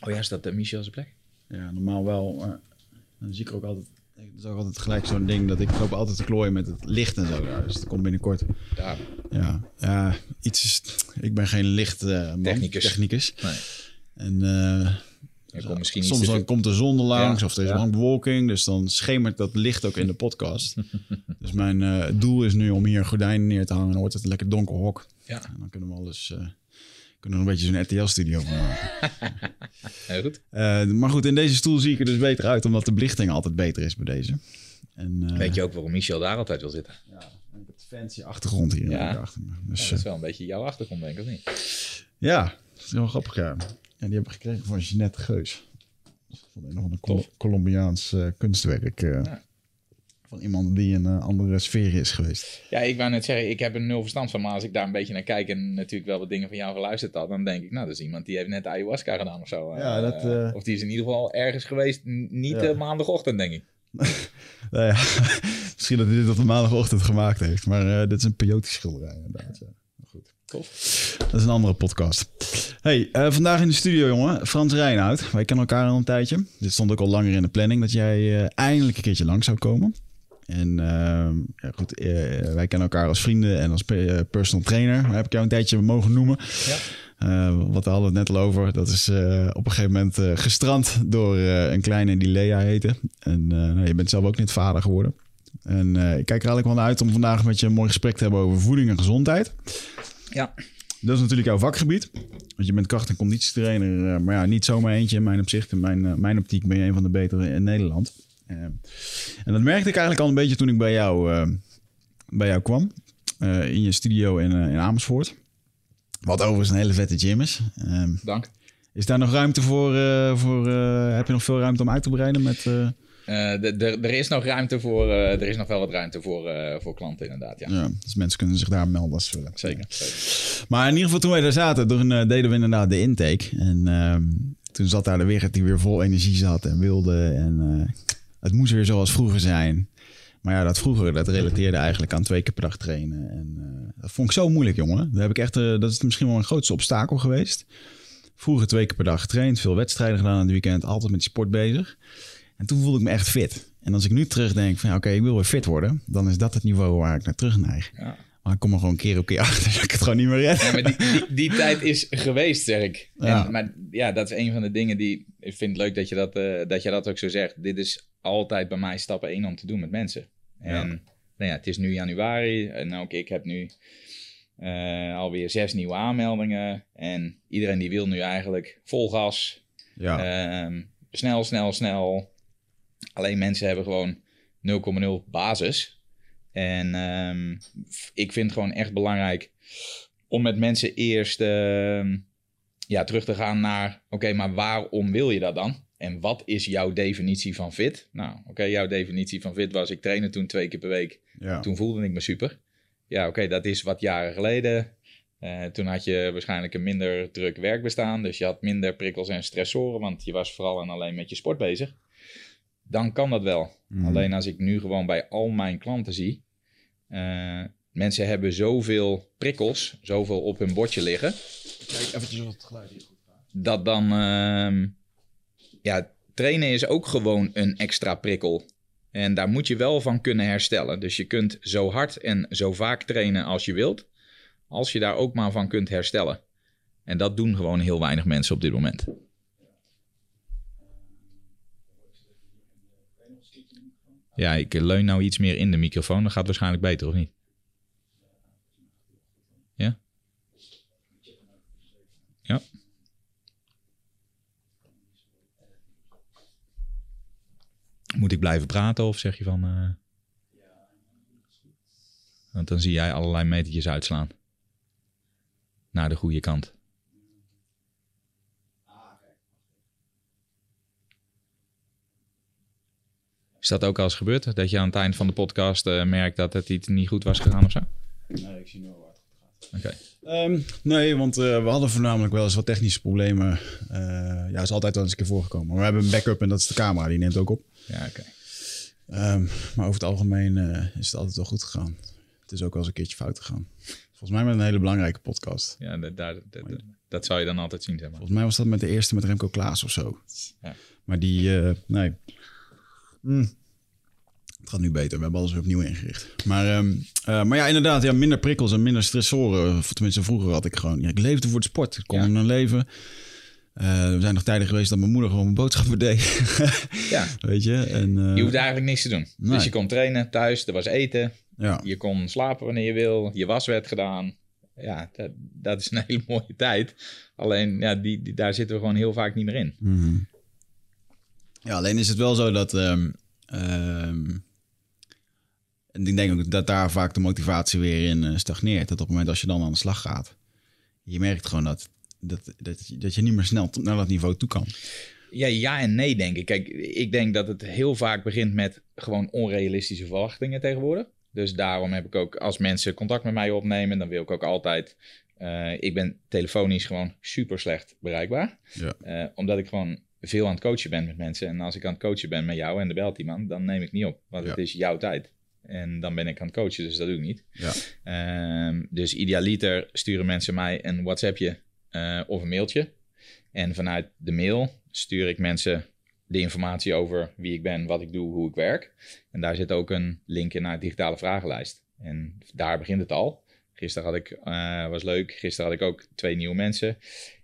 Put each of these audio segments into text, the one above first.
Oh ja, staat uh, Michel zijn plek? Ja, normaal wel. Maar dan zie ik er ook altijd. Dat is ook altijd gelijk zo'n ding dat ik loop altijd te klooien met het licht en zo. Ja, dus dat komt binnenkort. Daar. Ja, ja iets is. Ik ben geen licht eh, man, Technicus. technicus. Nee. En eh, misschien soms dan komt de zon er langs Ja, of er is ja. lang bewolking. Dus dan schemert dat licht ook in de podcast. dus mijn eh, doel is nu om hier gordijnen neer te hangen. Dan wordt het een lekker donker hok. Ja, En dan kunnen we alles... eh, kunnen we er een beetje zo'n RTL-studio van maken. heel goed. Eh, maar goed, in deze stoel zie ik er dus beter uit, omdat de belichting altijd beter is bij deze. En, eh, Weet je ook waarom Michel daar altijd wil zitten? Ja, ik heb fancy achtergrond hier Ja. eh, achter me. Dus, Ja, dat is wel een beetje jouw achtergrond, denk ik, of niet? ja, dat is wel grappig, ja. ja. Die hebben we gekregen van Jeanette Geus. Van een of ander. Colombiaans eh, kunstwerk. eh, Ja. Van iemand die in een andere sfeer is geweest. Ja, ik wou net zeggen, ik heb er nul verstand van. Maar als ik daar een beetje naar kijk en natuurlijk wel wat dingen van jou geluisterd had... dan denk ik, nou, dat is iemand die heeft net ayahuasca gedaan of zo. Ja, Eh, dat, eh, Of die is in ieder geval ergens geweest, niet Ja. eh, maandagochtend, denk ik. Nou ja, misschien dat hij dit op de maandagochtend gemaakt heeft. Maar dit is een peyote schilderij inderdaad. Ja. Goed. Tof. Dat is een andere podcast. Hey, vandaag in de studio, jongen. Frans Rijnhout. Wij kennen elkaar al een tijdje. Dit stond ook al langer in de planning dat jij eindelijk een keertje lang zou komen. En ehm, ja, goed, eh, wij kennen elkaar als vrienden en als eh, personal trainer. Maar heb ik jou een tijdje mogen noemen. Ja. Eh, wat we hadden het net al over. Dat is eh, op een gegeven moment eh, gestrand door eh, een kleine die Lea heette. En eh, nou, je bent zelf ook net vader geworden. En eh, ik kijk er eigenlijk wel naar uit om vandaag met je een mooi gesprek te hebben over voeding en gezondheid. Ja, Dat is natuurlijk jouw vakgebied. Want je bent kracht- en conditietrainer. eh, maar ja, niet zomaar eentje in mijn opzicht. In mijn, eh, mijn optiek ben je een van de betere in Nederland. Eh, en dat merkte ik eigenlijk al een beetje toen ik bij jou, eh, bij jou kwam. eh, in je studio in, in Amersfoort. Wat overigens een hele vette gym is. Eh, dank. is daar nog ruimte voor? voor heb je nog veel ruimte om uit te breiden met... er is nog ruimte voor, er is nog wel wat ruimte voor, voor klanten inderdaad, ja. ja, dus mensen kunnen zich daar melden als ze willen. Zeker. zeker. Maar in ieder geval toen wij daar zaten, toen deden we inderdaad de intake. En ehm, toen zat daar de Wigert die weer vol energie zat en wilde. En het moest weer zoals vroeger zijn. Maar ja, dat vroeger, dat relateerde eigenlijk aan twee keer per dag trainen. En eh, dat vond ik zo moeilijk, jongen. Daar heb ik echt, eh, dat is misschien wel mijn grootste obstakel geweest. Vroeger twee keer per dag getraind, veel wedstrijden gedaan aan het weekend, altijd met die sport bezig. En toen voelde ik me echt fit. En als ik nu terugdenk van, ja, oké, ik wil weer fit worden, dan is dat het niveau waar ik naar terug neig. Ja. Maar ik kom er gewoon keer op keer achter dat ik het gewoon niet meer red. Ja, maar die, die, die tijd is geweest, zeg ik. Ja. En, maar ja, dat is een van de dingen die... Ik vind het leuk dat je dat, eh, dat je dat ook zo zegt. Dit is altijd bij mij stap één om te doen met mensen. En Ja. nou ja, het is nu januari en ook ik heb nu eh, alweer zes nieuwe aanmeldingen. En iedereen die wil nu eigenlijk vol gas. Ja, Ehm, snel, snel, snel. Alleen mensen hebben gewoon 0,0 basis. En ehm, ik vind het gewoon echt belangrijk om met mensen eerst ehm, ja, terug te gaan naar... Oké, maar waarom wil je dat dan? En wat is jouw definitie van fit? Nou, oké, jouw definitie van fit was... ik trainde toen twee keer per week. ja. Toen voelde ik me super. Ja, oké, dat is wat jaren geleden. Eh, toen had je waarschijnlijk een minder druk werkbestaan. Dus je had minder prikkels en stressoren, want je was vooral en alleen met je sport bezig. Dan kan dat wel. Mhm. Alleen als ik nu gewoon bij al mijn klanten zie. eh, mensen hebben zoveel prikkels, zoveel op hun bordje liggen. Kijk eventjes wat het geluid hier goed Dat dan, ehm, ja, trainen is ook gewoon een extra prikkel. En daar moet je wel van kunnen herstellen. Dus je kunt zo hard en zo vaak trainen als je wilt, als je daar ook maar van kunt herstellen. En dat doen gewoon heel weinig mensen op dit moment. Ja, ik leun nou iets meer in de microfoon. Dat gaat waarschijnlijk beter, of niet? Ja? Ja. moet ik blijven praten of zeg je van... Uh... Want dan zie jij allerlei metertjes uitslaan. Naar de goede kant. Is dat ook al eens gebeurd? Dat je aan het eind van de podcast eh, merkt dat het iets niet goed was gegaan of zo? Nee, ik zie nooit. Oké. Ehm, nee, want eh, we hadden voornamelijk wel eens wat technische problemen. Eh, ja, is altijd wel eens een keer voorgekomen. Maar we hebben een backup en dat is de camera, die neemt ook op. Ja, oké. Ehm, maar over het algemeen eh, is het altijd wel goed gegaan. Het is ook wel eens een keertje fout gegaan. Volgens mij met een hele belangrijke podcast. Ja, dat, daar, dat, dat, dat zou je dan altijd zien, zeg maar. Volgens mij was dat met de eerste met Remco Klaas of zo. Ja. Maar die, nee. Hmm. Het gaat nu beter. We hebben alles weer opnieuw ingericht. Maar, ehm, eh, maar ja, inderdaad, ja, minder prikkels en minder stressoren. Of tenminste, vroeger had ik gewoon... Ja, ik leefde voor de sport. Ik kon Ja. een leven. Eh, er zijn nog tijden geweest dat mijn moeder gewoon mijn boodschappen deed. Ja, Weet je? En, eh, je hoeft eigenlijk niks te doen. Nee. Dus je kon trainen thuis, er was eten. ja. Je kon slapen wanneer je wil. Je was werd gedaan. Ja, dat, dat is een hele mooie tijd. Alleen, ja, die, die, daar zitten we gewoon heel vaak niet meer in. Mhm. Ja, alleen is het wel zo dat. ehm, ehm, en ik denk ook dat daar vaak de motivatie weer in eh, stagneert. Dat op het moment als je dan aan de slag gaat, je merkt gewoon dat, dat, dat, je- dat je niet meer snel naar dat niveau toe kan. Ja, ja en nee, denk ik. Kijk, ik denk dat het heel vaak begint met gewoon onrealistische verwachtingen tegenwoordig. Dus daarom heb ik ook, als mensen contact met mij opnemen, dan wil ik ook altijd. eh, ik ben telefonisch gewoon super slecht bereikbaar. Ja. Eh, omdat ik gewoon veel aan het coachen ben met mensen. En als ik aan het coachen ben met jou en er belt iemand, dan neem ik niet op. Want het is jouw tijd. En dan ben ik aan het coachen, dus dat doe ik niet. Ja. Ehm, dus idealiter sturen mensen mij een WhatsAppje eh, of een mailtje. En vanuit de mail stuur ik mensen de informatie over wie ik ben, wat ik doe, hoe ik werk. En daar zit ook een link in naar de digitale vragenlijst. En daar begint het al. Gisteren had ik, eh, was leuk, gisteren had ik ook twee nieuwe mensen.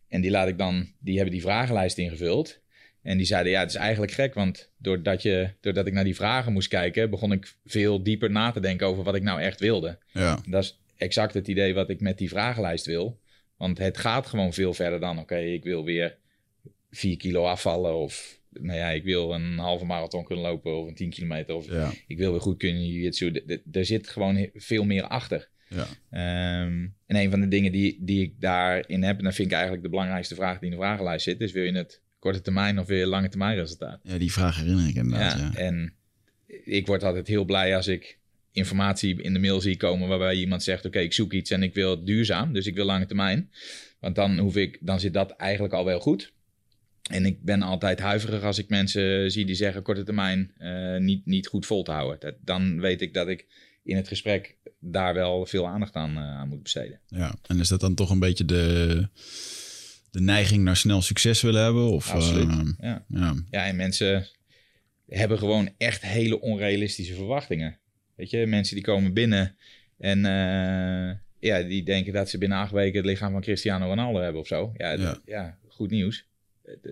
En die laat ik dan, die hebben die vragenlijst ingevuld. En die zeiden, ja, het is eigenlijk gek, want doordat, je, doordat ik naar die vragen moest kijken, begon ik veel dieper na te denken over wat ik nou echt wilde. Ja, Dat is exact het idee wat ik met die vragenlijst wil. Want het gaat gewoon veel verder dan, oké, ik wil weer 4 kilo afvallen of nou ja, ik wil een halve marathon kunnen lopen of een 10 kilometer of ja, ik wil weer goed kunnen jiu-jitsu. D- Er zit gewoon veel meer achter. ja. Ehm, en een van de dingen die, die ik daarin heb, en dat vind ik eigenlijk de belangrijkste vraag die in de vragenlijst zit, is wil je het korte termijn of je lange termijn resultaat? ja die vraag herinner ik inderdaad. Ja, Ja, En ik word altijd heel blij als ik informatie in de mail zie komen waarbij iemand zegt: Oké, ik zoek iets en ik wil het duurzaam, dus ik wil lange termijn. Want dan hoef ik, dan zit dat eigenlijk al wel goed. En ik ben altijd huiverig als ik mensen zie die zeggen korte termijn eh, niet, niet goed vol te houden. Dat, dan weet ik dat ik in het gesprek daar wel veel aandacht aan, eh, aan moet besteden. Ja. En is dat dan toch een beetje de, de neiging naar snel succes willen hebben? Of, Absoluut. ehm, Ja. ja. Ja, en mensen hebben gewoon echt hele onrealistische verwachtingen. Weet je, mensen die komen binnen en eh, ja, die denken dat ze binnen acht weken het lichaam van Cristiano Ronaldo hebben of zo. Ja, Ja. goed nieuws.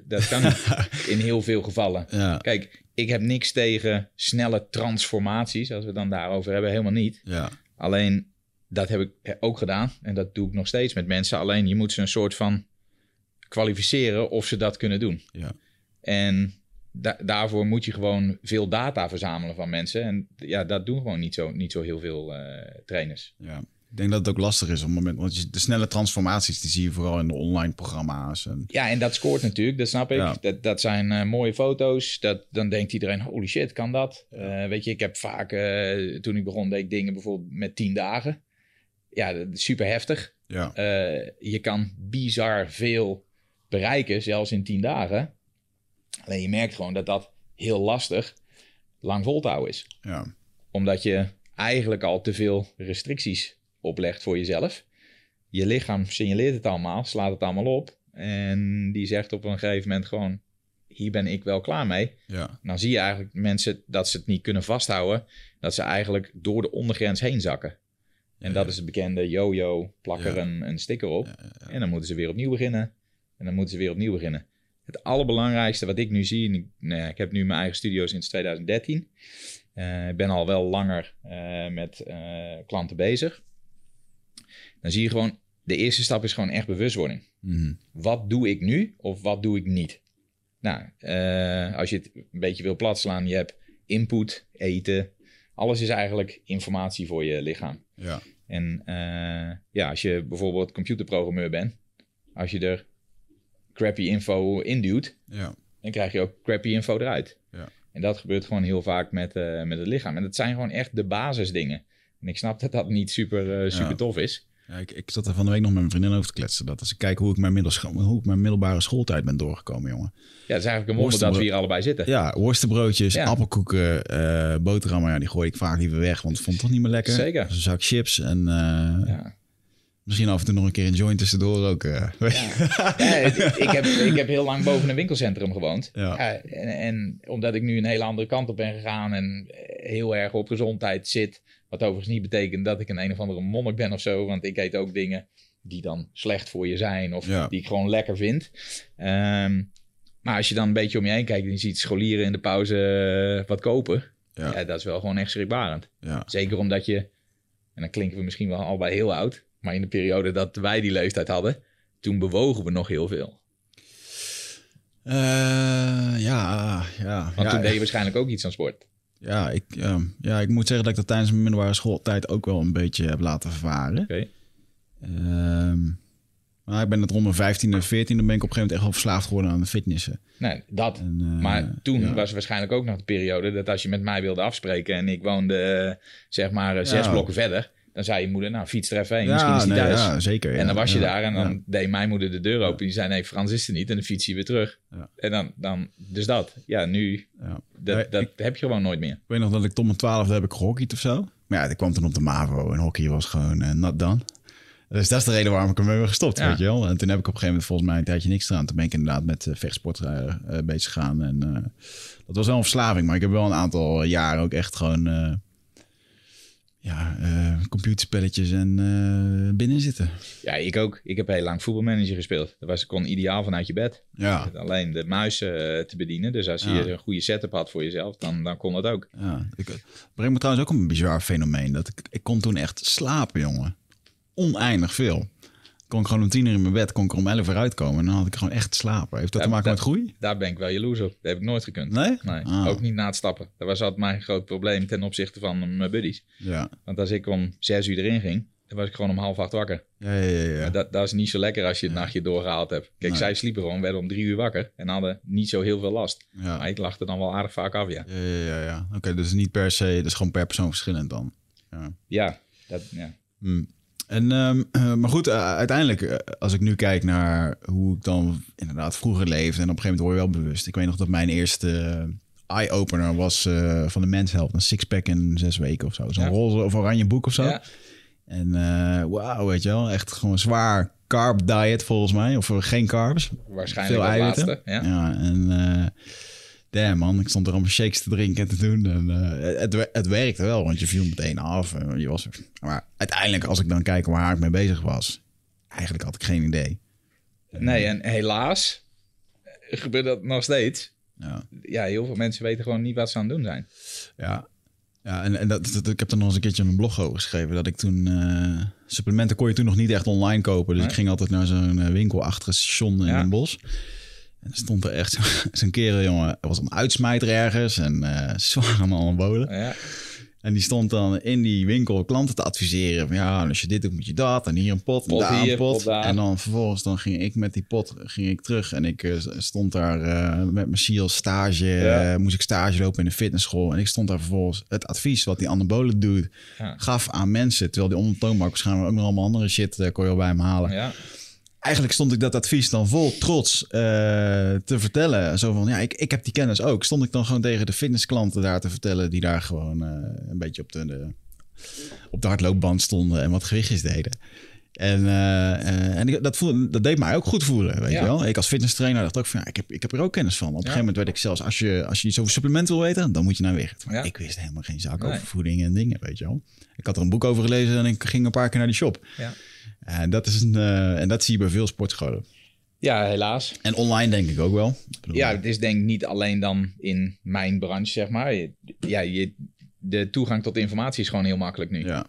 Dat kan in heel veel gevallen. Ja, Kijk, ik heb niks tegen snelle transformaties, als we het dan daarover hebben, helemaal niet. ja, Alleen, dat heb ik ook gedaan en dat doe ik nog steeds met mensen. Alleen, je moet ze een soort van kwalificeren of ze dat kunnen doen. ja. En da- daarvoor moet je gewoon veel data verzamelen van mensen. En ja, dat doen gewoon niet zo, niet zo heel veel eh, trainers. Ja. Ik denk dat het ook lastig is op het moment, want de snelle transformaties die zie je vooral in de online programma's. En, Ja, en dat scoort natuurlijk, dat snap ik. Ja. Dat, dat zijn eh, mooie foto's. Dat, dan denkt iedereen, holy shit, kan dat? Eh, weet je, ik heb vaak, toen ik begon, deed ik dingen bijvoorbeeld met tien dagen. Ja, dat is super heftig. ja, je kan bizar veel bereiken, zelfs in tien dagen. Alleen je merkt gewoon dat dat heel lastig lang vol te houden is. ja, Omdat je eigenlijk al te veel restricties oplegt voor jezelf. Je lichaam signaleert het allemaal, slaat het allemaal op. En die zegt op een gegeven moment gewoon, hier ben ik wel klaar mee. ja, Dan zie je eigenlijk mensen dat ze het niet kunnen vasthouden. Dat ze eigenlijk door de ondergrens heen zakken. En Ja, dat is het bekende yo-yo, plak er Ja. een, een sticker op. En dan moeten ze weer opnieuw beginnen. En dan moeten ze weer opnieuw beginnen. Het allerbelangrijkste wat ik nu zie, en ik, nou ja, ik heb nu mijn eigen studio sinds 2013. Eh, Ik ben al wel langer eh, met eh, klanten bezig. Dan zie je gewoon, de eerste stap is gewoon echt bewustwording. Mhm. Wat doe ik nu of wat doe ik niet? Nou, als je het een beetje wil platslaan, je hebt input, eten. Alles is eigenlijk informatie voor je lichaam. ja, En ja, als je bijvoorbeeld computerprogrammeur bent, als je er crappy info induwt, ja, dan krijg je ook crappy info eruit. Ja. En dat gebeurt gewoon heel vaak met, eh, met het lichaam. En dat zijn gewoon echt de basisdingen. En ik snap dat dat niet super, eh, super Ja. tof is. Ja, ik, ik zat er van de week nog met mijn vriendin over te kletsen. Dat als ik kijk hoe ik mijn, middels, hoe ik mijn middelbare schooltijd ben doorgekomen, jongen. Ja, het is eigenlijk een wonder dat we hier allebei zitten. Ja, worstenbroodjes, Ja. appelkoeken, eh boterhammen. Ja, die gooi ik vaak liever weg, want ik vond het toch niet meer lekker. Zeker. Dus een zak chips en Ja. Misschien af en toe nog een keer een joint tussendoor ook. eh. Ja, ik, ik heb, ik heb heel lang boven een winkelcentrum gewoond. Ja. Ja, en, en omdat ik nu een hele andere kant op ben gegaan en heel erg op gezondheid zit. Wat overigens niet betekent dat ik een een of andere monnik ben of zo. Want ik eet ook dingen die dan slecht voor je zijn of die ik gewoon lekker vind. Ehm, maar als je dan een beetje om je heen kijkt en je ziet scholieren in de pauze eh, wat kopen. Ja. Dat is wel gewoon echt schrikbarend. Zeker omdat je, en dan klinken we misschien wel allebei heel oud. Maar in de periode dat wij die leeftijd hadden, toen bewogen we nog heel veel. Eh, ja, ja. Want ja, toen deed je waarschijnlijk ook iets aan sport. ja, ik, ehm, ja, ik moet zeggen dat ik dat tijdens mijn middelbare schooltijd ook wel een beetje heb laten vervaren. Oké. Ehm, maar ik ben het rond mijn 15 en 14, dan ben ik op een gegeven moment echt wel verslaafd geworden aan de fitnessen. Nee, dat. En, eh, Maar toen ja. was waarschijnlijk ook nog de periode dat als je met mij wilde afspreken en ik woonde eh, zeg maar zes Ja. blokken verder, dan zei je moeder, nou fiets er even heen, Ja, misschien is nee, thuis. ja, zeker. En dan was je daar en dan deed mijn moeder de deur open. Die zei, nee, Frans is er niet. En dan fiets je weer terug. En dan, dan, dus dat. Ja, nu, dat, Nee, dat ik- heb je gewoon nooit meer. Ik weet nog dat ik tot mijn twaalfde heb ik gehockeyd of zo. Maar ja, ik kwam toen op de MAVO en hockey was gewoon eh not done. Dus dat is de reden waarom ik ermee ben gestopt, weet je wel. En toen heb ik op een gegeven moment volgens mij een tijdje niks gedaan. Toen ben ik inderdaad met eh, vechtsport eh, eh, bezig gegaan. En dat was wel een verslaving. Maar ik heb wel een aantal jaren ook echt gewoon... ja, eh, computerspelletjes en eh, binnen zitten. Ja, ik ook. Ik heb heel lang voetbalmanager gespeeld. Dat was kon ideaal vanuit je bed. Ja, Alleen de muis eh, te bedienen. Dus als je een goede setup had voor jezelf, dan, dan kon dat ook. ja. Ik, het brengt me trouwens ook een bizar fenomeen. Dat ik, ik kon toen echt slapen, jongen. Oneindig veel. Kon ik gewoon om tien uur in mijn bed, kon ik er om elf uur uitkomen. En dan had ik gewoon echt slapen. Heeft dat te maken met groei? Daar ben ik wel jaloers op. Dat heb ik nooit gekund. Nee? Nee, Ah. ook niet na het stappen. Dat was altijd mijn groot probleem ten opzichte van mijn buddies. Ja. Want als ik om zes uur erin ging, dan was ik gewoon om half acht wakker. Ja, ja, ja. ja. Dat, dat is niet zo lekker als je het nachtje doorgehaald hebt. Kijk, Nee. zij sliepen gewoon, werden om drie uur wakker en hadden niet zo heel veel last. ja. Maar ik lag er dan wel aardig vaak af, ja. Ja, ja, ja. ja. Oké, dus niet per se, dus gewoon per persoon verschillend dan. Ja. Ja, dat, ja. Hm. En, ehm, eh, maar goed, eh, uiteindelijk, eh, als ik nu kijk naar hoe ik dan inderdaad vroeger leefde, en op een gegeven moment word je wel bewust. Ik weet nog dat mijn eerste eye-opener was van de Men's Health, een sixpack in zes weken of zo. Zo'n Ja. roze of oranje boek of zo. Ja. En wauw, weet je wel, echt gewoon zwaar carb diet volgens mij, of geen carbs. Waarschijnlijk Veel eiwitten. laatste. Ja. Ja, en damn man, ik stond er allemaal shakes te drinken en te doen. En eh, het, het werkte wel, want je viel meteen af. En je was, maar uiteindelijk, als ik dan kijk waar ik mee bezig was, eigenlijk had ik geen idee. Nee, en helaas eh, gebeurt dat nog steeds. Ja, Ja, heel veel mensen weten gewoon niet wat ze aan het doen zijn. ja. ja en, en dat, dat- ik heb er nog eens een keertje mijn blog over geschreven. Dat ik toen, eh, supplementen kon je toen nog niet echt online kopen. Dus Nee. ik ging altijd naar zo'n winkel achter het station in Ja. een bos. En er stond er echt zo- zo'n kerel, jongen. Er was een uitsmijter ergens en eh zwaar aan anabolen. Ja, En die stond dan in die winkel klanten te adviseren. Van ja, als je dit doet, moet je dat. En hier een pot, en daar hier, een pot. pot daar. En dan vervolgens dan ging ik met die pot ging ik terug. En ik eh, stond daar eh, met mijn SEAL stage. Ja. eh, moest ik stage lopen in de fitnessschool. En ik stond daar vervolgens het advies wat die anabolen doet. Ja. Gaf aan mensen. Terwijl die ondertoonbank waarschijnlijk ook nog allemaal andere shit eh, kon je al bij hem halen. ja. Eigenlijk stond ik dat advies dan vol trots eh, te vertellen. Zo van, ja, ik, ik heb die kennis ook. Stond ik dan gewoon tegen de fitnessklanten daar te vertellen... die daar gewoon eh, een beetje op de, de, op de hardloopband stonden... en wat gewichtjes deden. En, eh, en ik- dat, voelde, dat deed mij ook goed voelen, weet Ja. je wel. Ik als fitnesstrainer dacht ook van, ja, ik heb, ik heb er ook kennis van. Op een gegeven moment werd ik zelfs, als je, als je iets over supplementen wil weten... dan moet je naar Wicht. Maar Ja. ik wist helemaal geen Nee. over voeding en dingen, weet je wel. Ik had er een boek over gelezen en ik ging een paar keer naar die shop. Ja. En dat, is een, eh, en dat zie je bij veel sportscholen. ja, helaas. En online denk ik ook wel. Ik Ja, het is denk ik niet alleen dan in mijn branche, zeg maar. Je- Ja, je, de toegang tot informatie is gewoon heel makkelijk nu. ja,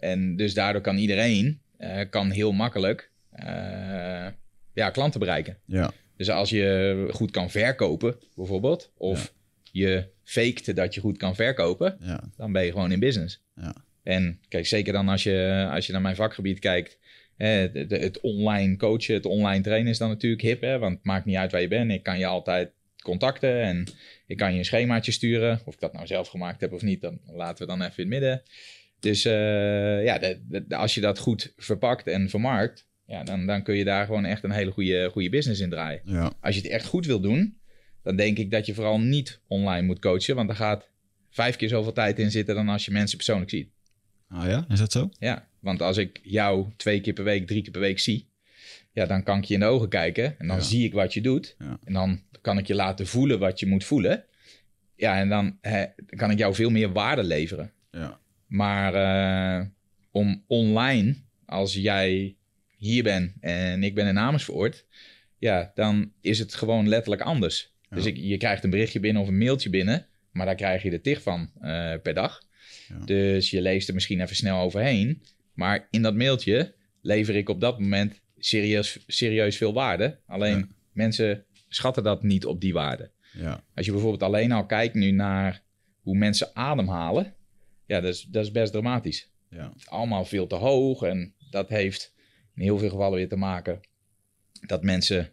En dus daardoor kan iedereen eh, kan heel makkelijk eh, ja, klanten bereiken. ja, Dus als je goed kan verkopen, bijvoorbeeld, of je fakte dat je goed kan verkopen, ja, dan ben je gewoon in business. ja, En kijk, zeker dan als je, als je naar mijn vakgebied kijkt, hè, de- de- het online coachen, het online trainen is dan natuurlijk hip, hè, want het maakt niet uit waar je bent. Ik kan je altijd contacten en ik kan je een schemaatje sturen. Of ik dat nou zelf gemaakt heb of niet, dan laten we dan even in het midden. Dus eh, ja, de- als je dat goed verpakt en vermarkt, ja, dan, dan kun je daar gewoon echt een hele goede, goede business in draaien. Ja. Als je het echt goed wil doen, dan denk ik dat je vooral niet online moet coachen, want daar gaat vijf keer zoveel tijd in zitten dan als je mensen persoonlijk ziet. Oh ja, is dat zo? Ja, want als ik jou twee keer per week, drie keer per week zie, ja, dan kan ik je in de ogen kijken en dan Ja. zie ik wat je doet. Ja. En dan kan ik je laten voelen wat je moet voelen. Ja, en dan kan ik jou veel meer waarde leveren. Ja. Maar eh, om online, als jij hier bent en ik ben in Amersfoort, ja, dan is het gewoon letterlijk anders. Ja. Dus ik, je krijgt een berichtje binnen of een mailtje binnen, maar daar krijg je er tig van eh, per dag. Dus je leest er misschien even snel overheen. Maar in dat mailtje lever ik op dat moment serieus, serieus veel waarde. Alleen Ja. mensen schatten dat niet op die waarde. Ja. Als je bijvoorbeeld alleen al kijkt nu naar hoe mensen ademhalen, ja, dat is, dat is best dramatisch. Ja. Allemaal veel te hoog en dat heeft in heel veel gevallen weer te maken dat mensen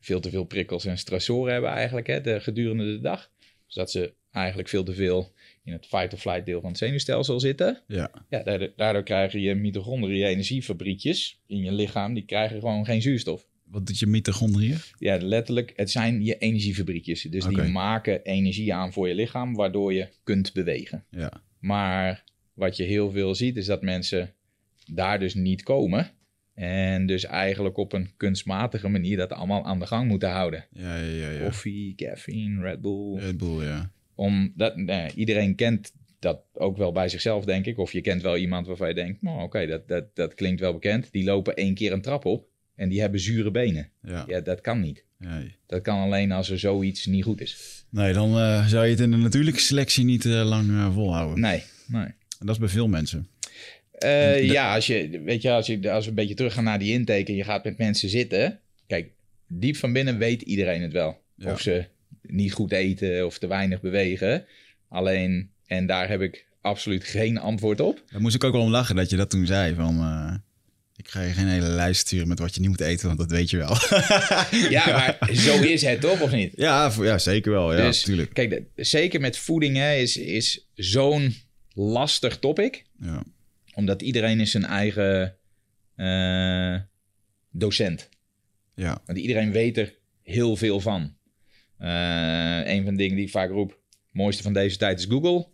veel te veel prikkels en stressoren hebben eigenlijk hè, de, gedurende de dag. Dus dat ze eigenlijk veel te veel in het fight-or-flight deel van het zenuwstelsel zitten. Ja. Ja, daardoor, daardoor krijgen je mitochondriën, energiefabriekjes in je lichaam, die krijgen gewoon geen zuurstof. Wat doet je mitochondriën? Ja, letterlijk, het zijn je energiefabriekjes. Dus die maken energie aan voor je lichaam, waardoor je kunt bewegen. Ja. Maar wat je heel veel ziet, is dat mensen daar dus niet komen. En dus eigenlijk op een kunstmatige manier dat allemaal aan de gang moeten houden. Ja, ja, ja. ja. Koffie, caffeine, Red Bull. Red Bull, ja. Omdat nou, iedereen kent dat ook wel bij zichzelf, denk ik. Of je kent wel iemand waarvan je denkt, nou oké, dat, dat, dat klinkt wel bekend. Die lopen één keer een trap op en die hebben zure benen. Ja. Ja, dat kan niet. Nee. Dat kan alleen als er zoiets niet goed is. Nee, dan eh, zou je het in de natuurlijke selectie niet eh, lang eh, volhouden. Nee, nee. En dat is bij veel mensen. De- Ja, als, je, weet je, als, je, als we een beetje teruggaan naar die intake en je gaat met mensen zitten. Kijk, diep van binnen weet iedereen het wel. Ja. Of ze niet goed eten of te weinig bewegen. Alleen, en daar heb ik absoluut geen antwoord op. Daar moest ik ook wel om lachen dat je dat toen zei. Van, eh, ik ga je geen hele lijst sturen met wat je niet moet eten, want dat weet je wel. Ja, maar zo is het toch, of niet? ja, ja, zeker wel. Ja, dus natuurlijk. kijk, de- zeker met voeding hè, is, is zo'n lastig topic. Ja. Omdat iedereen is zijn eigen eh, docent. Ja. Want iedereen weet er heel veel van. Eh, een van de dingen die ik vaak roep, het mooiste van deze tijd is Google.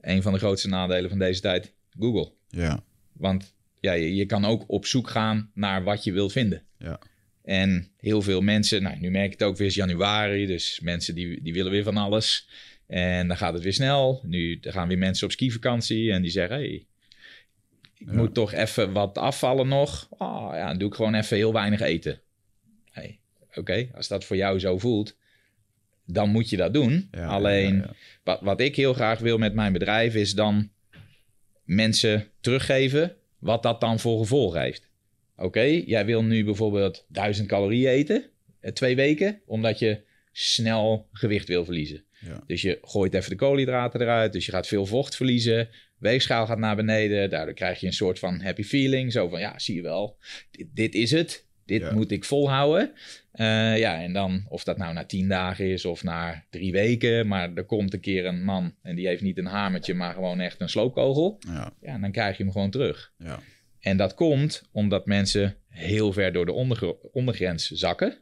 Een van de grootste nadelen van deze tijd, Google. Ja. Want ja, je, je kan ook op zoek gaan naar wat je wilt vinden. Ja. En heel veel mensen, nou nu merk ik het ook weer is januari, dus mensen die, die willen weer van alles. En dan gaat het weer snel. Nu gaan weer mensen op skivakantie en die zeggen, hey, ik Ja. moet toch even wat afvallen nog. Ah ja, dan doe ik gewoon even heel weinig eten. Hey, Oké, als dat voor jou zo voelt, dan moet je dat doen. Ja, Alleen, ja, ja. Wat, wat ik heel graag wil met mijn bedrijf is dan mensen teruggeven wat dat dan voor gevolg heeft. Oké, jij wil nu bijvoorbeeld 1000 calorieën eten, eh, twee weken, omdat je snel gewicht wil verliezen. Dus je gooit even de koolhydraten eruit, dus je gaat veel vocht verliezen, weegschaal gaat naar beneden, daardoor krijg je een soort van happy feeling, zo van ja, zie je wel, dit, dit is het, dit Ja. moet ik volhouden. Eh, ja, en dan of dat nou na tien dagen is of na drie weken, maar er komt een keer een man en die heeft niet een hamertje, maar gewoon echt een sloopkogel. Ja. Ja, dan krijg je hem gewoon terug. Ja. En dat komt omdat mensen heel ver door de ondergr- ondergrens zakken.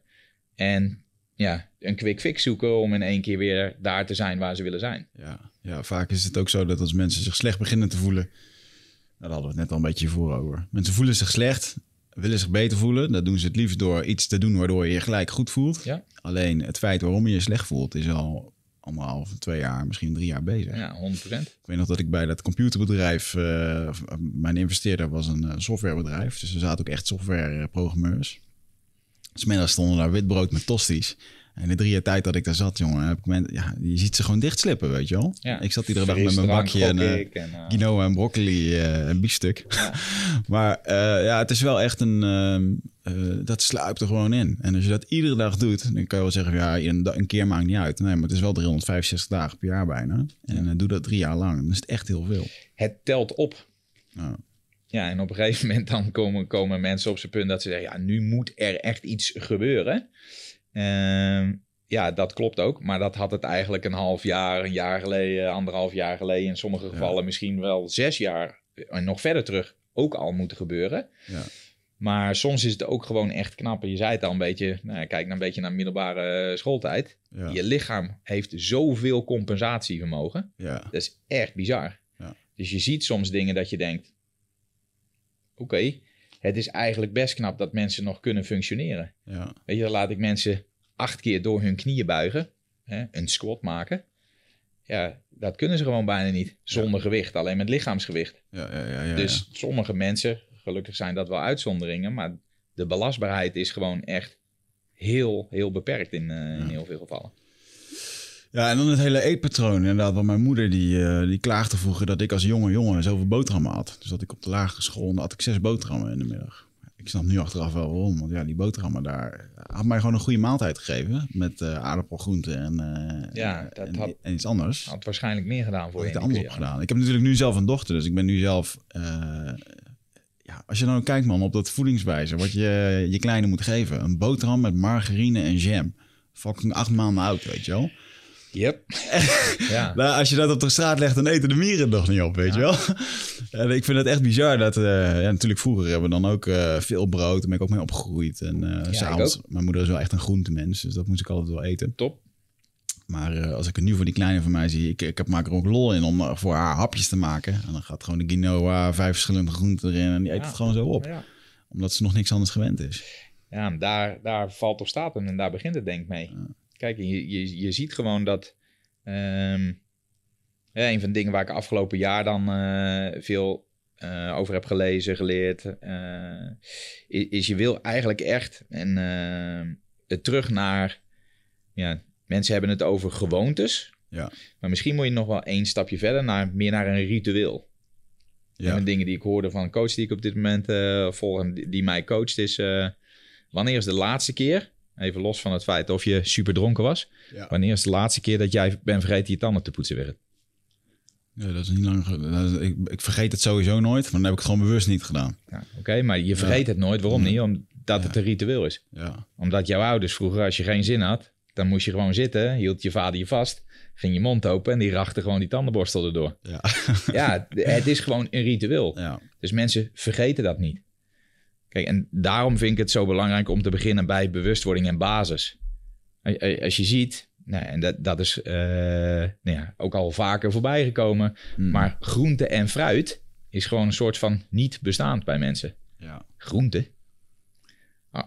En ja, een quick fix zoeken om in één keer weer daar te zijn waar ze willen zijn. Ja. ja, vaak is het ook zo dat als mensen zich slecht beginnen te voelen... Nou, Daar hadden we het net al een beetje voor over. Mensen voelen zich slecht, willen zich beter voelen. Dat doen ze het liefst door iets te doen waardoor je je gelijk goed voelt. Ja. Alleen het feit waarom je je slecht voelt is al anderhalf, twee jaar, misschien drie jaar bezig. Ja, 100%. Ik weet nog dat ik bij dat computerbedrijf, eh, mijn investeerder was een eh, softwarebedrijf. Dus er zaten ook echt softwareprogrammeurs. Smiddags stonden daar witbrood met tosties. En de drie jaar tijd dat ik daar zat, jongen, heb ik men, ja, je ziet ze gewoon dichtslippen, weet je wel. Ja. Ik zat iedere dag met mijn bakje en, ik en, quinoa en broccoli eh, en biefstuk. Ja. maar ja, het is wel echt een... ehm, eh, dat sluipt er gewoon in. En als je dat iedere dag doet, dan kan je wel zeggen... ja, een, keer maakt niet uit. Nee, maar het is wel 365 dagen per jaar bijna. En doe dat drie jaar lang. Dan is het echt heel veel. Het telt op. Ja. Ja, en op een gegeven moment dan komen, komen mensen op zijn punt dat ze zeggen... ja, nu moet er echt iets gebeuren. Ehm, ja, dat klopt ook. Maar dat had het eigenlijk een half jaar, een jaar geleden, anderhalf jaar geleden. In sommige gevallen misschien wel zes jaar en nog verder terug ook al moeten gebeuren. Ja. Maar soms is het ook gewoon echt knap. Je zei het al een beetje, nou, kijk nou een beetje naar middelbare schooltijd. Ja. Je lichaam heeft zoveel compensatievermogen. Ja. Dat is echt bizar. Ja. Dus je ziet soms dingen dat je denkt: oké, het is eigenlijk best knap dat mensen nog kunnen functioneren. Ja. Weet je, dan laat ik mensen acht keer door hun knieën buigen, hè, een squat maken. Ja, dat kunnen ze gewoon bijna niet zonder gewicht, alleen met lichaamsgewicht. Ja, ja, ja, ja, dus sommige mensen, gelukkig zijn dat wel uitzonderingen, maar de belastbaarheid is gewoon echt heel, heel beperkt in, eh, in heel veel gevallen. Ja, en dan het hele eetpatroon. Inderdaad, want mijn moeder die, eh, die klaagde vroeger dat ik als jonge jongen zoveel boterhammen had. Dus dat ik op de lagere school, had ik zes boterhammen in de middag. Ik snap nu achteraf wel waarom. Want ja, die boterhammen daar had mij gewoon een goede maaltijd gegeven. Met uh, aardappelgroenten en, uh, Ja, dat en, had- en iets anders. Had waarschijnlijk meer gedaan voor Had je. die anders op gedaan. Ik heb natuurlijk nu zelf een dochter, dus ik ben nu zelf... eh, ja, als je nou kijkt man, op dat voedingswijze, wat je je kleine moet geven. Een boterham met margarine en jam. Fucking acht maanden oud, weet je wel. Yep. ja. Nou, als je dat op de straat legt, dan eten de mieren het nog niet op, weet je wel. En ik vind het echt bizar dat... eh, ja, natuurlijk vroeger hebben we dan ook eh, veel brood. Daar ben ik ook mee opgegroeid. En s'avonds... Mijn moeder is wel echt een groentemens, dus dat moest ik altijd wel eten. Top. Maar als ik het nu voor die kleine van mij zie... Ik, ik heb, maak er ook lol in om voor haar hapjes te maken. En dan gaat gewoon de quinoa, vijf verschillende groenten erin... en die eet het gewoon zo op. Omdat ze nog niks anders gewend is. Ja, daar, daar valt of staat en daar begint het denk ik mee. Kijk, je, je, je ziet gewoon dat... ehm, ja, een van de dingen waar ik afgelopen jaar dan eh, veel eh, over heb gelezen, geleerd... eh, is, is je wil eigenlijk echt en, eh, het terug naar... Ja, mensen hebben het over gewoontes. Ja. Maar misschien moet je nog wel één stapje verder, naar, meer naar een ritueel. Ja, de dingen die ik hoorde van een coach die ik op dit moment volg en die, die mij coacht is... wanneer is de laatste keer, even los van het feit of je super dronken was... Ja. wanneer is de laatste keer dat jij bent vergeten je tanden te poetsen weer? ja, dat is niet lang... is- ik, ik vergeet het sowieso nooit, maar dan heb ik het gewoon bewust niet gedaan. Ja, Oké, maar je vergeet het nooit. Waarom niet? Omdat het een ritueel is. Ja, Omdat jouw ouders vroeger, als je geen zin had... dan moest je gewoon zitten, hield je vader je vast... ging je mond open en die rachte gewoon die tandenborstel erdoor. ja, Ja, het is gewoon een ritueel. ja. Dus mensen vergeten dat niet. Kijk, en daarom vind ik het zo belangrijk om te beginnen bij bewustwording en basis. Als- je ziet, nou, en dat, dat is eh, nou ja, ook al vaker voorbij gekomen, Mm. maar groente en fruit is gewoon een soort van niet bestaand bij mensen. ja. Groente.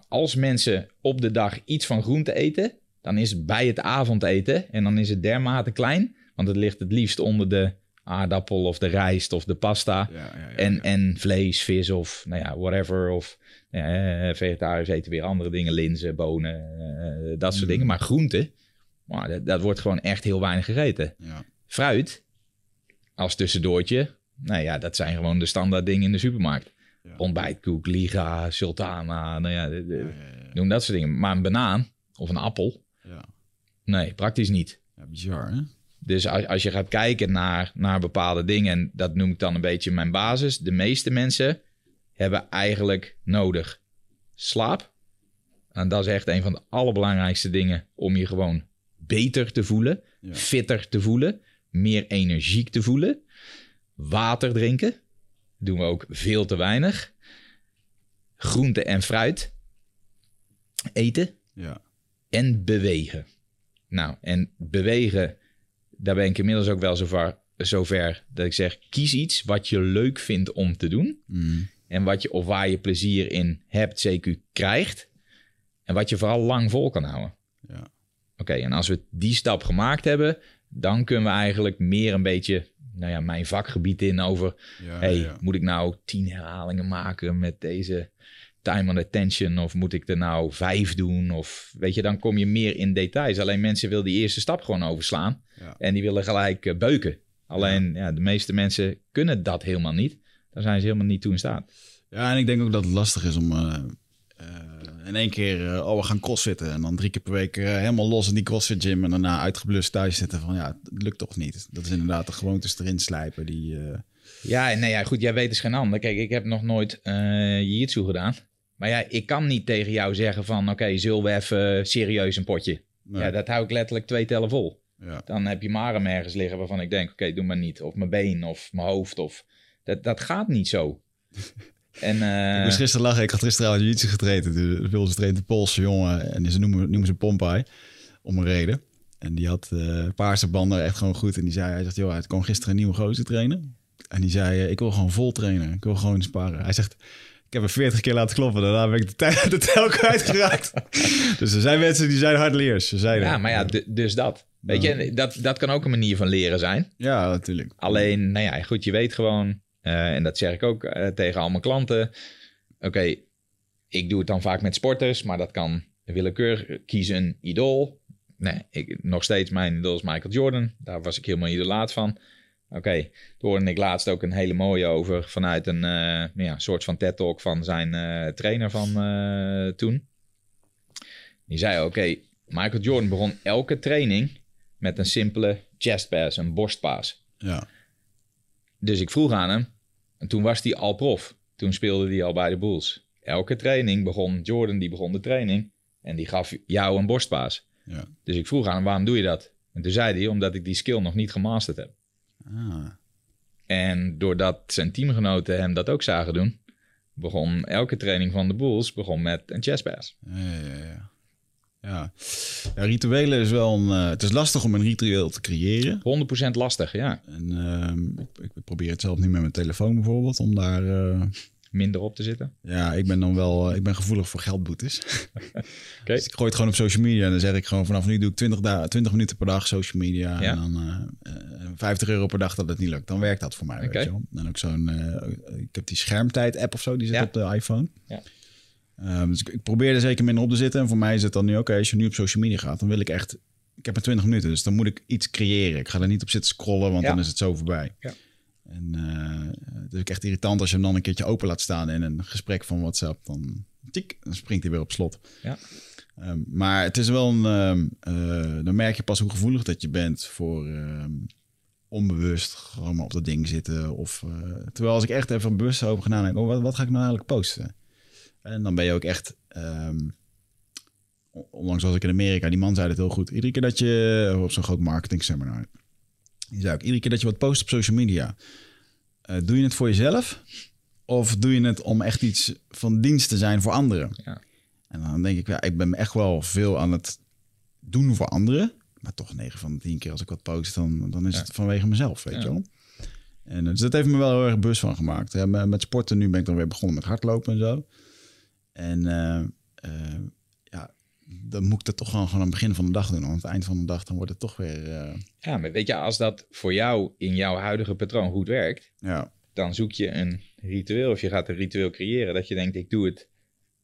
Als mensen op de dag iets van groente eten, dan is het bij het avondeten en dan is het dermate klein, want het ligt het liefst onder de aardappel of de rijst of de pasta. Ja, ja, ja, En, en vlees, vis of nou ja, whatever. Of eh, vegetariërs eten weer andere dingen, linzen, bonen, eh, dat soort Mm. dingen. Maar groente, maar dat, dat wordt gewoon echt heel weinig gegeten. Ja. Fruit, als tussendoortje, nou ja, dat zijn gewoon de standaard dingen in de supermarkt. Ontbijtkoek, liga, sultana, nou ja, de- de- noem dat soort dingen. Maar een banaan of een appel, Ja. nee, praktisch niet. Bizar, hè? Dus als, als je gaat kijken naar, naar bepaalde dingen, en dat noem ik dan een beetje mijn basis. De meeste mensen hebben eigenlijk nodig slaap. En dat is echt een van de allerbelangrijkste dingen om je gewoon beter te voelen, Ja. fitter te voelen, meer energiek te voelen. Water drinken, doen we ook veel te weinig. Groente en fruit eten Ja. en bewegen. Nou, en bewegen, daar ben ik inmiddels ook wel zover, zover dat ik zeg: kies iets wat je leuk vindt om te doen. Mm. En wat je, of waar je plezier in hebt, CQ krijgt. En wat je vooral lang vol kan houden. Ja. Oké, en als we die stap gemaakt hebben, dan kunnen we eigenlijk meer een beetje, nou ja, mijn vakgebied in over Ja, hey, ja. moet ik nou tien herhalingen maken met deze time on attention? Of moet ik er nou vijf doen? Of weet je, dan kom je meer in details. Alleen mensen willen die eerste stap gewoon overslaan. Ja. En die willen gelijk eh, beuken. Alleen ja. de meeste mensen kunnen dat helemaal niet. Daar zijn ze helemaal niet toe in staat. Ja, en ik denk ook dat het lastig is om eh, eh, in één keer, eh, oh, we gaan crossfitten. En dan drie keer per week helemaal los in die crossfit gym. En daarna uitgeblust thuis zitten van, ja, het lukt toch niet. Dat is inderdaad de gewoontes erin slijpen die... Ja, nee, ja, goed, jij weet is geen ander. Kijk, ik heb nog nooit eh jiu-jitsu gedaan. Maar ja, ik kan niet tegen jou zeggen van... oké, zullen we even serieus een potje? Nee. Ja, dat hou ik letterlijk twee tellen vol. Ja. Dan heb je arm ergens liggen waarvan ik denk, oké, doe maar niet. Of mijn been of mijn hoofd. Of... Dat, dat gaat niet zo. en, eh, Ik moest gisteren lachen. Ik had gisteren aan jiu getraind. De Wilse traint een Poolse jongen. En ze noemen, noemen ze Pompai. Om een reden. En die had eh paarse banden echt gewoon goed. En die zei, hij zegt, joh, het kwam gisteren een nieuwe gozer trainen. En die zei, eh, ik wil gewoon vol trainen. Ik wil gewoon sparren. Hij zegt, ik heb hem 40 keer laten kloppen. Daarna ben ik de, tij- de tel kwijtgeraakt. dus er zijn mensen die zijn hardleers. Ze zeiden. ja, maar ja, dus dat. Weet je, dat, dat kan ook een manier van leren zijn. Ja, natuurlijk. Alleen, nou ja, goed, je weet gewoon, eh, en dat zeg ik ook eh, tegen al mijn klanten. Oké, ik doe het dan vaak met sporters, maar dat kan willekeur. Kies een idool. Nee, ik, nog steeds mijn idool is Michael Jordan. Daar was ik helemaal idolaat van. Oké, toen hoorde ik laatst ook een hele mooie over vanuit een eh, ja, soort van TED-talk van zijn eh, trainer van eh, toen. Die zei, oké, Michael Jordan begon elke training met een simpele chest pass, een borstpaas. Ja. Dus ik vroeg aan hem. En toen was hij al prof. Toen speelde hij al bij de Bulls. Elke training begon Jordan, die begon de training. En die gaf jou een borstpaas. ja. Dus ik vroeg aan hem, waarom doe je dat? En toen zei hij, omdat ik die skill nog niet gemasterd heb. Ah. En doordat zijn teamgenoten hem dat ook zagen doen... begon elke training van de Bulls begon met een chest pass. Ja, ja, ja. Ja. ja, rituelen is wel een... eh, het is lastig om een ritueel te creëren. 100% lastig, ja. En ehm, ik, ik probeer het zelf nu met mijn telefoon bijvoorbeeld, om daar... eh, Minder op te zitten. ja, ik ben dan wel... eh, ik ben gevoelig voor geldboetes. Dus ik gooi het gewoon op social media en dan zeg ik gewoon vanaf nu doe ik 20, da 20 minuten per dag social media. Ja. En dan eh, eh, 50 euro per dag dat het niet lukt. Dan werkt dat voor mij, Oké. weet je wel. En ook zo'n... eh, ik heb die schermtijd app of zo, die zit Ja. op de iPhone. Ja. Ehm, dus ik, ik probeer er zeker minder op te zitten. En voor mij is het dan nu, oké, als je nu op social media gaat, dan wil ik echt... Ik heb maar 20 minuten, dus dan moet ik iets creëren. Ik ga er niet op zitten scrollen, want Ja. dan is het zo voorbij. Ja. En eh, het is ook echt irritant als je hem dan een keertje open laat staan in een gesprek van WhatsApp. Dan, tik, dan springt hij weer op slot. Ja. Ehm, maar het is wel een... ehm, eh, dan merk je pas hoe gevoelig dat je bent voor ehm, onbewust gewoon maar op dat ding zitten. Of, eh, terwijl als ik echt even bewust over ga nadenken, oh, wat, wat ga ik nou eigenlijk posten? En dan ben je ook echt... onlangs was ik in Amerika, die man zei het heel goed. Iedere keer dat je op zo'n groot marketing seminar... Die zei ook, iedere keer dat je wat post op social media... eh, doe je het voor jezelf? Of doe je het om echt iets van dienst te zijn voor anderen? Ja. En dan denk ik, ja, ik ben echt wel veel aan het doen voor anderen. Maar toch 9 van de 10 keer als ik wat post, dan, dan is Ja. het vanwege mezelf, weet Ja. je wel. En dus dat heeft me wel heel erg bewust van gemaakt. Ja, met sporten nu ben ik dan weer begonnen met hardlopen en zo. En eh, eh, ja, dan moet ik dat toch gewoon, gewoon aan het begin van de dag doen. Want aan het eind van de dag dan wordt het toch weer... eh, Ja, maar weet je, als dat voor jou in jouw huidige patroon goed werkt... ja, dan zoek je een ritueel of je gaat een ritueel creëren dat je denkt ik doe het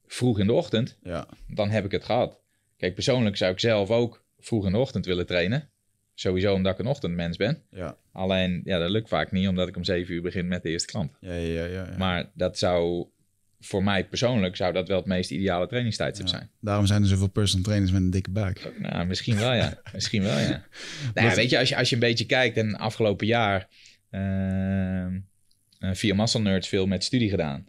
vroeg in de ochtend, ja, dan heb ik het gehad. Kijk, persoonlijk zou ik zelf ook vroeg in de ochtend willen trainen. Sowieso omdat ik een ochtendmens ben. ja, Alleen, ja, dat lukt vaak niet omdat ik om zeven uur begin met de eerste klant. ja, ja, ja, ja. Maar dat zou, voor mij persoonlijk, zou dat wel het meest ideale trainingstijdstip Ja. zijn. Daarom zijn er zoveel personal trainers met een dikke buik. Nou, misschien wel, ja. Misschien wel, ja. Nou ja, weet je, als je, als je een beetje kijkt en afgelopen jaar eh, via Muscle Nerds veel met studie gedaan.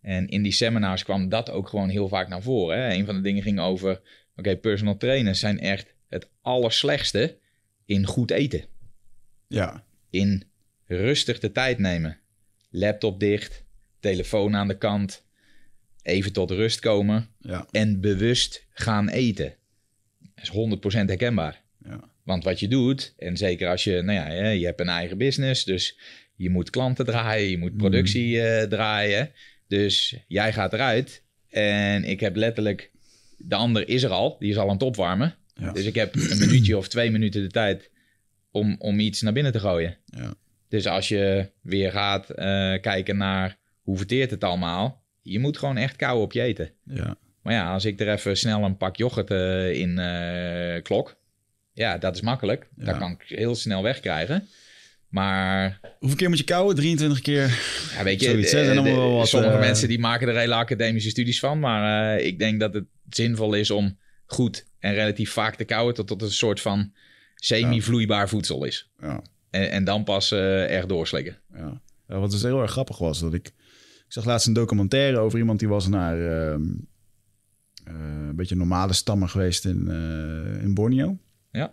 En in die seminars kwam dat ook gewoon heel vaak naar voren. Hè? Een van de dingen ging over, oké, personal trainers zijn echt het allerslechtste in goed eten. Ja, In rustig de tijd nemen. Laptop dicht, telefoon aan de kant, even tot rust komen ja, en bewust gaan eten. Dat is 100% herkenbaar. ja. Want wat je doet, en zeker als je, nou ja, je hebt een eigen business, dus je moet klanten draaien, je moet productie eh, draaien. Dus jij gaat eruit en ik heb letterlijk, de ander is er al, die is al aan het opwarmen. Ja. Dus ik heb een minuutje of twee minuten de tijd om, om iets naar binnen te gooien. Ja. Dus als je weer gaat eh, kijken naar hoe verteert het allemaal, je moet gewoon echt kou op je eten. ja. Maar ja, als ik er even snel een pak yoghurt eh, in eh, klok. Ja, dat is makkelijk. Ja. Dat kan ik heel snel wegkrijgen. Maar Hoeveel keer moet je kouwen? 23 keer? ja, weet je, Zoiets, eh, de- wat, sommige mensen die maken er hele academische studies van. Maar ik denk dat het zinvol is om goed en relatief vaak te kouwen tot het een soort van semi-vloeibaar voedsel is. Ja, En, en dan pas echt doorslikken. ja. Wat dus heel erg grappig was, dat ik... Ik zag laatst een documentaire over iemand die was naar... ehm, een beetje normale stammen geweest in, in Borneo. Ja.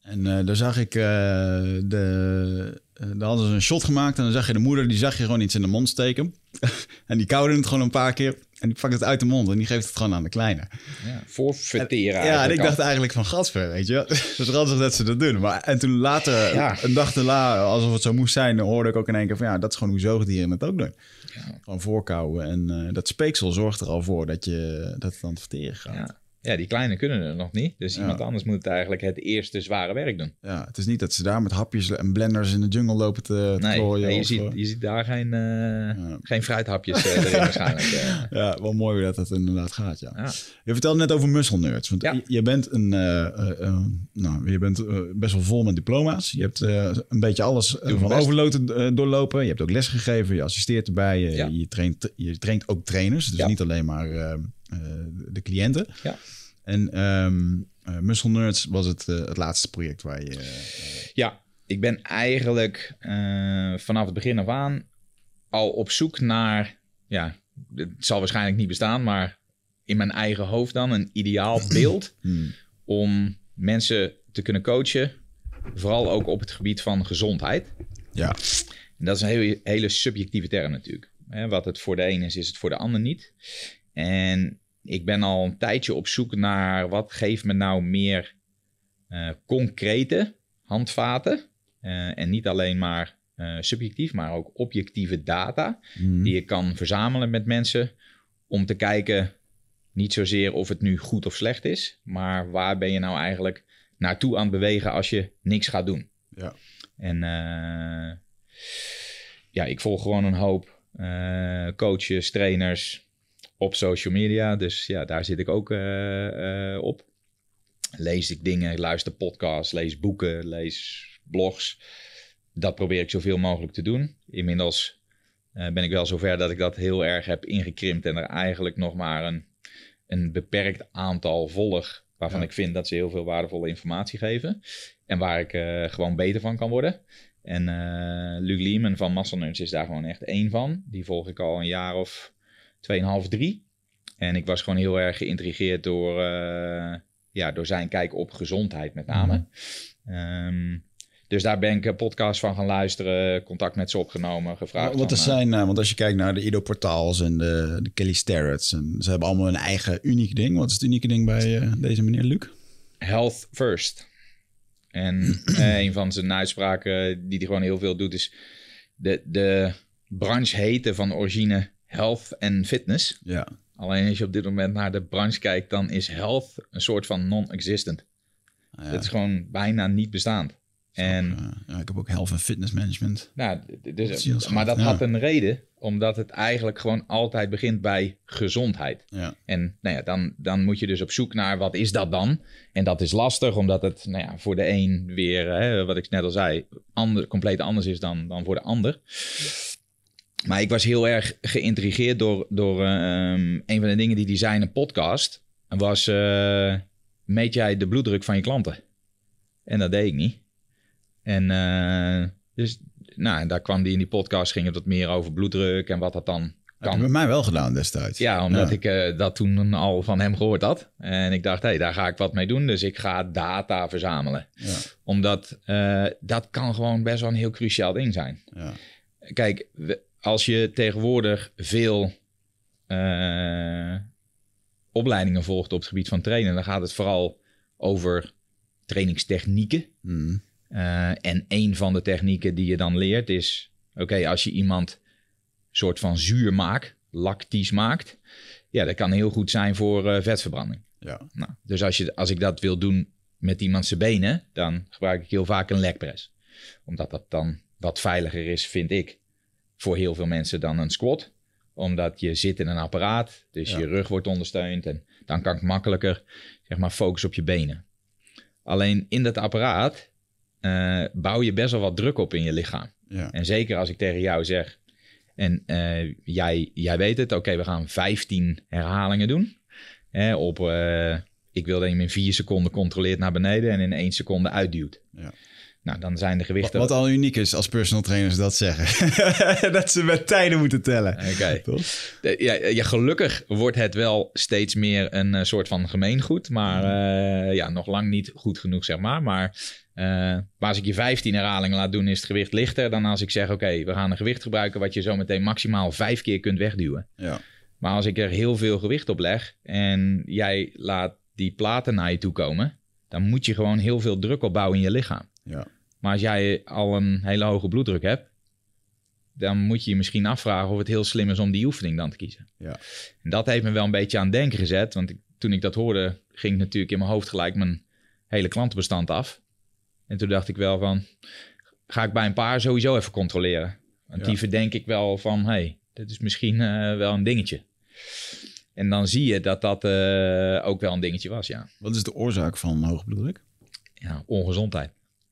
En daar zag ik de. daar hadden ze een shot gemaakt en dan zag je de moeder, die zag je gewoon iets in de mond steken. en die koude het gewoon een paar keer. En die pakt het uit de mond en die geeft het gewoon aan de kleine. Ja, voor verteren. Ja, en ik dacht eigenlijk van gasver, weet je wel. Het is ranzig dat ze dat doen. Maar, en toen later, ja. een dag erna, alsof het zo moest zijn, hoorde ik ook in één keer van ja, dat is gewoon hoe zoogdieren het ook doen. Ja. Gewoon voorkouwen. En uh, dat speeksel zorgt er al voor dat, je, dat het aan het verteren gaat. Ja. Ja, die kleine kunnen het nog niet. Dus iemand anders moet eigenlijk het eerste zware werk doen. Ja, het is niet dat ze daar met hapjes en blenders in de jungle lopen te, te nee, Nee, je, ziet, je ziet daar geen, uh, geen fruithapjes uh, erin waarschijnlijk. Uh. Ja, wel mooi hoe dat, dat inderdaad gaat, ja. ja. Je vertelde net over muscle nerds. Want je, bent, een, nou, je bent best wel vol met diploma's. Je hebt een beetje alles van overloten doorlopen. Je hebt ook les gegeven, je assisteert erbij. Je, je, traint, je traint ook trainers, dus niet alleen maar eh, de cliënten. Ja. En um, Muscle Nerds was het, eh, het laatste project waar je... ja, ik ben eigenlijk vanaf het begin af aan al op zoek naar... Ja, het zal waarschijnlijk niet bestaan, maar in mijn eigen hoofd dan een ideaal beeld... Hmm. om mensen te kunnen coachen, vooral ook op het gebied van gezondheid. Ja. En dat is een hele, hele subjectieve term natuurlijk. Wat het voor de een is, is het voor de ander niet. En ik ben al een tijdje op zoek naar wat geeft me nou meer uh, concrete handvaten. Uh, en niet alleen maar uh, subjectief, maar ook objectieve data mm. die je kan verzamelen met mensen om te kijken niet zozeer of het nu goed of slecht is, maar waar ben je nou eigenlijk naartoe aan het bewegen als je niks gaat doen. Ja. En ja, ik volg gewoon een hoop coaches, trainers, op social media. Dus ja, daar zit ik ook uh, uh, op. Lees ik dingen, luister podcasts, lees boeken, lees blogs. Dat probeer ik zoveel mogelijk te doen. Inmiddels uh, ben ik wel zover dat ik dat heel erg heb ingekrimpt en er eigenlijk nog maar een, een beperkt aantal volg. Waarvan ik vind dat ze heel veel waardevolle informatie geven. En waar ik gewoon beter van kan worden. En Luc Lehman van Muscle is daar gewoon echt één van. Die volg ik al een jaar of 2,5, 3. En ik was gewoon heel erg geïntrigeerd door, uh, ja, door zijn kijk op gezondheid met name. Mm. Um, dus daar ben ik een podcast van gaan luisteren, contact met ze opgenomen, gevraagd. Wat er eh, zijn, uh, want als je kijkt naar de Ido Portaals en de, de Kelly Starretts, en ze hebben allemaal een eigen uniek ding. Wat is het unieke ding bij uh, deze meneer Luc? Health first. En een van zijn uitspraken die hij gewoon heel veel doet is de, de branche heten van origine health en fitness. Ja. Alleen als je op dit moment naar de branche kijkt, dan is health een soort van non-existent. Ja. Het is gewoon bijna niet bestaand. En, ja, ik heb ook health en fitness management. Nou, dus, maar dat had een reden, omdat het eigenlijk gewoon altijd begint bij gezondheid. Ja. En nou ja, dan, dan moet je dus op zoek naar wat is dat dan? En dat is lastig, omdat het nou ja, voor de een weer, hè, wat ik net al zei, ander, compleet anders is dan, dan voor de ander. Maar ik was heel erg geïntrigeerd door, door um, een van de dingen die hij zei in een podcast. Was, uh, meet jij de bloeddruk van je klanten? En dat deed ik niet. En uh, dus, nou, daar kwam die in die podcast, ging het wat meer over bloeddruk en wat dat dan kan. Heb je mij wel gedaan destijds. Ja, omdat ik uh, dat toen al van hem gehoord had. En ik dacht, hé, hey, daar ga ik wat mee doen. Dus ik ga data verzamelen. Ja. Omdat dat kan gewoon best wel een heel cruciaal ding zijn. Ja. Kijk, we, als je tegenwoordig veel uh, opleidingen volgt op het gebied van trainen, dan gaat het vooral over trainingstechnieken. Mm. Uh, en een van de technieken die je dan leert is: oké, als je iemand soort van zuur maakt, lactisch maakt, ja, dat kan heel goed zijn voor uh, vetverbranding. Ja. Nou, dus als, je, als ik dat wil doen met iemand zijn benen, dan gebruik ik heel vaak een legpress. Omdat dat dan wat veiliger is, vind ik voor heel veel mensen dan een squat. Omdat je zit in een apparaat, dus je rug wordt ondersteund. En dan kan ik makkelijker zeg maar, focussen op je benen. Alleen in dat apparaat uh, bouw je best wel wat druk op in je lichaam. Ja. En zeker als ik tegen jou zeg, en uh, jij, jij weet het, oké, we gaan 15 herhalingen doen. Hè, op, uh, ik wil dat je hem in 4 seconden controleert naar beneden en in 1 seconde uitduwt. Ja. Nou, dan zijn de gewichten... Wat al uniek is als personal trainers dat zeggen. dat ze met tijden moeten tellen. Oké. Ja, ja, gelukkig wordt het wel steeds meer een eh, soort van gemeengoed. Maar eh, ja, nog lang niet goed genoeg, zeg maar. Maar, maar als ik je 15 herhalingen laat doen, is het gewicht lichter dan als ik zeg: Oké, we gaan een gewicht gebruiken wat je zo meteen maximaal vijf keer kunt wegduwen. Ja. Maar als ik er heel veel gewicht op leg en jij laat die platen naar je toe komen, dan moet je gewoon heel veel druk opbouwen in je lichaam. Ja. Maar als jij al een hele hoge bloeddruk hebt, dan moet je je misschien afvragen of het heel slim is om die oefening dan te kiezen. Ja. En dat heeft me wel een beetje aan het denken gezet, want ik, toen ik dat hoorde, ging natuurlijk in mijn hoofd gelijk mijn hele klantenbestand af. En toen dacht ik wel van, ga ik bij een paar sowieso even controleren. Want Ja. die verdenk ik wel van, hey, dit is misschien eh, wel een dingetje. En dan zie je dat dat eh, ook wel een dingetje was, ja. Wat is de oorzaak van hoge bloeddruk? ja ongezondheid.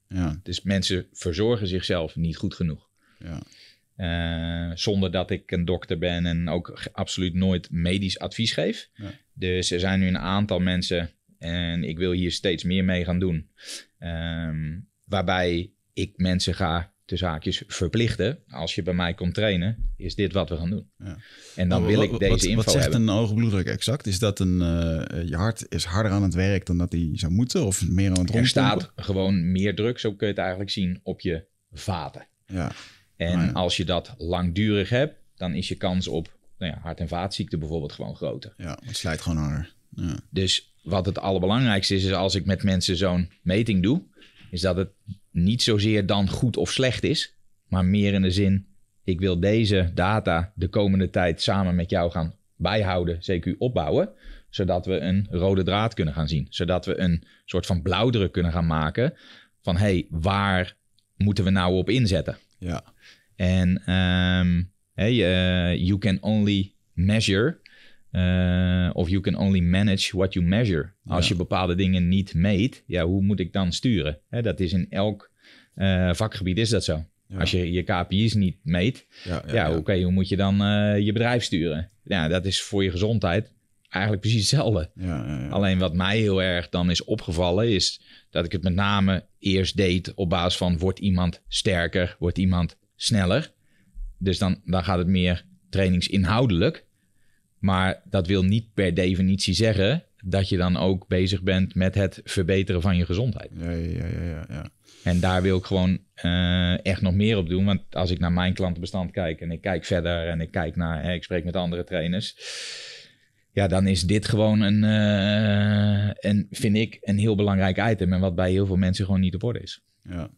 Ja, Dus mensen verzorgen zichzelf niet goed genoeg. ja. Eh, zonder dat ik een dokter ben en ook absoluut nooit medisch advies geef. Ja. Dus er zijn nu een aantal mensen en ik wil hier steeds meer mee gaan doen. Ehm, waarbij ik mensen ga tussen haakjes verplichten. Als je bij mij komt trainen, is dit wat we gaan doen. Ja. En dan Maar wil wat- ik deze wat, info Wat zegt hebben. een hoge bloeddruk exact? Is dat een, eh, je hart is harder aan het werk dan dat hij zou moeten? Of meer aan het Er rondpompen? staat gewoon meer druk, zo kun je het eigenlijk zien, op je vaten. Ja, En ja. als je dat langdurig hebt, dan is je kans op nou ja, hart- en vaatziekten bijvoorbeeld gewoon groter. ja, het slijt gewoon harder. Ja, Dus wat het allerbelangrijkste is, is als ik met mensen zo'n meting doe, is dat het niet zozeer dan goed of slecht is, maar meer in de zin, ik wil deze data de komende tijd samen met jou gaan bijhouden, CQ opbouwen, zodat we een rode draad kunnen gaan zien. Zodat we een soort van blauwdruk kunnen gaan maken van, hé, hey, waar moeten we nou op inzetten? ja, En ehm, hey, eh, you can only measure eh, of you can only manage what you measure. Als Ja. je bepaalde dingen niet meet, ja, hoe moet ik dan sturen? Hè, dat is in elk eh, vakgebied is dat zo. Ja. Als je je KPI's niet meet, ja, ja, oké, hoe moet je dan eh, je bedrijf sturen? Ja, dat is voor je gezondheid eigenlijk precies hetzelfde. Ja, ja, ja. Alleen wat mij heel erg dan is opgevallen, is dat ik het met name eerst deed op basis van wordt iemand sterker, wordt iemand sneller. Dus dan, dan gaat het meer trainingsinhoudelijk. Maar dat wil niet per definitie zeggen dat je dan ook bezig bent met het verbeteren van je gezondheid. Ja, ja, ja, ja. En daar wil ik gewoon eh, echt nog meer op doen. Want als ik naar mijn klantenbestand kijk en ik kijk verder en ik kijk naar, hè, ik spreek met andere trainers. Ja, dan is dit gewoon een, een, vind ik, een heel belangrijk item. En wat bij heel veel mensen gewoon niet op orde is. Ja.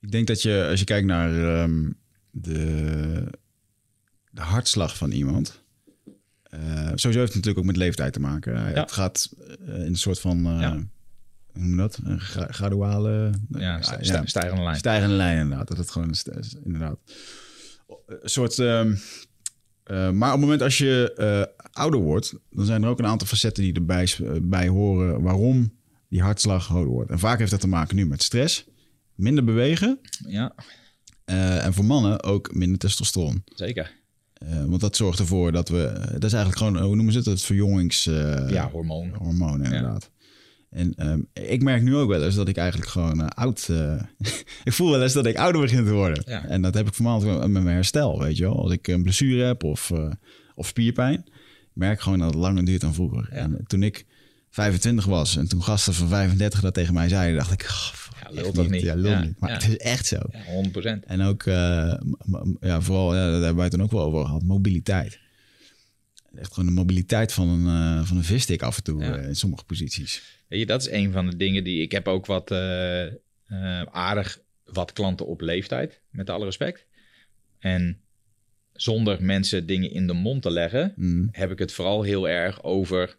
Ik denk dat je, als je kijkt naar ehm, de, de hartslag van iemand. Eh, sowieso heeft het natuurlijk ook met leeftijd te maken. Ja. Het gaat eh, in een soort van, eh, hoe noem je dat? Een gra- graduale... Ja, stijgende lijn. Stijgende lijn inderdaad. Dat het gewoon is inderdaad. Een soort. ehm, eh, maar op het moment als je eh, ouder wordt, dan zijn er ook een aantal facetten die erbij eh, bij horen waarom die hartslag hoger wordt. En vaak heeft dat te maken nu met stress, minder bewegen Ja, eh, en voor mannen ook minder testosteron. zeker. Eh, want dat zorgt ervoor dat we, dat is eigenlijk gewoon, eh, hoe noemen ze het, het verjongings... eh, ja, hormoon. hormonen inderdaad. En ehm, ik merk nu ook wel eens dat ik eigenlijk gewoon oud... ik voel wel eens dat ik ouder begin te worden. Ja. En dat heb ik vooral met mijn herstel, weet je wel. Als ik een blessure heb of, of spierpijn... merk gewoon dat het langer duurt dan vroeger. Ja. En toen ik 25 was en toen gasten van 35 dat tegen mij zeiden... dacht ik, oh, Ja, echt lul toch niet? Ja, lul Ja, niet. Maar ja. het is echt zo. Ja, 100%. En ook, eh, ja, vooral, ja, daar hebben wij het toen ook wel over gehad, mobiliteit. Echt gewoon de mobiliteit van een, eh, van een visstick af en toe eh, in sommige posities. Weet je, dat is een van de dingen die... Ik heb ook wat aardig wat klanten op leeftijd, met alle respect. En zonder mensen dingen in de mond te leggen, Mm. heb ik het vooral heel erg over...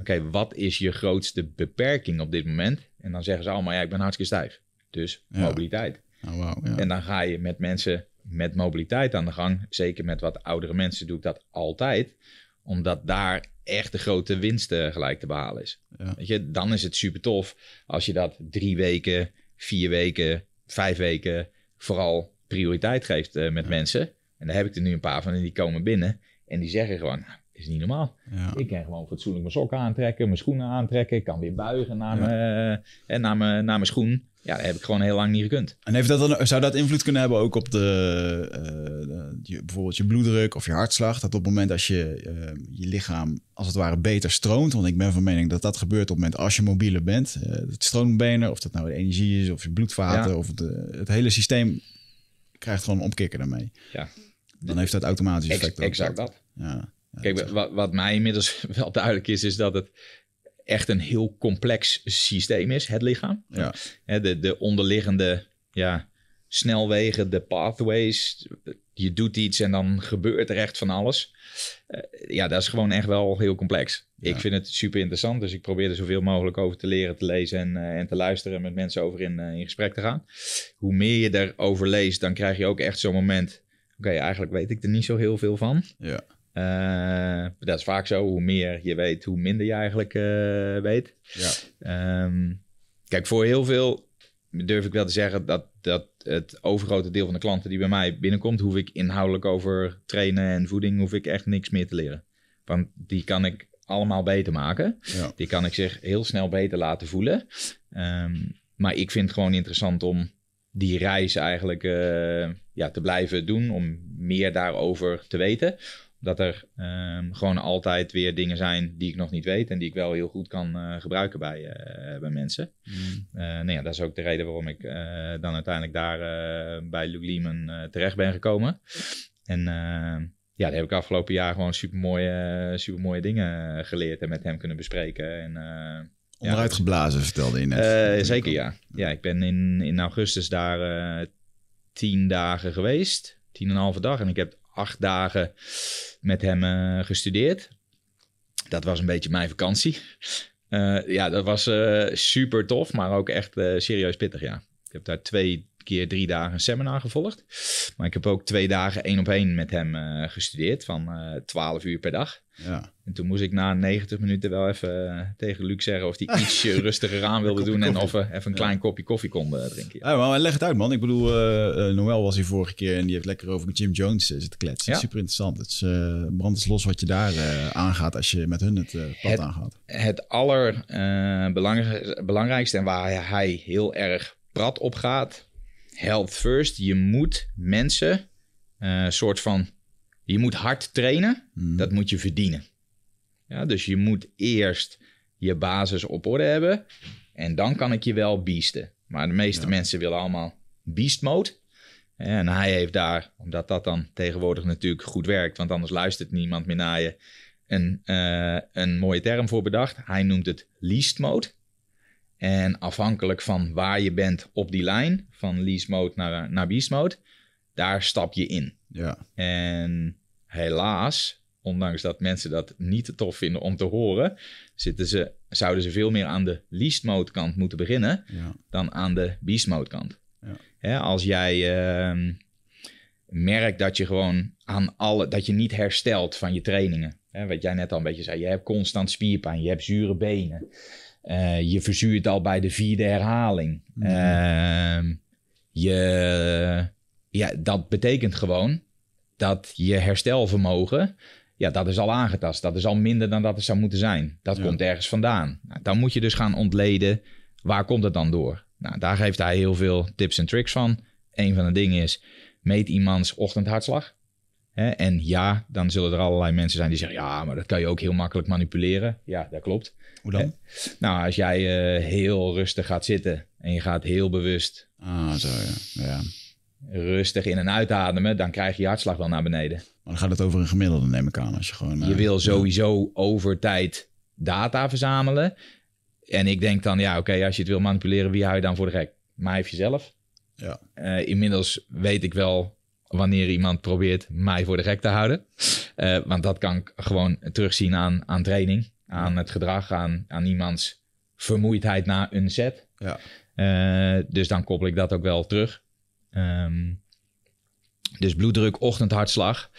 Oké, wat is je grootste beperking op dit moment? En dan zeggen ze allemaal, ja, ik ben hartstikke stijf. Dus Ja. mobiliteit. Oh, ja. En dan ga je met mensen met mobiliteit aan de gang. Zeker met wat oudere mensen doe ik dat altijd. Omdat daar echt de grote winst eh, gelijk te behalen is. Ja. Weet je, dan is het super tof als je dat drie weken, vier weken, vijf weken vooral prioriteit geeft eh, met mensen. En daar heb ik er nu een paar van en die komen binnen. En die zeggen gewoon, nou, is niet normaal. Ja. Ik kan gewoon fatsoenlijk mijn sokken aantrekken, mijn schoenen aantrekken. Ik kan weer buigen naar, mijn, eh, naar, mijn, naar mijn schoen. Ja, dat heb ik gewoon heel lang niet gekund. En heeft dat dan, zou dat invloed kunnen hebben ook op de, eh, de- je, bijvoorbeeld je bloeddruk of je hartslag? Dat op het moment als je eh, je lichaam als het ware beter stroomt, want ik ben van mening dat dat gebeurt op het moment als je mobieler bent. eh, het stroombenen, of dat nou de energie is of je bloedvaten Ja. of het, eh, het hele systeem krijgt gewoon een omkikker daarmee. Ja. Dan heeft dat automatisch effect. exact dat. Ja. Kijk, wat, wat mij inmiddels wel duidelijk is, is dat het echt een heel complex systeem is, het lichaam. ja. De, de onderliggende ja, snelwegen, de pathways. Je doet iets en dan gebeurt er echt van alles. Eh, ja, dat is gewoon echt wel heel complex. Ja. Ik vind het super interessant, dus ik probeer er zoveel mogelijk over te leren, te lezen en, eh, en te luisteren en met mensen over in, eh, in gesprek te gaan. Hoe meer je erover leest, dan krijg je ook echt zo'n moment. Oké, eigenlijk weet ik er niet zo heel veel van. ja. Eh, dat is vaak zo. Hoe meer je weet, hoe minder je eigenlijk eh, weet. ja. Ehm, kijk, voor heel veel durf ik wel te zeggen dat, dat het overgrote deel van de klanten die bij mij binnenkomt, hoef ik inhoudelijk over trainen en voeding, hoef ik echt niks meer te leren. Want die kan ik allemaal beter maken. ja. Die kan ik zich heel snel beter laten voelen. Ehm, maar ik vind het gewoon interessant om die reis eigenlijk eh, ja, te blijven doen. Om meer daarover te weten. Dat er ehm, gewoon altijd weer dingen zijn die ik nog niet weet. En die ik wel heel goed kan eh, gebruiken bij, eh, bij mensen. Mm. Eh, nou ja, dat is ook de reden waarom ik dan uiteindelijk daar bij Luke Lehman eh, terecht ben gekomen. En ja, daar heb ik afgelopen jaar gewoon super mooie, super mooie dingen geleerd en met hem kunnen bespreken. En, Onderuit geblazen, vertelde je net. zeker ja. Ja, ik ben in, in augustus daar tien dagen geweest. Tien en een halve dag. En ik heb acht dagen met hem eh, gestudeerd. Dat was een beetje mijn vakantie. Eh, ja, dat was eh, super tof, maar ook echt serieus pittig, ja. Ik heb daar twee keer drie dagen een seminar gevolgd. Maar ik heb ook twee dagen één op één met hem eh, gestudeerd van eh 12 uur per dag. Ja. En toen moest ik na 90 minuten wel even eh, tegen Luc zeggen of hij iets eh, rustiger aan wilde doen. En of we even een klein kopje koffie konden drinken. Ja. Maar leg het uit, man. Ik bedoel, Noël was hier vorige keer en die heeft lekker over Jim Jones zitten kletsen. Ja. Super interessant. Het is brand is los wat je daar aangaat als je met hun het pad Het- aangaat. Het allerbelangrijkste en waar hij heel erg prat op gaat. Health first. Je moet mensen eh soort van... Je moet hard trainen. Mm. Dat moet je verdienen. Ja, dus je moet eerst je basis op orde hebben. En dan kan ik je wel beasten. Maar de meeste Ja. mensen willen allemaal beast mode. En hij heeft daar, omdat dat dan tegenwoordig natuurlijk goed werkt, want anders luistert niemand meer naar je, een, eh, een mooie term voor bedacht. Hij noemt het least mode. En afhankelijk van waar je bent op die lijn, van least mode naar, naar beast mode, daar stap je in. Ja, En helaas, ondanks dat mensen dat niet te tof vinden om te horen, zitten ze, zouden ze veel meer aan de least mode kant moeten beginnen ja, dan aan de beast mode kant. Ja. Hè, als jij ehm, merkt dat je gewoon aan alle, dat je niet herstelt van je trainingen. Hè, wat jij net al een beetje zei, je hebt constant spierpijn, je hebt zure benen. Eh, je verzuurt al bij de vierde herhaling. Mhm. Ehm, je, ja, dat betekent gewoon dat je herstelvermogen, ja, dat is al aangetast. Dat is al minder dan dat het zou moeten zijn. Dat Ja. komt ergens vandaan. Nou, dan moet je dus gaan ontleden, waar komt het dan door? Nou, daar geeft hij heel veel tips en tricks van. Een van de dingen is, meet iemands ochtendhartslag. En ja, dan zullen er allerlei mensen zijn die zeggen, ja, maar dat kan je ook heel makkelijk manipuleren. Ja, dat klopt. hoe dan? Nou, als jij eh, heel rustig gaat zitten en je gaat heel bewust Ah, zo ja. ja. rustig in- en uitademen, dan krijg je je hartslag wel naar beneden. Maar dan gaat het over een gemiddelde, neem ik aan. Als je gewoon... Je eh, wil sowieso over tijd data verzamelen. En ik denk dan, ja, oké, als je het wil manipuleren, wie hou je dan voor de gek? Mij of jezelf? Ja. Eh, inmiddels weet ik wel wanneer iemand probeert mij voor de gek te houden. Eh, want dat kan ik gewoon terugzien aan, aan training, aan het gedrag, aan, aan iemands vermoeidheid na een set. Ja. Eh, dus dan koppel ik dat ook wel terug. Ehm, dus bloeddruk, ochtendhartslag.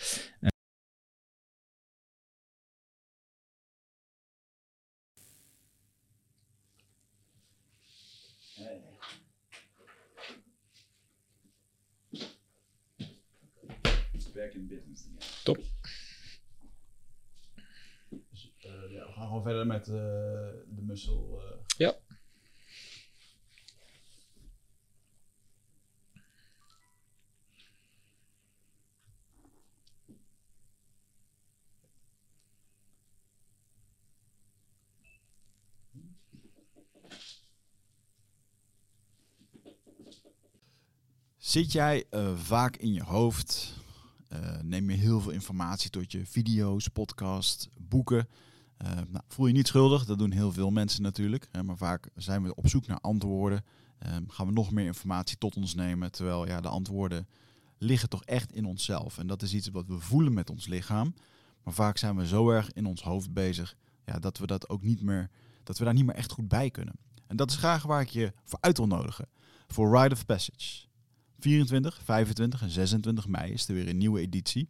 Top. Gewoon verder met uh, de mussel. Uh... Ja. Zit jij uh, vaak in je hoofd? Uh, neem je heel veel informatie tot je video's, podcast, boeken? Uh, nou, voel je niet schuldig, dat doen heel veel mensen natuurlijk. Hè, maar vaak zijn we op zoek naar antwoorden. gaan we nog meer informatie tot ons nemen, terwijl ja, de antwoorden liggen toch echt in onszelf. En dat is iets wat we voelen met ons lichaam. Maar vaak zijn we zo erg in ons hoofd bezig ja, dat we dat ook niet meer, dat we daar niet meer echt goed bij kunnen. En dat is graag waar ik je voor uit wil nodigen. Voor Ride of Passage. 24, 25 en 26 mei is er weer een nieuwe editie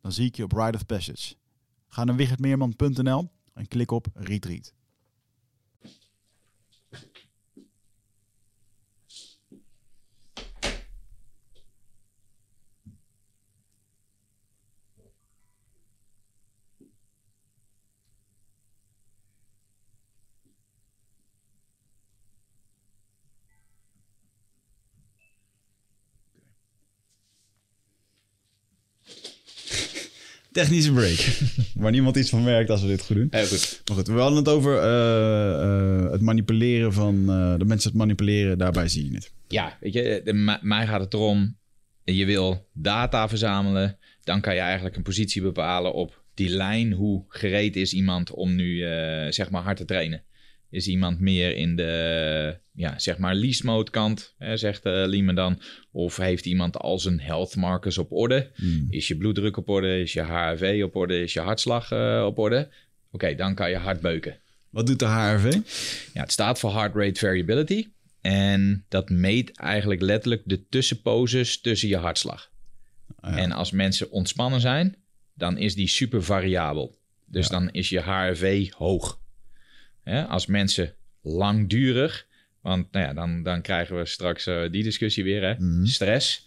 Dan zie ik je op Ride of Passage. Ga naar wichertmeerman.nl en klik op Retreat. Technische break. Waar niemand iets van merkt als we dit goed doen. Heel goed. Maar goed, we hadden het over uh, uh, het manipuleren van uh, de mensen het manipuleren. Daarbij zie je het. Ja, weet je, de, mij gaat het erom. Je wil data verzamelen. Dan kan je eigenlijk een positie bepalen op die lijn. Hoe gereed is iemand om nu zeg maar hard te trainen? Is iemand meer in de, ja, zeg maar, least mode kant, hè, zegt uh, Liemen dan? Of heeft iemand al zijn health markers op orde? Hmm. Is je bloeddruk op orde? Is je HRV op orde? Is je hartslag uh, op orde? Oké, dan kan je hard beuken. Wat doet de HRV? Ja, het staat voor Heart Rate Variability. En dat meet eigenlijk letterlijk de tussenposes tussen je hartslag. Ah, ja. En als mensen ontspannen zijn, dan is die super variabel. Dus ja. dan is je HRV hoog. Hè, als mensen langdurig, want nou ja, dan, dan krijgen we straks uh, die discussie weer, hè? Mm -hmm. stress.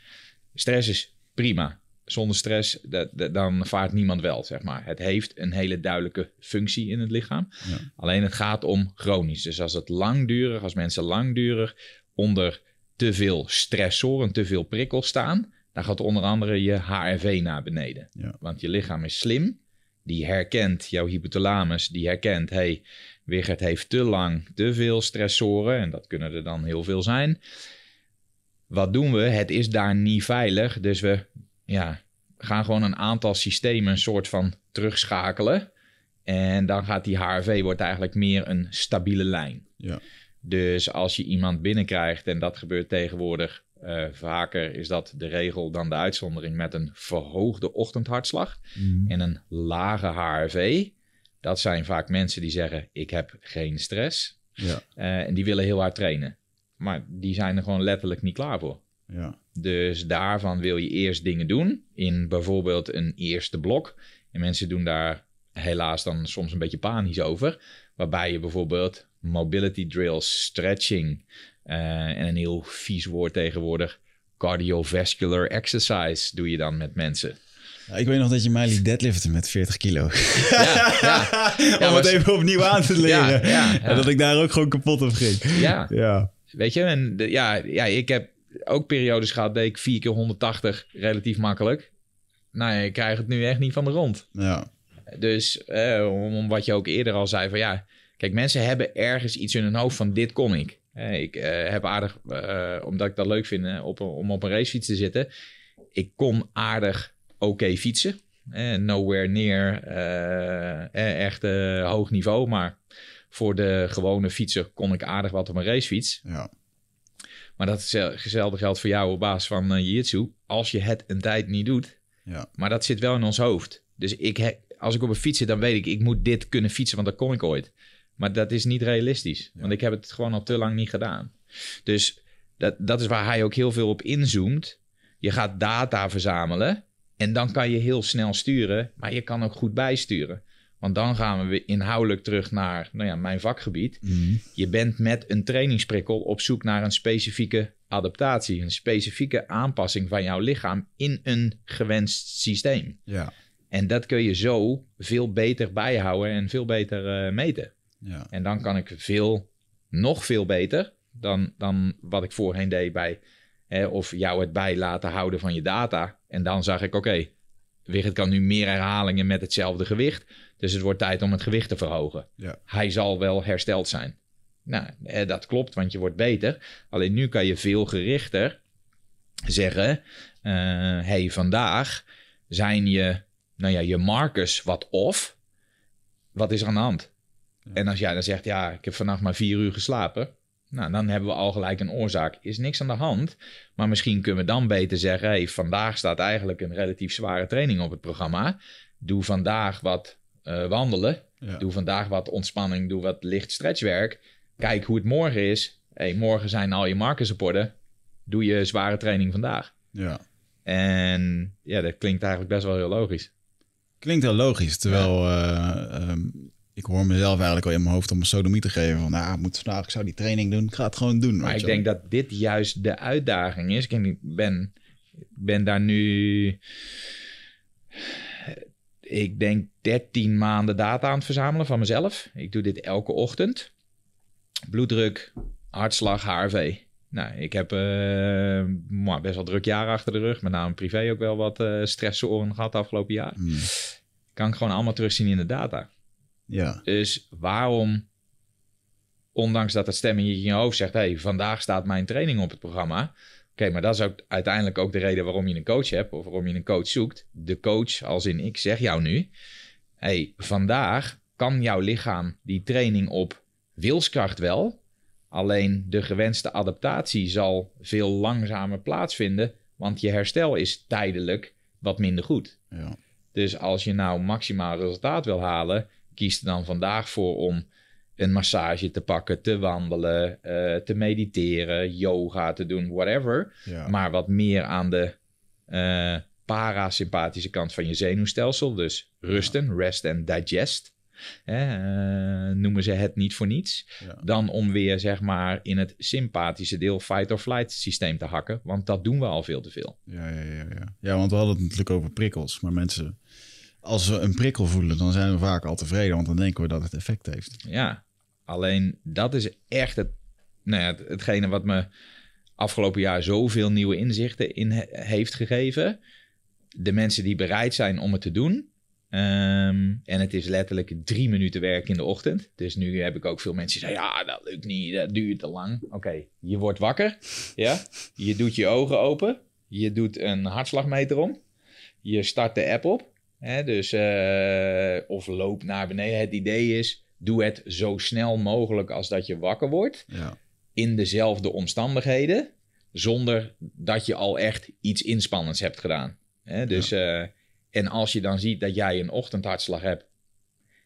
Stress is prima. Zonder stress, dat, dat, dan vaart niemand wel, zeg maar. Het heeft een hele duidelijke functie in het lichaam. Ja. Alleen het gaat om chronisch. Dus als het langdurig, als mensen langdurig onder te veel stressoren, te veel prikkels staan, dan gaat onder andere je HRV naar beneden. Ja. Want je lichaam is slim. Die herkent, jouw hypothalamus, die herkent, hey, Wigert heeft te lang te veel stressoren en dat kunnen er dan heel veel zijn. Wat doen we? Het is daar niet veilig, dus we ja, gaan gewoon een aantal systemen een soort van terugschakelen. En dan gaat die HRV wordt eigenlijk meer een stabiele lijn. Ja. Dus als je iemand binnenkrijgt, en dat gebeurt tegenwoordig uh, vaker, is dat de regel dan de uitzondering met een verhoogde ochtendhartslag mm. en een lage HRV. Dat zijn vaak mensen die zeggen: Ik heb geen stress. Ja. Uh, en die willen heel hard trainen. Maar die zijn er gewoon letterlijk niet klaar voor. Ja. Dus daarvan wil je eerst dingen doen. In bijvoorbeeld een eerste blok. En mensen doen daar helaas dan soms een beetje panisch over. Waarbij je bijvoorbeeld mobility drills, stretching. Uh, en een heel vies woord tegenwoordig. Cardiovascular exercise doe je dan met mensen. Ja, ik weet nog dat je mij liet deadliften met 40 kilo. Ja, ja. ja Om het even opnieuw aan te leren. En dat ik daar ook gewoon kapot op ging. Ja. ja. Weet je, en de, ja, ja, ik heb ook periodes gehad, deed ik 4 keer 180 relatief makkelijk. Nou, ik krijg het nu echt niet van de rond. Ja. Dus eh, om, wat je ook eerder al zei, van ja, kijk, mensen hebben ergens iets in hun hoofd van dit kon ik. Eh, ik uh, heb aardig, omdat ik dat leuk vind, op, om op een racefiets te zitten ik kon aardig oké fietsen. Eh, nowhere near eh, eh, echt eh, hoog niveau. Maar voor de gewone fietser kon ik aardig wat op een racefiets. Ja. Maar dat is hetzelfde geldt voor jou op basis van uh, jiu-jitsu. Als je het een tijd niet doet. Ja. Maar dat zit wel in ons hoofd. Dus ik als ik op een fiets zit, dan weet ik, ik moet dit kunnen fietsen, want dat kon ik ooit. Maar dat is niet realistisch. Want ik heb het gewoon al te lang niet gedaan. Dus dat, dat is waar hij ook heel veel op inzoomt. Je gaat data verzamelen. En dan kan je heel snel sturen. Maar je kan ook goed bijsturen. Want dan gaan we weer inhoudelijk terug naar nou ja, mijn vakgebied. Mhm. Je bent met een trainingsprikkel op zoek naar een specifieke adaptatie. Een specifieke aanpassing van jouw lichaam in een gewenst systeem. Ja. En dat kun je zo veel beter bijhouden en veel beter eh, meten. Ja. En dan kan ik veel, nog veel beter dan, dan wat ik voorheen deed bij... Hè, of jou het bij laten houden van je data. En dan zag ik, oké, Wigert kan nu meer herhalingen met hetzelfde gewicht. Dus het wordt tijd om het gewicht te verhogen. Ja. Hij zal wel hersteld zijn. Nou, dat klopt, want je wordt beter. Alleen nu kan je veel gerichter zeggen... eh, hey, vandaag zijn je, nou ja, je markers wat off. Wat is er aan de hand? En als jij dan zegt, ja, ik heb vannacht maar vier uur geslapen. Nou, dan hebben we al gelijk een oorzaak. Is niks aan de hand. Maar misschien kunnen we dan beter zeggen, hey, vandaag staat eigenlijk een relatief zware training op het programma. Doe vandaag wat eh, wandelen. Ja. Doe vandaag wat ontspanning. Doe wat licht stretchwerk. Kijk hoe het morgen is. Hey, morgen zijn al je markers op orde. Doe je zware training vandaag. ja. En ja, dat klinkt eigenlijk best wel heel logisch. Klinkt heel logisch. Terwijl eh, ehm, ik hoor mezelf eigenlijk al in mijn hoofd om een sodomie te geven. Van, nou, ik moet vandaag, ik zou die training doen. Ik ga het gewoon doen. Maar ik denk dat dit juist de uitdaging is. Ik ben, ben daar nu... Ik denk 13 maanden data aan het verzamelen van mezelf. Ik doe dit elke ochtend. Bloeddruk, hartslag, HRV. Nou, ik heb eh, best wel druk jaar achter de rug. Met name privé ook wel wat eh stressoren gehad afgelopen jaar. Hmm. Kan ik gewoon allemaal terugzien in de data. Ja. Dus waarom, ondanks dat het stemmetje in je hoofd zegt: hey, vandaag staat mijn training op het programma. Oké, maar dat is ook uiteindelijk ook de reden waarom je een coach hebt of waarom je een coach zoekt. De coach, als in ik zeg jou nu: hey, vandaag kan jouw lichaam die training op wilskracht wel. Alleen de gewenste adaptatie zal veel langzamer plaatsvinden, want je herstel is tijdelijk wat minder goed. ja. Dus als je nou maximaal resultaat wil halen, kies er dan vandaag voor om een massage te pakken, te wandelen, eh, te mediteren, yoga te doen, whatever. ja. Maar wat meer aan de eh, parasympathische kant van je zenuwstelsel. Dus rusten, rest en digest. Eh, noemen ze het niet voor niets. Ja. Dan om weer zeg maar in het sympathische deel fight-or-flight systeem te hakken. Want dat doen we al veel te veel. Ja, ja, ja, ja. ja, want we hadden het natuurlijk over prikkels. Maar mensen, als we een prikkel voelen, dan zijn we vaak al tevreden. Want dan denken we dat het effect heeft. Ja, alleen dat is echt het, nou ja, het- hetgene wat me afgelopen jaar zoveel nieuwe inzichten in he- heeft gegeven. De mensen die bereid zijn om het te doen. Ehm, en het is letterlijk drie minuten werk in de ochtend. Dus nu heb ik ook veel mensen die zeggen: Ja, dat lukt niet, dat duurt te lang. Oké, je wordt wakker. Ja, je doet je ogen open. Je doet een hartslagmeter om. Je start de app op. Hè, dus, eh, of loop naar beneden. Het idee is: doe het zo snel mogelijk als dat je wakker wordt. Ja, In dezelfde omstandigheden. Zonder dat je al echt iets inspannends hebt gedaan. Hè, dus, eh, en als je dan ziet dat jij een ochtendhartslag hebt.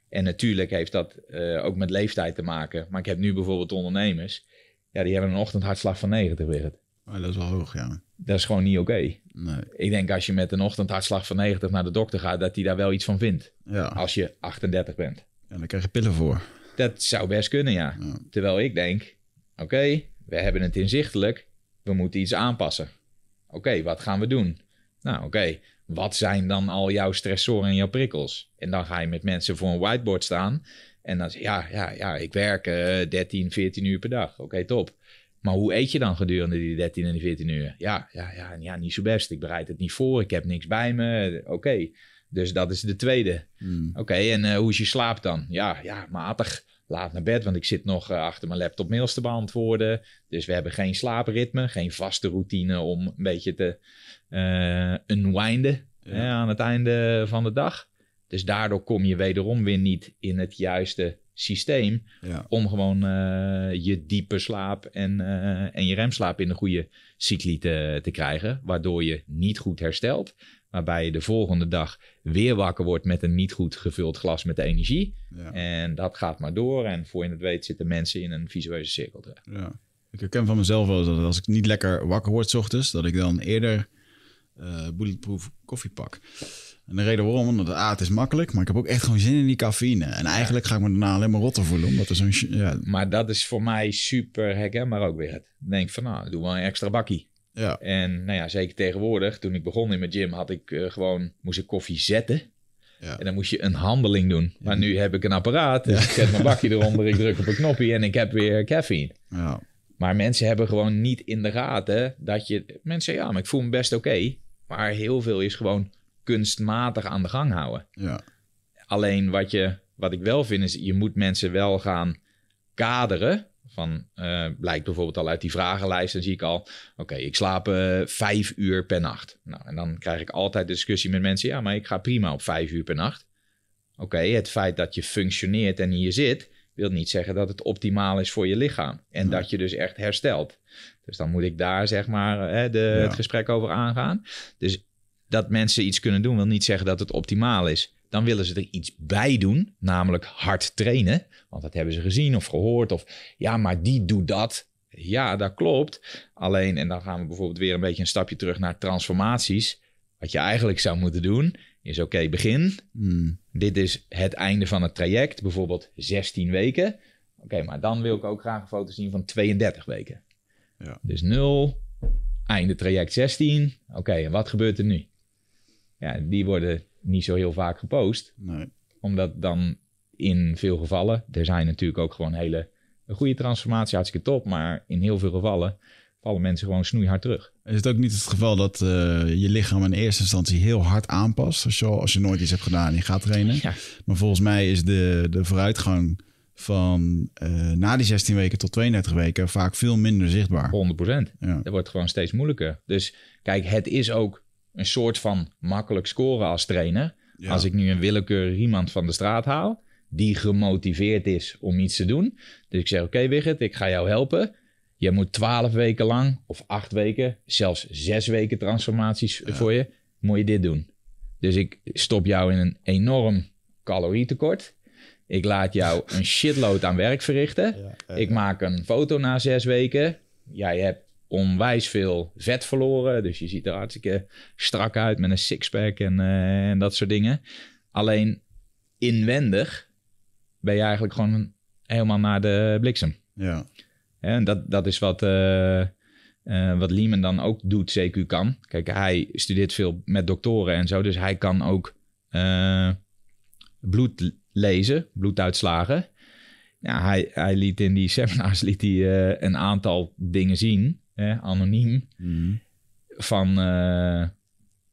En natuurlijk heeft dat eh, ook met leeftijd te maken. Maar ik heb nu bijvoorbeeld ondernemers. Ja, die hebben een ochtendhartslag van 90 weer. Maar dat is wel hoog, ja. Dat is gewoon niet oké. Nee. Ik denk als je met een ochtendhartslag van 90 naar de dokter gaat, dat hij daar wel iets van vindt. Ja, Als je 38 bent. en daar krijg je pillen voor. Dat zou best kunnen, ja. Ja. Terwijl ik denk, oké, we hebben het inzichtelijk. We moeten iets aanpassen. Oké, wat gaan we doen? Nou, oké, wat zijn dan al jouw stressoren en jouw prikkels? En dan ga je met mensen voor een whiteboard staan. En dan zeg je, ja, ja, ja, ik werk eh 13, 14 uur per dag. Oké, top. Maar hoe eet je dan gedurende die 13 en die 14 uur? Ja, ja, ja, ja, niet zo best. Ik bereid het niet voor. Ik heb niks bij me. Oké, dus dat is de tweede. Hmm. Oké, en eh, hoe is je slaap dan? Ja, ja, matig. laat naar bed, want ik zit nog eh, achter mijn laptop mails te beantwoorden. Dus we hebben geen slaapritme, geen vaste routine om een beetje te eh unwinden Ja. hè, aan het einde van de dag. Dus daardoor kom je wederom weer niet in het juiste systeem Ja. om gewoon eh, je diepe slaap en, eh, en je remslaap in de goede cycli te, te krijgen. Waardoor je niet goed herstelt. Waarbij je de volgende dag weer wakker wordt met een niet goed gevuld glas met energie. Ja. En dat gaat maar door. En voor je het weet zitten mensen in een visueuze cirkel terecht. Ja. Ik herken van mezelf wel dat als ik niet lekker wakker word 's ochtends, dat ik dan eerder eh bulletproof koffie pak. En de reden waarom, omdat ah, het is makkelijk, maar ik heb ook echt gewoon zin in die cafeïne. En eigenlijk ga ik me daarna alleen maar rotter voelen, omdat er zo'n... Ja, Maar dat is voor mij super herkenbaar ook weer. Ik denk van nou, doe wel een extra bakkie. ja, En nou ja, zeker tegenwoordig, toen ik begon in mijn gym, had ik eh, gewoon, moest ik koffie zetten. ja. En dan moest je een handeling doen. Maar nu heb ik een apparaat. Dus ik zet mijn bakje eronder, ik druk op een knopje en ik heb weer caffeine. ja, Maar mensen hebben gewoon niet in de gaten dat je... Mensen zeggen, ja, maar ik voel me best oké. Maar heel veel is gewoon kunstmatig aan de gang houden. ja, Alleen wat, je, wat ik wel vind is, je moet mensen wel gaan kaderen. Van, eh, blijkt bijvoorbeeld al uit die vragenlijst, dan zie ik al... Oké, ik slaap eh, vijf uur per nacht. Nou, en dan krijg ik altijd discussie met mensen... Ja, maar ik ga prima op vijf uur per nacht. Oké, het feit dat je functioneert en hier zit... wil niet zeggen dat het optimaal is voor je lichaam. En dat je dus echt herstelt. Dus dan moet ik daar zeg maar hè, de, Ja. het gesprek over aangaan. Dus dat mensen iets kunnen doen... wil niet zeggen dat het optimaal is. Dan willen ze er iets bij doen, namelijk hard trainen. Want dat hebben ze gezien of gehoord. Of ja, maar die doet dat. Ja, dat klopt. Alleen, en dan gaan we bijvoorbeeld weer een beetje een stapje terug naar transformaties. Wat je eigenlijk zou moeten doen, is oké, begin. Mm, Dit is het einde van het traject, bijvoorbeeld 16 weken. Oké, maar dan wil ik ook graag een foto zien van 32 weken. Ja. Dus 0, einde traject 16. Oké, en wat gebeurt er nu? Ja, die worden niet zo heel vaak gepost nee. omdat dan in veel gevallen, er zijn natuurlijk ook gewoon hele een goede transformatie, hartstikke top, maar in heel veel gevallen vallen mensen gewoon snoeihard terug. Is het ook niet het geval dat eh, je lichaam in eerste instantie heel hard aanpast? Als je, als je nooit iets hebt gedaan en je gaat trainen. Ja, Maar volgens mij is de, de vooruitgang van eh, na die 16 weken tot 32 weken vaak veel minder zichtbaar. 100 Ja, Dat wordt gewoon steeds moeilijker. Dus kijk, het is ook een soort van makkelijk scoren als trainer. Ja. Als ik nu een willekeurig iemand van de straat haal, die gemotiveerd is om iets te doen. Dus ik zeg, oké Wigert, ik ga jou helpen. Je moet twaalf weken lang, of acht weken, zelfs zes weken transformaties voor je, moet je dit doen. Dus ik stop jou in een enorm calorietekort. Ik laat jou een shitload aan werk verrichten. Ik maak een foto na zes weken. Jij hebt onwijs veel vet verloren. Dus je ziet er hartstikke strak uit met een sixpack en, eh, en dat soort dingen. Alleen inwendig ben je eigenlijk gewoon helemaal naar de bliksem. ja, En dat, dat is wat, eh, eh, wat Lehman dan ook doet, CQ kan. Kijk, hij studeert veel met doktoren en zo. Dus hij kan ook bloed lezen, bloeduitslagen. Ja, hij, hij liet in die seminars liet hij, een aantal dingen zien, anoniem, Mm, van eh,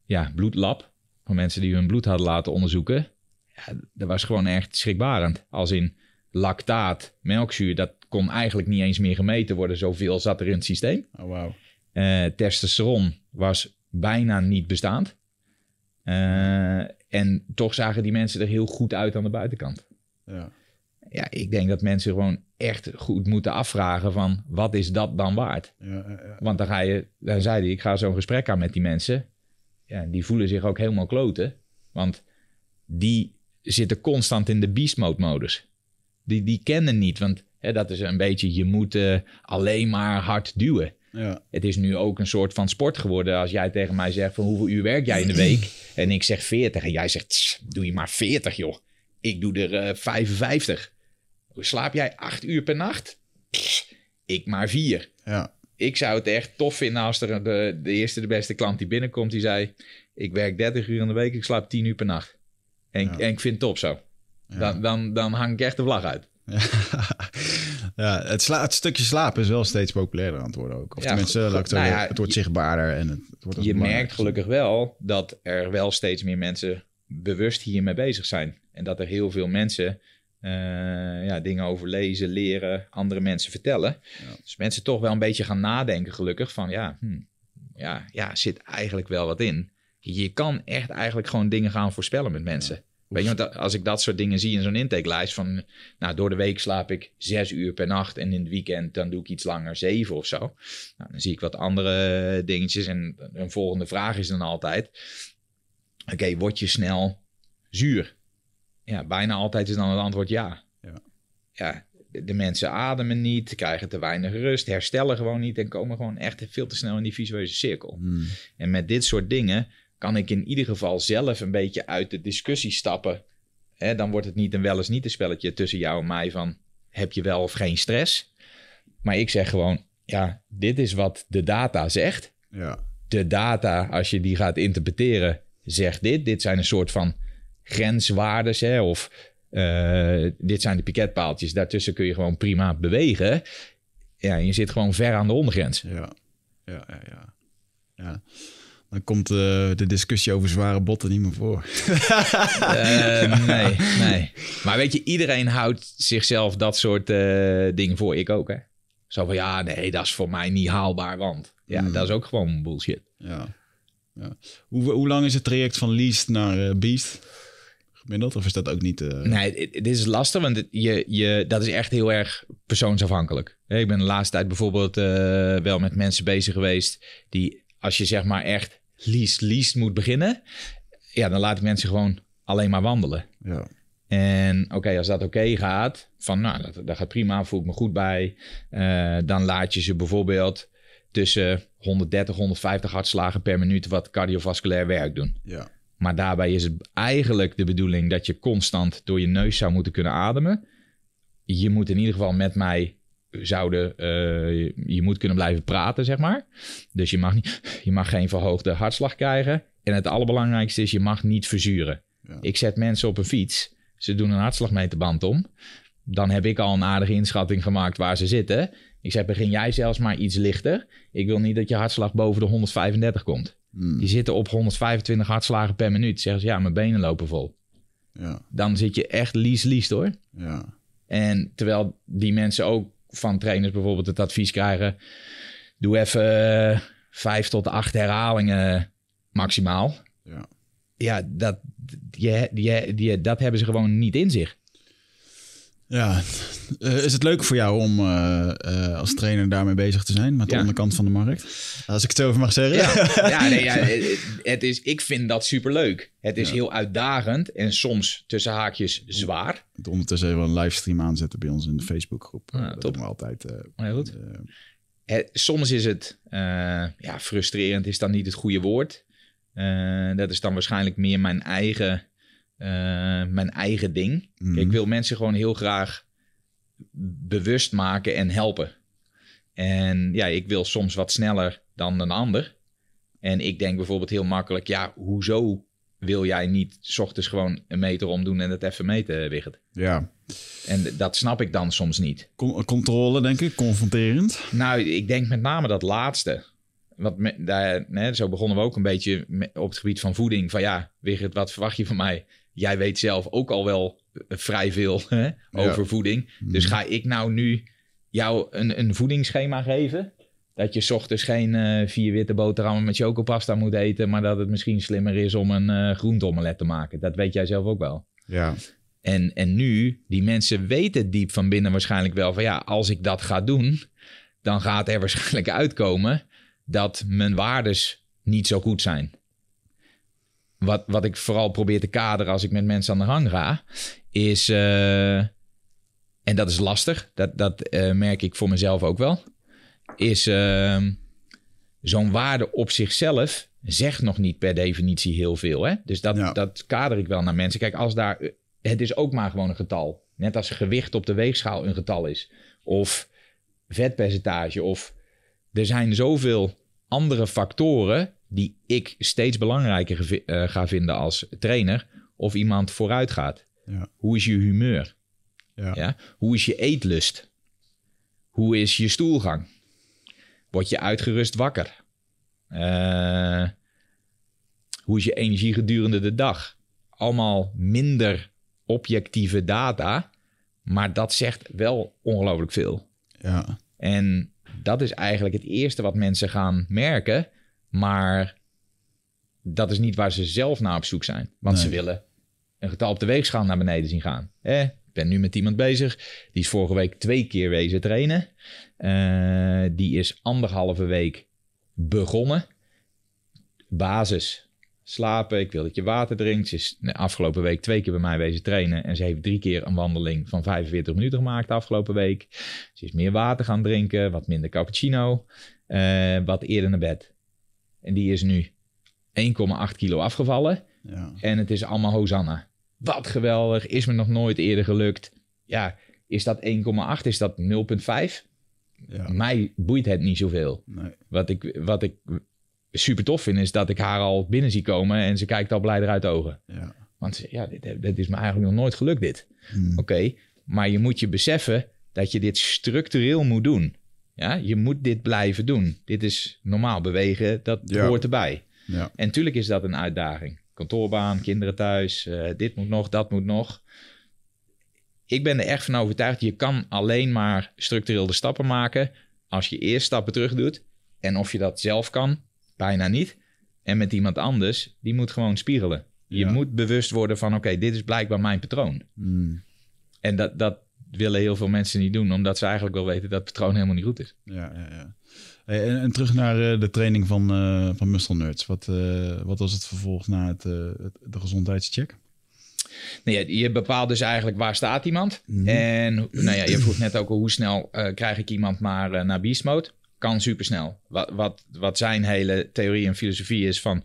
ja, bloedlab. Van mensen die hun bloed hadden laten onderzoeken. Ja, dat was gewoon echt schrikbarend. Als in lactaat, melkzuur, dat kon eigenlijk niet eens meer gemeten worden. Zoveel zat er in het systeem. oh wauw. Eh, testosteron was bijna niet bestaand. Eh, en toch zagen die mensen er heel goed uit aan de buitenkant. Ja, Ja, ik denk dat mensen gewoon echt goed moeten afvragen van... wat is dat dan waard? ja, ja. Want dan ga je, dan zei hij, ik ga zo'n gesprek aan met die mensen. Ja, die voelen zich ook helemaal kloten. Want die zitten constant in de beast mode modus. Die, die kennen niet, want hè, dat is een beetje, je moet eh, alleen maar hard duwen. ja. Het is nu ook een soort van sport geworden. Als jij tegen mij zegt van hoeveel uur werk jij in de week? En ik zeg 40 en jij zegt, "Tss, doe je maar 40 joh. Ik doe er eh 55. Slaap jij 8 uur per nacht? Ik maar 4 ja. ik zou het echt tof vinden als er de, de eerste, de beste klant die binnenkomt, die zei: Ik werk 30 uur in de week, ik slaap 10 uur per nacht. En, Ja. en ik vind het top zo. Dan, dan, dan hang ik echt de vlag uit. ja het, sla- het stukje slapen is wel steeds populairder aan het worden ook. Of Ja, tenminste, het nou ja, zeggen, het wordt zichtbaarder en het, het wordt Je merkt gelukkig wel dat er wel steeds meer mensen bewust hiermee bezig zijn. En dat er heel veel mensen eh, ja, dingen over lezen, leren, andere mensen vertellen. Dus mensen toch wel een beetje gaan nadenken, gelukkig, van ja, hm, ja, ja, zit eigenlijk wel wat in. Je kan echt eigenlijk gewoon dingen gaan voorspellen met mensen. Weet je, want als ik dat soort dingen zie in zo'n intakelijst van, nou, door de week slaap ik zes uur per nacht en in het weekend dan doe ik iets langer, zeven of zo. Nou, dan zie ik wat andere dingetjes en een volgende vraag is dan altijd, oké, word je snel zuur? Ja, bijna altijd is dan het antwoord ja. Ja. Ja, de, mensen ademen niet, krijgen te weinig rust, herstellen gewoon niet en komen gewoon echt veel te snel in die visueuze cirkel. Hmm. En met dit soort dingen kan ik in ieder geval zelf een beetje uit de discussie stappen. Dan wordt het niet een wel eens niet een spelletje tussen jou en mij van heb je wel of geen stress. Maar ik zeg gewoon, ja, dit is wat de data zegt. Ja. De data, als je die gaat interpreteren, zegt dit. Dit zijn een soort van grenswaardes hè, of eh, dit zijn de piketpaaltjes. Daartussen kun je gewoon prima bewegen. Ja, je zit gewoon ver aan de ondergrens. Ja, ja, ja. ja. ja. Dan komt eh, de discussie over zware botten niet meer voor. Eh, nee, nee. Maar weet je, iedereen houdt zichzelf dat soort dingen voor. Ik ook, hè. Zo van, ja, nee, dat is voor mij niet haalbaar, want... Ja, Hmm. dat is ook gewoon bullshit. Ja. ja. Hoe, hoe lang is het traject van least naar beast? Gemiddeld? Of is dat ook niet... eh, Nee, dit- is lastig, want het- je, je, dat is echt heel erg persoonsafhankelijk. Ik ben de laatste tijd bijvoorbeeld eh, wel met mensen bezig geweest... die, als je zeg maar echt least, least moet beginnen... ja, dan laat ik mensen gewoon alleen maar wandelen. Ja. En oké, als dat oké gaat, van nou, dat, dat gaat prima, voel ik me goed bij. eh, dan laat je ze bijvoorbeeld tussen 130, 150 hartslagen per minuut wat cardiovasculair werk doen. Ja. Maar daarbij is het eigenlijk de bedoeling dat je constant door je neus zou moeten kunnen ademen. Je moet in ieder geval met mij zouden, eh, je, je moet kunnen blijven praten, zeg maar. Dus je mag, niet, je mag geen verhoogde hartslag krijgen. En het allerbelangrijkste is, je mag niet verzuren. Ja. Ik zet mensen op een fiets, ze doen een hartslagmeterband om. Dan heb ik al een aardige inschatting gemaakt waar ze zitten. Ik zeg, begin jij zelfs maar iets lichter. Ik wil niet dat je hartslag boven de 135 komt. Hmm. Die zitten op 125 hartslagen per minuut. Zeggen ze, ja, mijn benen lopen vol. Ja. Dan zit je echt lies-lies hoor. Ja. En terwijl die mensen ook van trainers bijvoorbeeld het advies krijgen... doe even eh, vijf tot acht herhalingen maximaal. Ja. Ja, dat, die, die, die, dat hebben ze gewoon niet in zich. Ja, Eh, is het leuk voor jou om eh, eh, als trainer daarmee bezig te zijn met de Ja. onderkant van de markt? Als ik het zo even mag zeggen. Ja, ja, nee, ja het, het is, ik vind dat superleuk. Het is heel uitdagend en soms tussen haakjes zwaar. Moet ondertussen even een livestream aanzetten bij ons in de Facebookgroep. Dat doen we altijd. goed. Het- soms is het, ja, frustrerend is dan niet het goede woord. Dat is dan waarschijnlijk meer mijn eigen, eh, mijn eigen ding. mhm. Ik wil mensen gewoon heel graag bewust maken en helpen. En ja, ik wil soms wat sneller dan een ander. En ik denk bijvoorbeeld heel makkelijk, ja, hoezo wil jij niet 's ochtends gewoon een meter omdoen en het even meten, Wigert? Ja, En dat snap ik dan soms niet. Con- controle denk ik, confronterend. Nou, ik denk met name dat laatste. Want me- daar, zo begonnen we ook een beetje op het gebied van voeding. Van ja, Wigert, wat verwacht je van mij? Jij weet zelf ook al wel eh, vrij veel hè, over voeding. Dus ga ik nou nu jou een, een voedingsschema geven? Dat je 's ochtends geen eh, vier witte boterhammen met chocopasta moet eten... maar dat het misschien slimmer is om een eh groenteomelet te maken. Dat weet jij zelf ook wel. Ja, En, en nu, die mensen weten diep van binnen waarschijnlijk wel van ja, als ik dat ga doen, dan gaat er waarschijnlijk uitkomen dat mijn waardes niet zo goed zijn. Wat, wat ik vooral probeer te kaderen als ik met mensen aan de gang ga, is, eh, en dat is lastig, dat, dat eh, merk ik voor mezelf ook wel, is eh, zo'n waarde op zichzelf zegt nog niet per definitie heel veel. Hè? Dus dat, Ja. dat kader ik wel naar mensen. Kijk, als daar, het is ook maar gewoon een getal. Net als gewicht op de weegschaal een getal is. Of vetpercentage. Of er zijn zoveel andere factoren die ik steeds belangrijker eh, ga vinden als trainer. Of iemand vooruit gaat. Ja. Hoe is je humeur? ja. Ja? Hoe is je eetlust? Hoe is je stoelgang? Word je uitgerust wakker? Eh, hoe is je energie gedurende de dag? Allemaal minder objectieve data Maar dat zegt wel ongelooflijk veel. Ja. En dat is eigenlijk het eerste wat mensen gaan merken. Maar dat is niet waar ze zelf naar op zoek zijn. Want ze willen een getal op de weegschaal naar beneden zien gaan. Eh, ik ben nu met iemand bezig. Die is vorige week twee keer wezen trainen. Eh, die is anderhalve week begonnen. Basis. Slapen, ik wil dat je water drinkt. Ze is de afgelopen week twee keer bij mij wezen trainen. En ze heeft drie keer een wandeling van 45 minuten gemaakt de afgelopen week. Ze is meer water gaan drinken, wat minder cappuccino, eh, wat eerder naar bed. En die is nu 1,8 kilo afgevallen. Ja. En het is allemaal Hosanna. Wat geweldig, is me nog nooit eerder gelukt. Ja, is dat 1,8? Is dat 0,5? Ja. Mij boeit het niet zoveel. Nee. Wat ik, wat ik super tof vind, is dat ik haar al binnen zie komen en ze kijkt al blij eruit de ogen. Ja. Want ze- ja, dit, dit is me eigenlijk nog nooit gelukt, dit. Hmm. Oké, maar je moet je beseffen dat je dit structureel moet doen. Ja, je moet dit blijven doen. Dit is normaal bewegen, dat Ja. hoort erbij. Ja. En tuurlijk is dat een uitdaging. Kantoorbaan, kinderen thuis, eh, dit moet nog, dat moet nog. Ik ben er echt van overtuigd, je kan alleen maar structureel de stappen maken als je eerst stappen terug doet. En of je dat zelf kan, bijna niet. En met iemand anders, die moet gewoon spiegelen. Je Ja. moet bewust worden van, oké, dit is blijkbaar mijn patroon. Hmm. En dat, dat willen heel veel mensen niet doen, omdat ze eigenlijk wel weten dat het patroon helemaal niet goed is. Ja, ja, ja. Hey, en, en terug naar eh, de training van, eh van Muscle Nerds. Wat, eh, wat was het vervolg na het, het- de gezondheidscheck? Nee, je- je bepaalt dus eigenlijk waar staat iemand. Mhm. En nou ja, je vroeg net ook al hoe snel krijg ik iemand maar naar beast mode. Kan supersnel. Wat, wat, wat zijn hele theorie en filosofie is van...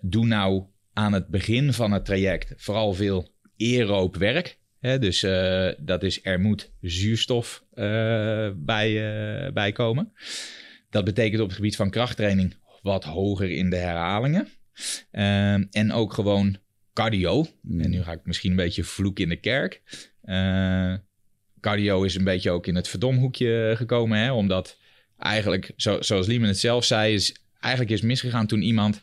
doe nou aan het begin van het traject vooral veel aeroop werk. Hè? Dus eh, dat is er moet zuurstof eh, bij, eh, bij komen. Dat betekent op het gebied van krachttraining wat hoger in de herhalingen. Ehm, en ook gewoon cardio. Hmm. En nu ga ik misschien een beetje vloek in de kerk. Eh, cardio is een beetje ook in het verdomhoekje gekomen. Hè? Omdat eigenlijk, zo, zoals Liemen het zelf zei, is eigenlijk is misgegaan toen iemand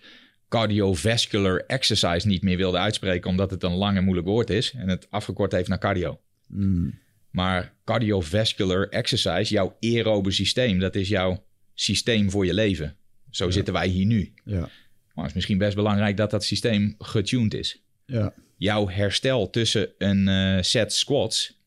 cardiovascular exercise niet meer wilde uitspreken. Omdat het een lang en moeilijk woord is. En het afgekort heeft naar cardio. Hmm. Maar cardiovascular exercise, jouw aerobe systeem, dat is jouw systeem voor je leven. Zo Ja. zitten wij hier nu. Ja, Maar het is misschien best belangrijk dat dat systeem getuned is ja, jouw herstel tussen een eh, set squats,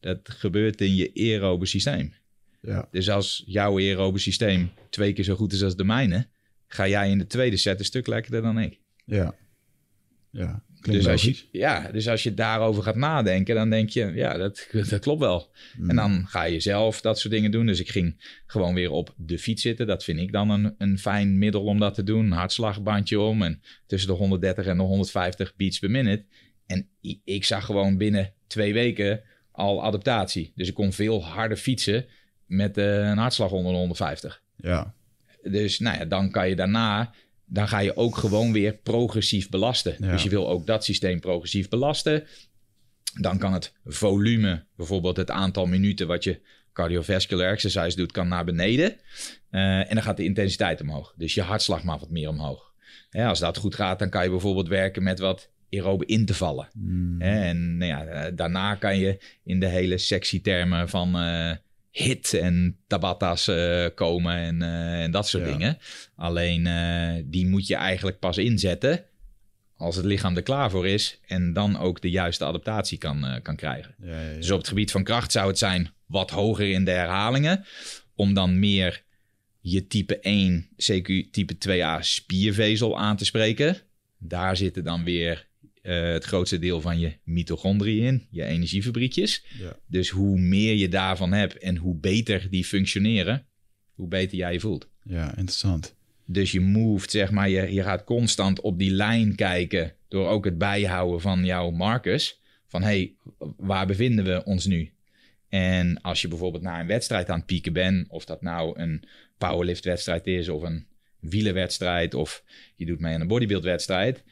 dat gebeurt in je aerobe systeem. ja, Dus als jouw aerobe systeem twee keer zo goed is als de mijne, ga jij in de tweede set een stuk lekkerder dan ik. ja. Ja, klinkt Dus als, je, ja, dus als je daarover gaat nadenken, dan denk je, ja, dat, dat klopt wel. Hmm. En dan ga je zelf dat soort dingen doen. Dus ik ging gewoon weer op de fiets zitten. Dat vind ik dan een, een fijn middel om dat te doen. Een hartslagbandje om en tussen de 130 en de 150 beats per minute. En ik zag gewoon binnen twee weken al adaptatie. Dus ik kon veel harder fietsen met eh, een hartslag onder de 150. Ja, Dus nou ja, dan kan je daarna, dan ga je ook gewoon weer progressief belasten. Ja. Dus je wil ook dat systeem progressief belasten. Dan kan het volume, bijvoorbeeld het aantal minuten wat je cardiovascular exercise doet, kan naar beneden. Eh, en dan gaat de intensiteit omhoog. Dus je hartslag mag wat meer omhoog. Als dat goed gaat, dan kan je bijvoorbeeld werken met wat aerobe in te vallen. Hmm. En nou ja, eh, daarna kan je in de hele sexy termen van eh, hit en tabatas eh, komen en, eh, en dat soort Ja. dingen. Alleen eh, die moet je eigenlijk pas inzetten als het lichaam er klaar voor is en dan ook de juiste adaptatie kan, kan krijgen. ja, ja, ja. Dus op het gebied van kracht zou het zijn wat hoger in de herhalingen, om dan meer je type 1, CQ type 2a spiervezel aan te spreken. Daar zitten dan weer eh, het grootste deel van je mitochondriën in, je energiefabriekjes. Ja. Dus hoe meer je daarvan hebt en hoe beter die functioneren, hoe beter jij je voelt. ja, interessant. Dus je moved, zeg maar, je, je gaat constant op die lijn kijken door ook het bijhouden van jouw markers. Van hey, waar bevinden we ons nu? En als je bijvoorbeeld naar een wedstrijd aan het pieken bent, of dat nou een powerliftwedstrijd is of een wielenwedstrijd of je doet mee aan een bodybuildwedstrijd,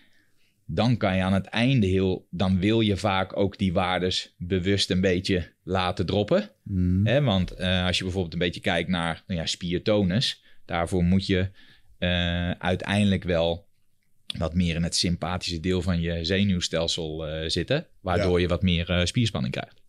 dan kan je aan het einde heel, dan wil je vaak ook die waardes bewust een beetje laten droppen. Hmm. Hè, want eh, als je bijvoorbeeld een beetje kijkt naar nou ja, spiertonus, daarvoor moet je eh, uiteindelijk wel wat meer in het sympathische deel van je zenuwstelsel eh, zitten, waardoor je wat meer spierspanning krijgt.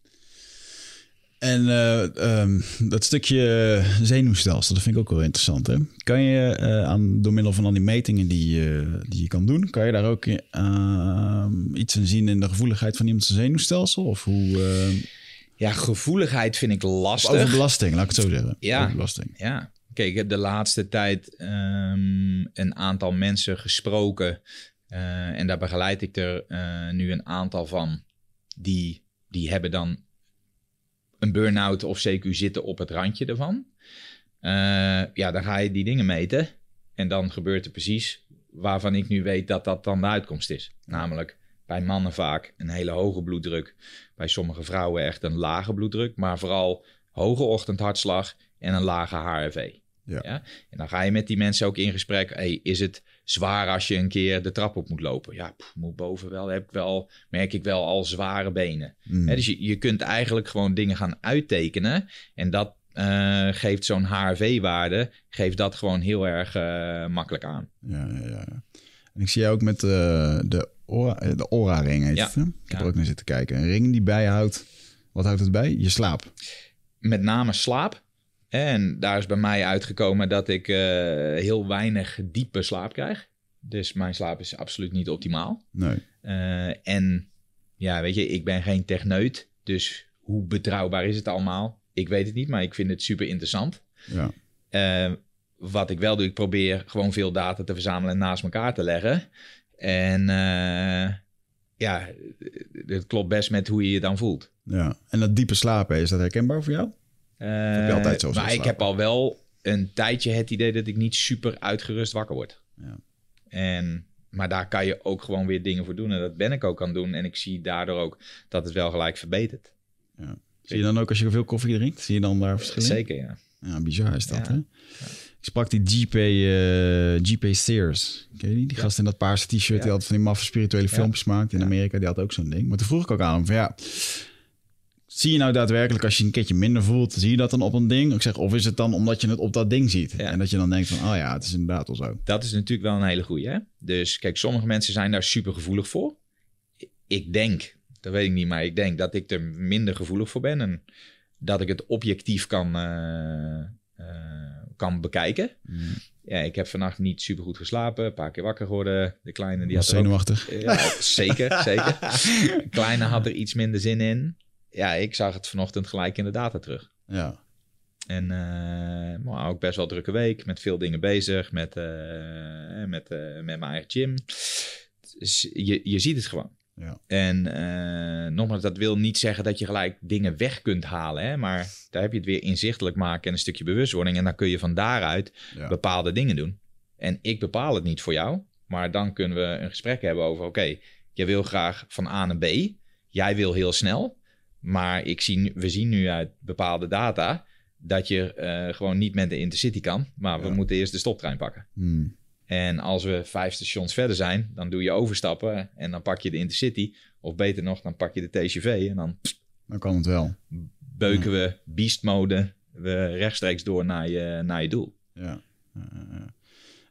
En eh, ehm, dat stukje zenuwstelsel, dat vind ik ook wel interessant. Hè? Kan je eh, aan, door middel van al die metingen die, je die je kan doen, kan je daar ook uh, iets in zien in de gevoeligheid van iemands zenuwstelsel? Of hoe. eh, Ja, gevoeligheid vind ik lastig. over belasting, laat ik het zo zeggen. Ja. Over belasting. Ja, kijk, ik heb de laatste tijd ehm, een aantal mensen gesproken. en daar begeleid ik er nu een aantal van. Die, die hebben dan een burn-out of CQ zitten op het randje ervan. Eh, ja, dan ga je die dingen meten. En dan gebeurt er precies waarvan ik nu weet dat dat dan de uitkomst is. Namelijk bij mannen vaak een hele hoge bloeddruk. Bij sommige vrouwen echt een lage bloeddruk. Maar vooral hoge ochtendhartslag en een lage HRV. Ja. En dan ga je met die mensen ook in gesprek. Hey, is het zwaar als je een keer de trap op moet lopen? Ja, pff, moet boven wel. Heb ik wel, merk ik wel al zware benen. Mm. Dus je, je kunt eigenlijk gewoon dingen gaan uittekenen. En dat eh, geeft zo'n HRV-waarde, geeft dat gewoon heel erg eh, makkelijk aan. Ja, ja, ja. En ik zie jou ook met eh, de, eh, de Aura-ring. Heet Ja. het? Ik heb Ja. er ook naar zitten kijken. Een ring die bijhoudt. Wat houdt het bij? Je slaap. Met name slaap. En daar is bij mij uitgekomen dat ik eh, heel weinig diepe slaap krijg. Dus mijn slaap is absoluut niet optimaal. Nee. Eh, en ja, weet je, ik ben geen techneut. Dus hoe betrouwbaar is het allemaal? Ik weet het niet, maar ik vind het super interessant. Ja. Eh, wat ik wel doe, ik probeer gewoon veel data te verzamelen en naast elkaar te leggen. En ja, het klopt best met hoe je je dan voelt. ja. En dat diepe slapen, is dat herkenbaar voor jou? Eh, je altijd zo maar slapen? ik heb al wel een tijdje het idee dat ik niet super uitgerust wakker word. Ja. En, maar daar kan je ook gewoon weer dingen voor doen. En dat ben ik ook aan het doen. En ik zie daardoor ook dat het wel gelijk verbetert. Zie je dan ook als je veel koffie drinkt? Zie je dan daar verschillen? Zeker, ja. Ja, bizar is dat, Ja. hè? Ik sprak die GP, eh GP Sears. Ken je die? Die Ja. gast in dat paarse t-shirt. Ja. Die altijd van die maffe spirituele Ja. filmpjes maakt. In Ja. Amerika, die had ook zo'n ding. Maar toen vroeg ik ook aan hem van ja... Zie je nou daadwerkelijk als je een keertje minder voelt, zie je dat dan op een ding? Ik zeg, of is het dan omdat je het op dat ding ziet? Ja. En dat je dan denkt van, oh ja, het is inderdaad wel zo. Dat is natuurlijk wel een hele goeie. Hè? Dus kijk, sommige mensen zijn daar super gevoelig voor. Ik denk, dat weet ik niet, maar ik denk dat ik er minder gevoelig voor ben. En dat ik het objectief kan, eh, eh, kan bekijken. Ja, ik heb vannacht niet super goed geslapen. Een paar keer wakker geworden. De kleine die Was had er ook zenuwachtig. Ja, zeker, zeker. De Kleine had er iets minder zin in. Ja, ik zag het vanochtend gelijk in de data terug. Ja. En eh, maar ook best wel drukke week, met veel dingen bezig, met, eh, met, eh, met mijn eigen gym. Dus je, je ziet het gewoon. Ja. En nogmaals, dat wil niet zeggen dat je gelijk dingen weg kunt halen, hè? maar daar heb je het weer inzichtelijk maken en een stukje bewustwording. En dan kun je van daaruit Ja. bepaalde dingen doen. En ik bepaal het niet voor jou, maar dan kunnen we een gesprek hebben over: oké, jij wil graag van A naar B, jij wil heel snel, maar ik zie, we zien nu uit bepaalde data dat je eh, gewoon niet met de Intercity kan, maar we moeten eerst de stoptrein pakken. Hmm. En als we vijf stations verder zijn, dan doe je overstappen en dan pak je de Intercity. Of beter nog, dan pak je de TGV en dan Dan kan het wel. beuken we beast mode we rechtstreeks door naar je, naar je doel. Ja.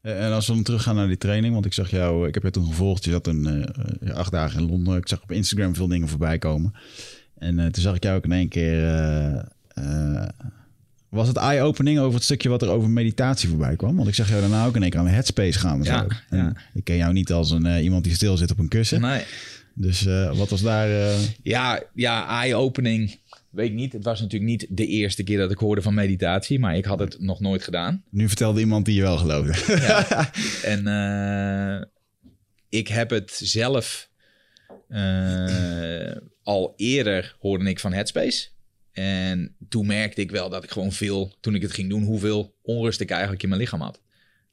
Eh, En als we dan teruggaan naar die training, want ik zag jou, ik heb je toen gevolgd, je zat een eh, eh, acht dagen in Londen. Ik zag op Instagram veel dingen voorbij komen. En eh, toen zag ik jou ook in één keer. eh, eh, was het eye-opening over het stukje wat er over meditatie voorbij kwam? Want ik zag jou daarna ook in één keer aan de headspace gaan. En Ja, zo. En ja. Ik ken jou niet als een, iemand die stil zit op een kussen. Nee. Dus wat was daar... Ja, ja eye-opening. Weet ik niet. Het was natuurlijk niet de eerste keer dat ik hoorde van meditatie, maar ik had het nog nooit gedaan. nu vertelde iemand die je wel geloofde. En eh, ik heb het zelf eh, al eerder hoorde ik van Headspace. En toen merkte ik wel dat ik gewoon veel, toen ik het ging doen, hoeveel onrust ik eigenlijk in mijn lichaam had.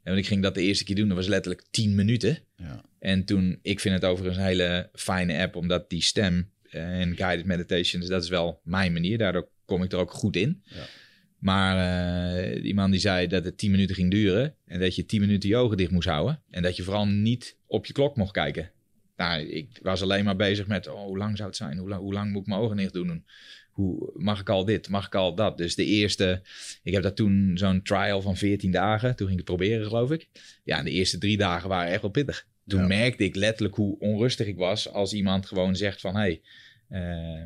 En ik ging dat de eerste keer doen, dat was letterlijk 10 minuten. ja. En toen, ik vind het overigens een hele fijne app, omdat die stem en guided meditations, dat is wel mijn manier. Daardoor kom ik er ook goed in. Ja. Maar eh, die man die zei dat het 10 minuten ging duren en dat je 10 minuten je ogen dicht moest houden. En dat je vooral niet op je klok mocht kijken. Nou, ik was alleen maar bezig met, oh, hoe lang zou het zijn? Hoe lang, hoe lang moet ik mijn ogen dicht doen? Hoe, mag ik al dit? Mag ik al dat? Dus de eerste, ik heb dat toen zo'n trial van 14 dagen. Toen ging ik het proberen, geloof ik. Ja, en de eerste drie dagen waren echt wel pittig. Toen Ja. merkte ik letterlijk hoe onrustig ik was als iemand gewoon zegt van, hey, eh,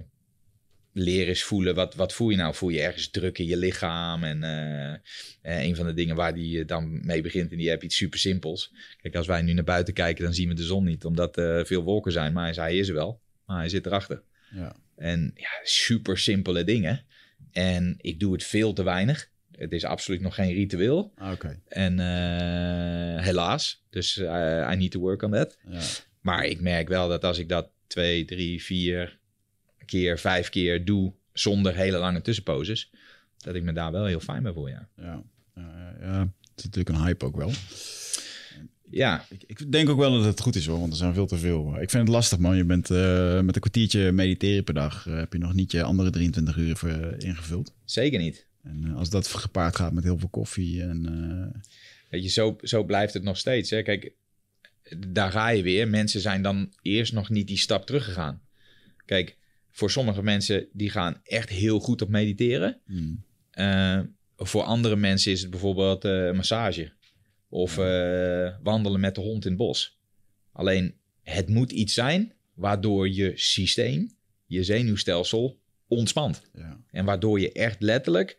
leer eens voelen. Wat, wat voel je nou? Voel je ergens druk in je lichaam? En eh, eh, een van de dingen waar die eh, dan mee begint in die app iets super simpels. Kijk, als wij nu naar buiten kijken, dan zien we de zon niet. Omdat er veel wolken zijn. Maar hij is er wel. Maar hij zit erachter. Ja. En ja, super simpele dingen. En ik doe het veel te weinig. Het is absoluut nog geen ritueel. Ah. En helaas. Dus I need to work on that. Ja. Maar ik merk wel dat als ik dat twee, drie, vier keer, vijf keer doe zonder hele lange tussenposes, dat ik me daar wel heel fijn bij voel, ja. Ja. Ja, ja. Het is natuurlijk een hype ook wel. Ja, Ik, ik denk ook wel dat het goed is hoor, want er zijn veel te veel. Ik vind het lastig man. Je bent eh, met een kwartiertje mediteren per dag. eh, heb je nog niet je andere 23 uur voor, eh, ingevuld. zeker niet. En als dat gepaard gaat met heel veel koffie en... Weet je, zo, zo blijft het nog steeds. Hè? Kijk, daar ga je weer. Mensen zijn dan eerst nog niet die stap teruggegaan. Kijk, voor sommige mensen die gaan echt heel goed op mediteren. hmm, Eh, voor andere mensen is het bijvoorbeeld eh, massage. Of eh, wandelen met de hond in het bos. Alleen, het moet iets zijn waardoor je systeem, je zenuwstelsel, ontspant. ja, En waardoor je echt letterlijk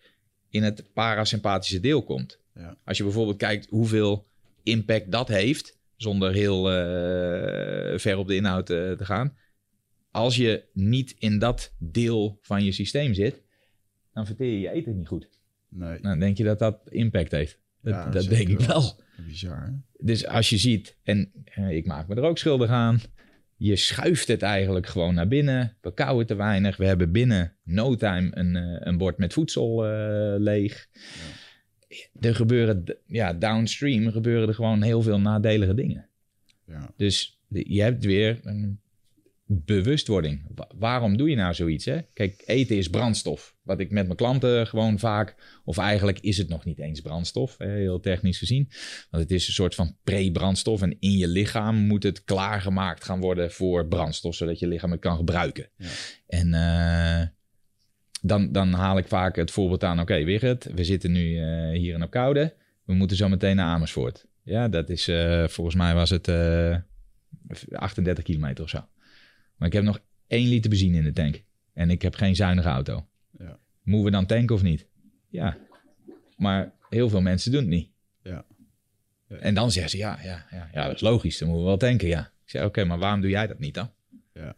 in het parasympathische deel komt. Ja. Als je bijvoorbeeld kijkt hoeveel impact dat heeft, zonder heel ver op de inhoud te gaan. Als je niet in dat deel van je systeem zit, dan verteer je je eten niet goed. nee, Nou, denk je dat dat impact heeft? Dat, Ja, dat zeker denk ik wel. bizar hè? Dus als je ziet, en eh, ik maak me er ook schuldig aan, je schuift het eigenlijk gewoon naar binnen. We kauwen te weinig. We hebben binnen no time een, eh, een bord met voedsel eh, leeg. Er gebeuren, ja, downstream gebeuren er gewoon heel veel nadelige dingen. Ja, Dus je hebt weer een bewustwording. Wa- waarom doe je nou zoiets? Hè? Kijk, eten is brandstof. Wat ik met mijn klanten gewoon vaak... of eigenlijk is het nog niet eens brandstof, heel technisch gezien. Want het is een soort van pre-brandstof... en in je lichaam moet het klaargemaakt gaan worden voor brandstof... zodat je lichaam het kan gebruiken. Ja. En eh, dan, dan haal ik vaak het voorbeeld aan... oké, Wigert, we zitten nu eh, hier in Opkoude... we moeten zo meteen naar Amersfoort. Ja, dat is... eh, volgens mij was het... eh, 38 kilometer of zo. Maar ik heb nog 1 liter benzine in de tank. En ik heb geen zuinige auto. Ja. Moeten we dan tanken of niet? Ja. Maar heel veel mensen doen het niet. Ja. Ja. En dan zeggen ze, ja, ja, ja, ja, dat is logisch. Dan moeten we wel tanken, ja. Ik zeg, oké, maar waarom doe jij dat niet dan? Ja.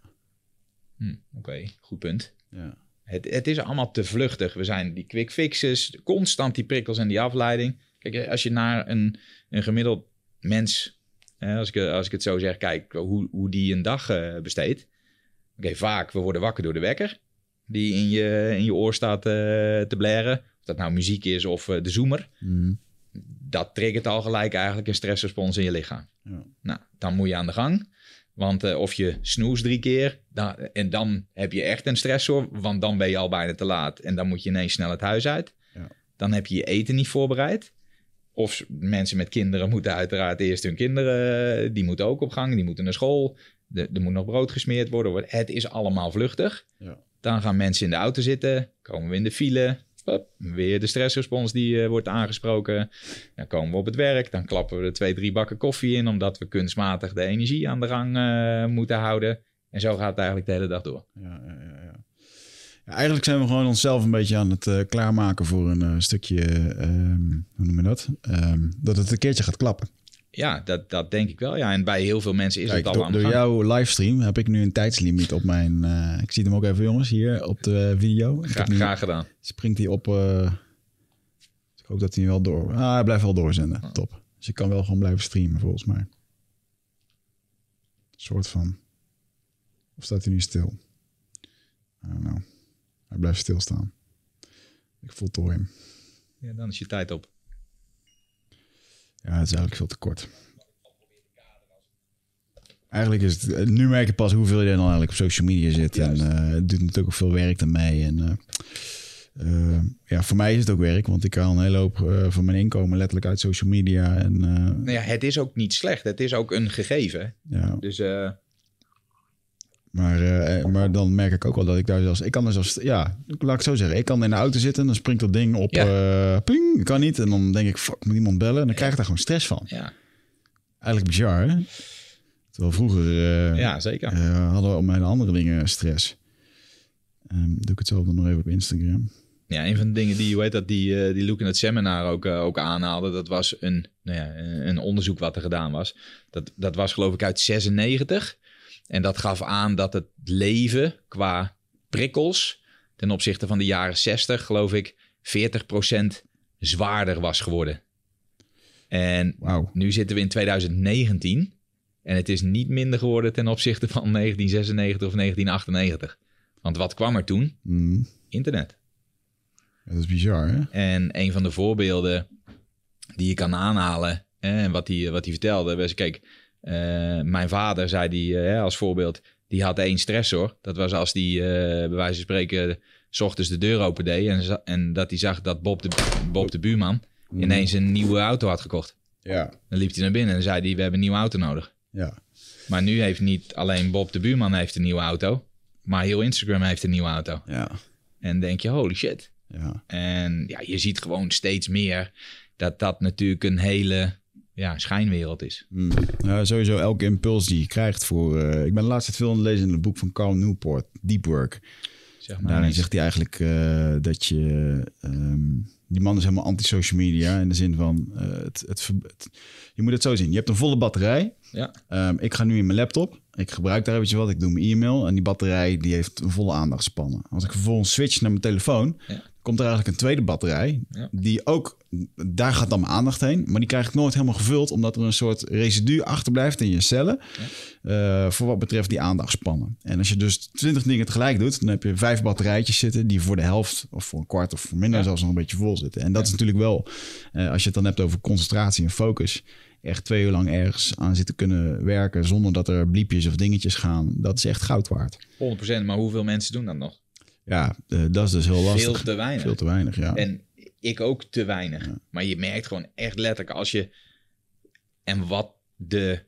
Hm, oké, goed punt. ja, Het, het is allemaal te vluchtig. We zijn die quick fixes, constant die prikkels en die afleiding. Kijk, als je naar een, een gemiddeld mens, als, ik, als ik het zo zeg, kijk hoe, hoe die een dag eh, besteedt. Oké, vaak, we worden wakker door de wekker. Die in je, in je oor staat eh, te blaren. Of dat nou muziek is of eh, de zoomer. Hmm, Dat triggert al gelijk eigenlijk een stressrespons in je lichaam. ja, Nou, dan moet je aan de gang. Want eh, of je snoest drie keer, dan, en dan heb je echt een stressor, want dan ben je al bijna te laat. En dan moet je ineens snel het huis uit. Ja. Dan heb je je eten niet voorbereid. Of mensen met kinderen moeten uiteraard eerst hun kinderen, die moeten ook op gang, die moeten naar school. De- Er moet nog brood gesmeerd worden. Het is allemaal vluchtig. Ja. Dan gaan mensen in de auto zitten, komen we in de file. Weer de stressrespons die eh, wordt aangesproken. Dan komen we op het werk, dan klappen we er twee, drie bakken koffie in, omdat we kunstmatig de energie aan de gang eh, moeten houden. En zo gaat het eigenlijk de hele dag door. ja, ja, ja, ja. Eigenlijk zijn we gewoon onszelf een beetje aan het eh, klaarmaken voor een stukje, ehm, hoe noem je dat? Ehm, dat het een keertje gaat klappen. Ja, dat, dat denk ik wel. Ja, en bij heel veel mensen is Kijk, het al door, aan door gang. jouw livestream heb ik nu een tijdslimiet op mijn... eh, ik zie hem ook even jongens hier op de video. Ik Gra- heb nu- graag gedaan. springt hij op... eh, ik hoop dat hij wel door... Ah, hij blijft wel doorzenden. Oh. Top. Dus je kan wel gewoon blijven streamen volgens mij. Een soort van... Of staat hij nu stil? I don't know. Hij blijft stilstaan. Ik voltooi hem. Ja, dan is je tijd op. Ja, het is eigenlijk veel te kort. Eigenlijk is het... eh, Nu merk je pas hoeveel je dan eigenlijk op social media zit. En eh, het doet natuurlijk ook veel werk daarmee. En eh, ja, voor mij is het ook werk. Want ik haal een hele hoop van mijn inkomen letterlijk uit social media. En Nou ja, het is ook niet slecht. Het is ook een gegeven. ja, Dus eh, maar, eh, maar dan merk ik ook wel dat ik daar zelfs... Ik kan er zelfs... Ja, laat ik het zo zeggen. Ik kan in de auto zitten. Dan springt dat ding op... Ja. eh, ping, kan niet. En dan denk ik, fuck, moet iemand bellen. En dan krijg ik daar gewoon stress van. ja, Eigenlijk bizar, hè? Terwijl vroeger... eh, ja, zeker. eh, hadden we op mijn andere dingen stress. Ehm, doe ik hetzelfde nog even op Instagram. Ja, een van de dingen die, hoe heet dat, die, die Luke in het seminar ook, ook aanhaalde, dat was een, nou ja, een onderzoek wat er gedaan was. Dat, dat was geloof ik uit 96. En dat gaf aan dat het leven qua prikkels ten opzichte van de jaren 60, geloof ik, 40% zwaarder was geworden. En wow. nu zitten we in 2019 en het is niet minder geworden ten opzichte van 1996 of 1998. Want wat kwam er toen? Mm. Internet. Dat is bizar, hè? En een van de voorbeelden die je kan aanhalen, en wat hij, wat hij vertelde, was: kijk, mijn vader zei die uh, als voorbeeld, die had één stressor. Dat was als die, uh, bij wijze van spreken, s ochtends de deur open deed en, en dat hij zag dat Bob de, Bob de buurman mm. ineens een nieuwe auto had gekocht. Ja. Dan liep hij naar binnen en zei hij, we hebben een nieuwe auto nodig. Ja. Maar nu heeft niet alleen Bob de buurman heeft een nieuwe auto, maar heel Instagram heeft een nieuwe auto. Ja. En denk je, holy shit. Ja. En ja, je ziet gewoon steeds meer dat dat natuurlijk een hele ja, schijnwereld is. Mm. Ja, sowieso elke impuls die je krijgt voor... Uh, ik ben de laatste tijd veel aan het lezen in het boek van Carl Newport, Deep Work. Zeg maar Daarin eens. zegt hij eigenlijk uh, dat je... Um, die man is helemaal anti-social media in de zin van... Uh, het, het, het, je moet het zo zien. Je hebt een volle batterij. Ja. Um, ik ga nu in mijn laptop. Ik gebruik daar, weet je wat, ik doe mijn e-mail. En die batterij die heeft een volle aandachtspannen. Als ik vervolgens switch naar mijn telefoon... Ja. Komt er eigenlijk een tweede batterij. Ja. Die ook... Daar gaat dan mijn aandacht heen. Maar die krijg ik nooit helemaal gevuld... omdat er een soort residu achterblijft in je cellen... Ja. Uh, voor wat betreft die aandachtspannen. En als je dus twintig dingen tegelijk doet... dan heb je vijf batterijtjes zitten... die voor de helft of voor een kwart of voor minder... Ja. zelfs nog een beetje vol zitten. En dat is natuurlijk wel... Uh, als je het dan hebt over concentratie en focus echt twee uur lang ergens aan zitten kunnen werken zonder dat er bliepjes of dingetjes gaan, dat is echt goud waard. 100%, maar hoeveel mensen doen dat nog? Ja, uh, dat is dus heel lastig. Veel te weinig. Veel te weinig, ja. En ik ook te weinig. Ja. Maar je merkt gewoon echt letterlijk als je... En wat de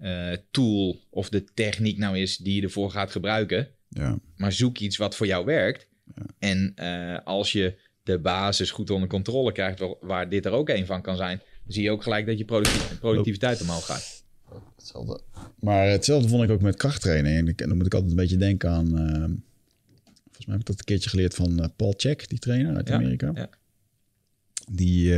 uh, tool of de techniek nou is die je ervoor gaat gebruiken. Ja. Maar zoek iets wat voor jou werkt. Ja. En uh, als je de basis goed onder controle krijgt, waar dit er ook een van kan zijn, zie je ook gelijk dat je productiv productiviteit omhoog gaat. Hetzelfde. Maar hetzelfde vond ik ook met krachttraining. En dan moet ik altijd een beetje denken aan. Uh, volgens mij heb ik dat een keertje geleerd van uh, Paul Check, die trainer uit Amerika. Ja. Die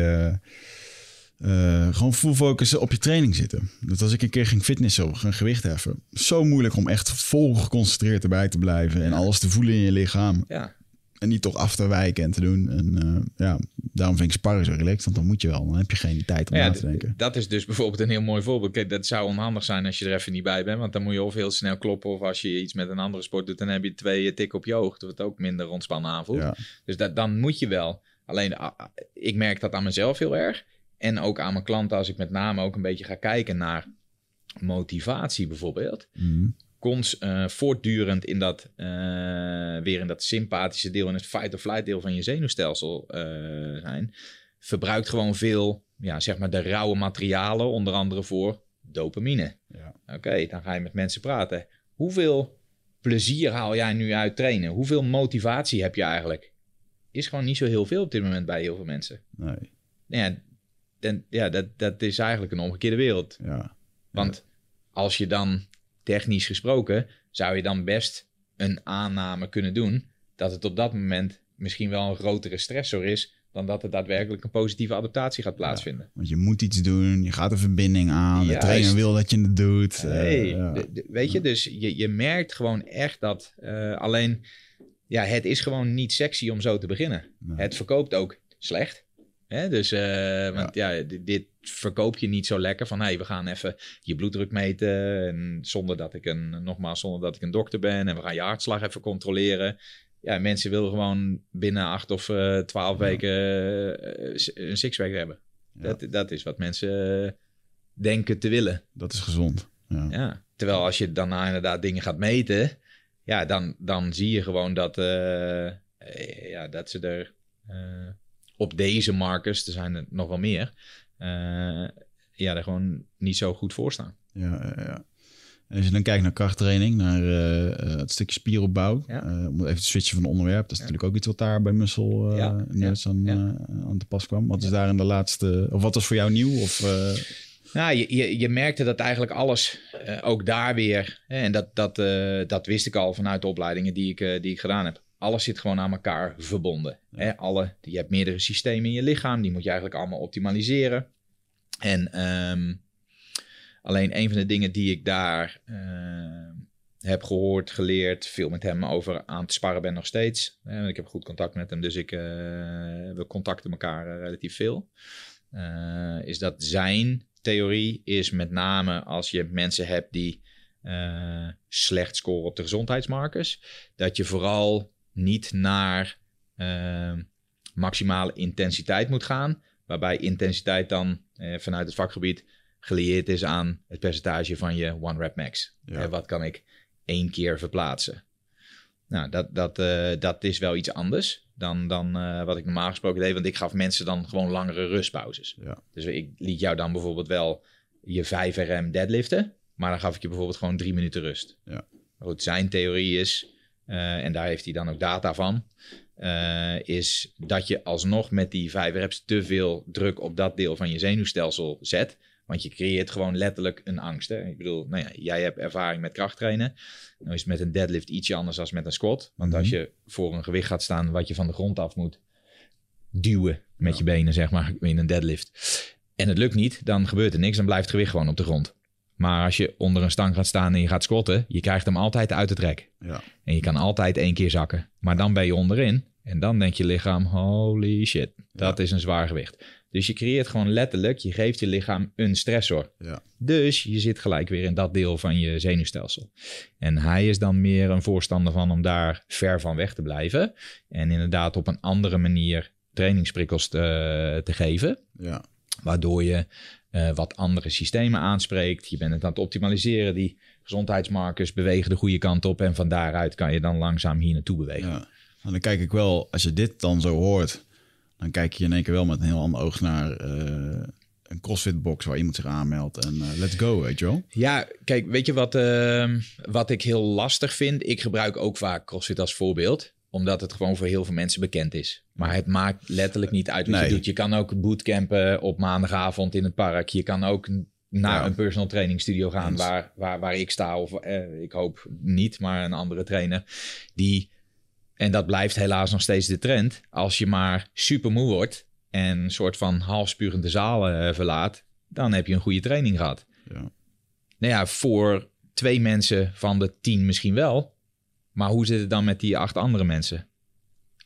uh, gewoon full focus op je training zitten. Dat als ik een keer ging fitnessen of een gewicht heffen, zo moeilijk om echt vol geconcentreerd erbij te blijven en alles te voelen in je lichaam. Ja. En niet toch af te wijken en te doen. En uh, ja, daarom vind ik sparren zo relaxed. Want dan moet je wel. Dan heb je geen tijd om ja, na te denken. Dat is dus bijvoorbeeld een heel mooi voorbeeld. Kijk, dat zou onhandig zijn als je er even niet bij bent. Want dan moet je of heel snel kloppen. Of als je iets met een andere sport doet. Dan heb je twee tikken op je oog. Dat het ook minder ontspannen aanvoelt. Ja. Dus dat, dan moet je wel. Alleen, uh, ik merk dat aan mezelf heel erg. En ook aan mijn klanten als ik met name ook een beetje ga kijken naar motivatie bijvoorbeeld. Mm. Cons, uh, voortdurend in dat, uh, weer in dat sympathische deel, in het fight-or-flight deel van je zenuwstelsel uh, zijn, verbruikt gewoon veel, ja, zeg maar de rauwe materialen, onder andere voor dopamine. Ja. Oké, okay, dan ga je met mensen praten. Hoeveel plezier haal jij nu uit trainen? Hoeveel motivatie heb je eigenlijk? Is gewoon niet zo heel veel op dit moment bij heel veel mensen. Nee. Ja, dan, ja dat, dat is eigenlijk een omgekeerde wereld. Ja. Want ja. als je dan technisch gesproken, zou je dan best een aanname kunnen doen dat het op dat moment misschien wel een grotere stressor is dan dat er daadwerkelijk een positieve adaptatie gaat plaatsvinden. Ja, want je moet iets doen, je gaat een verbinding aan, Juist. de trainer wil dat je het doet. Uh, ja. de, de, weet je, dus je, je merkt gewoon echt dat uh, alleen, ja, het is gewoon niet sexy om zo te beginnen. Nee. Het verkoopt ook slecht. Hè? Dus, uh, want ja, ja dit, dit verkoop je niet zo lekker van, hey, we gaan even je bloeddruk meten en zonder dat ik een, nogmaals, zonder dat ik een dokter ben en we gaan je hartslag even controleren. Ja, mensen willen gewoon binnen acht of uh, twaalf weken uh, een sixpack hebben. Ja. Dat, dat is wat mensen denken te willen. Dat is gezond. Ja. Terwijl als je daarna inderdaad dingen gaat meten, ja, dan, dan zie je gewoon dat, ja, dat ze er op deze markers, er zijn er nog wel meer, uh, ja, er gewoon niet zo goed voor staan. Ja, ja. En als je dan kijkt naar krachttraining, naar uh, het stukje spieropbouw, ja. uh, om even te switchen van onderwerp, dat is ja. natuurlijk ook iets wat daar bij Muscle uh, ja. Aan, aan te pas kwam. Wat is daar in de laatste, of wat was voor jou nieuw? Of, nou, je, je, je, merkte dat eigenlijk alles, ook daar weer, hè, en dat, dat, dat wist ik al vanuit de opleidingen die ik, die ik gedaan heb, alles zit gewoon aan elkaar verbonden. Hè? Alle, je hebt meerdere systemen in je lichaam, die moet je eigenlijk allemaal optimaliseren. En ehm, alleen een van de dingen die ik daar ehm, heb gehoord, geleerd, veel met hem over aan te sparren ben nog steeds. Eh, ik heb goed contact met hem, dus ik, eh, we contacten elkaar eh, relatief veel. Eh, is dat zijn theorie is met name als je mensen hebt die eh, slecht scoren op de gezondheidsmarkers, dat je vooral niet naar eh, maximale intensiteit moet gaan, waarbij intensiteit dan eh, vanuit het vakgebied gelieerd is aan het percentage van je one rep max. Ja. Eh, wat kan ik één keer verplaatsen? Nou, dat, dat, eh, dat is wel iets anders dan, dan wat ik normaal gesproken deed. Want ik gaf mensen dan gewoon langere rustpauzes. Ja. Dus ik liet jou dan bijvoorbeeld wel je 5 RM deadliften. Maar dan gaf ik je bijvoorbeeld gewoon drie minuten rust. Ja. Goed, zijn theorie is, eh, en daar heeft hij dan ook data van, eh, is dat je alsnog met die 5 reps te veel druk op dat deel van je zenuwstelsel zet. Want je creëert gewoon letterlijk een angst. Hè? Ik bedoel, nou ja, jij hebt ervaring met krachttrainen. Nou is het met een deadlift ietsje anders dan met een squat. Want als je voor een gewicht gaat staan wat je van de grond af moet duwen met Ja. je benen, zeg maar, in een deadlift. En het lukt niet, dan gebeurt er niks. Dan blijft het gewicht gewoon op de grond. Maar als je onder een stang gaat staan en je gaat squatten, je krijgt hem altijd uit het rek. Ja. En je kan altijd één keer zakken. Maar dan ben je onderin. En dan denkt je lichaam, holy shit, dat is een zwaar gewicht. Dus je creëert gewoon letterlijk, je geeft je lichaam een stressor. Ja. Dus je zit gelijk weer in dat deel van je zenuwstelsel. En hij is dan meer een voorstander van om daar ver van weg te blijven. En inderdaad op een andere manier trainingsprikkels te, te geven. Ja. Waardoor je eh, wat andere systemen aanspreekt. Je bent het aan het optimaliseren. Die gezondheidsmarkers bewegen de goede kant op. En van daaruit kan je dan langzaam hier naartoe bewegen. Ja. En dan kijk ik wel, als je dit dan zo hoort, dan kijk je in één keer wel met een heel ander oog naar eh, een CrossFit box waar iemand zich aanmeldt en eh, let's go, weet je wel? Ja, kijk, weet je wat, ehm, wat ik heel lastig vind? Ik gebruik ook vaak CrossFit als voorbeeld omdat het gewoon voor heel veel mensen bekend is. Maar het maakt letterlijk niet uit wat Nee. je doet. Je kan ook bootcampen op maandagavond in het park. Je kan ook naar Ja. een personal training studio gaan Eens. waar, waar, waar ik sta. Of eh, ik hoop niet, maar een andere trainer. Die, en dat blijft helaas nog steeds de trend. Als je maar super moe wordt en een soort van halfspurende zalen eh, verlaat. Dan heb je een goede training gehad. Ja. Nou ja, voor twee mensen van de tien misschien wel. Maar hoe zit het dan met die acht andere mensen?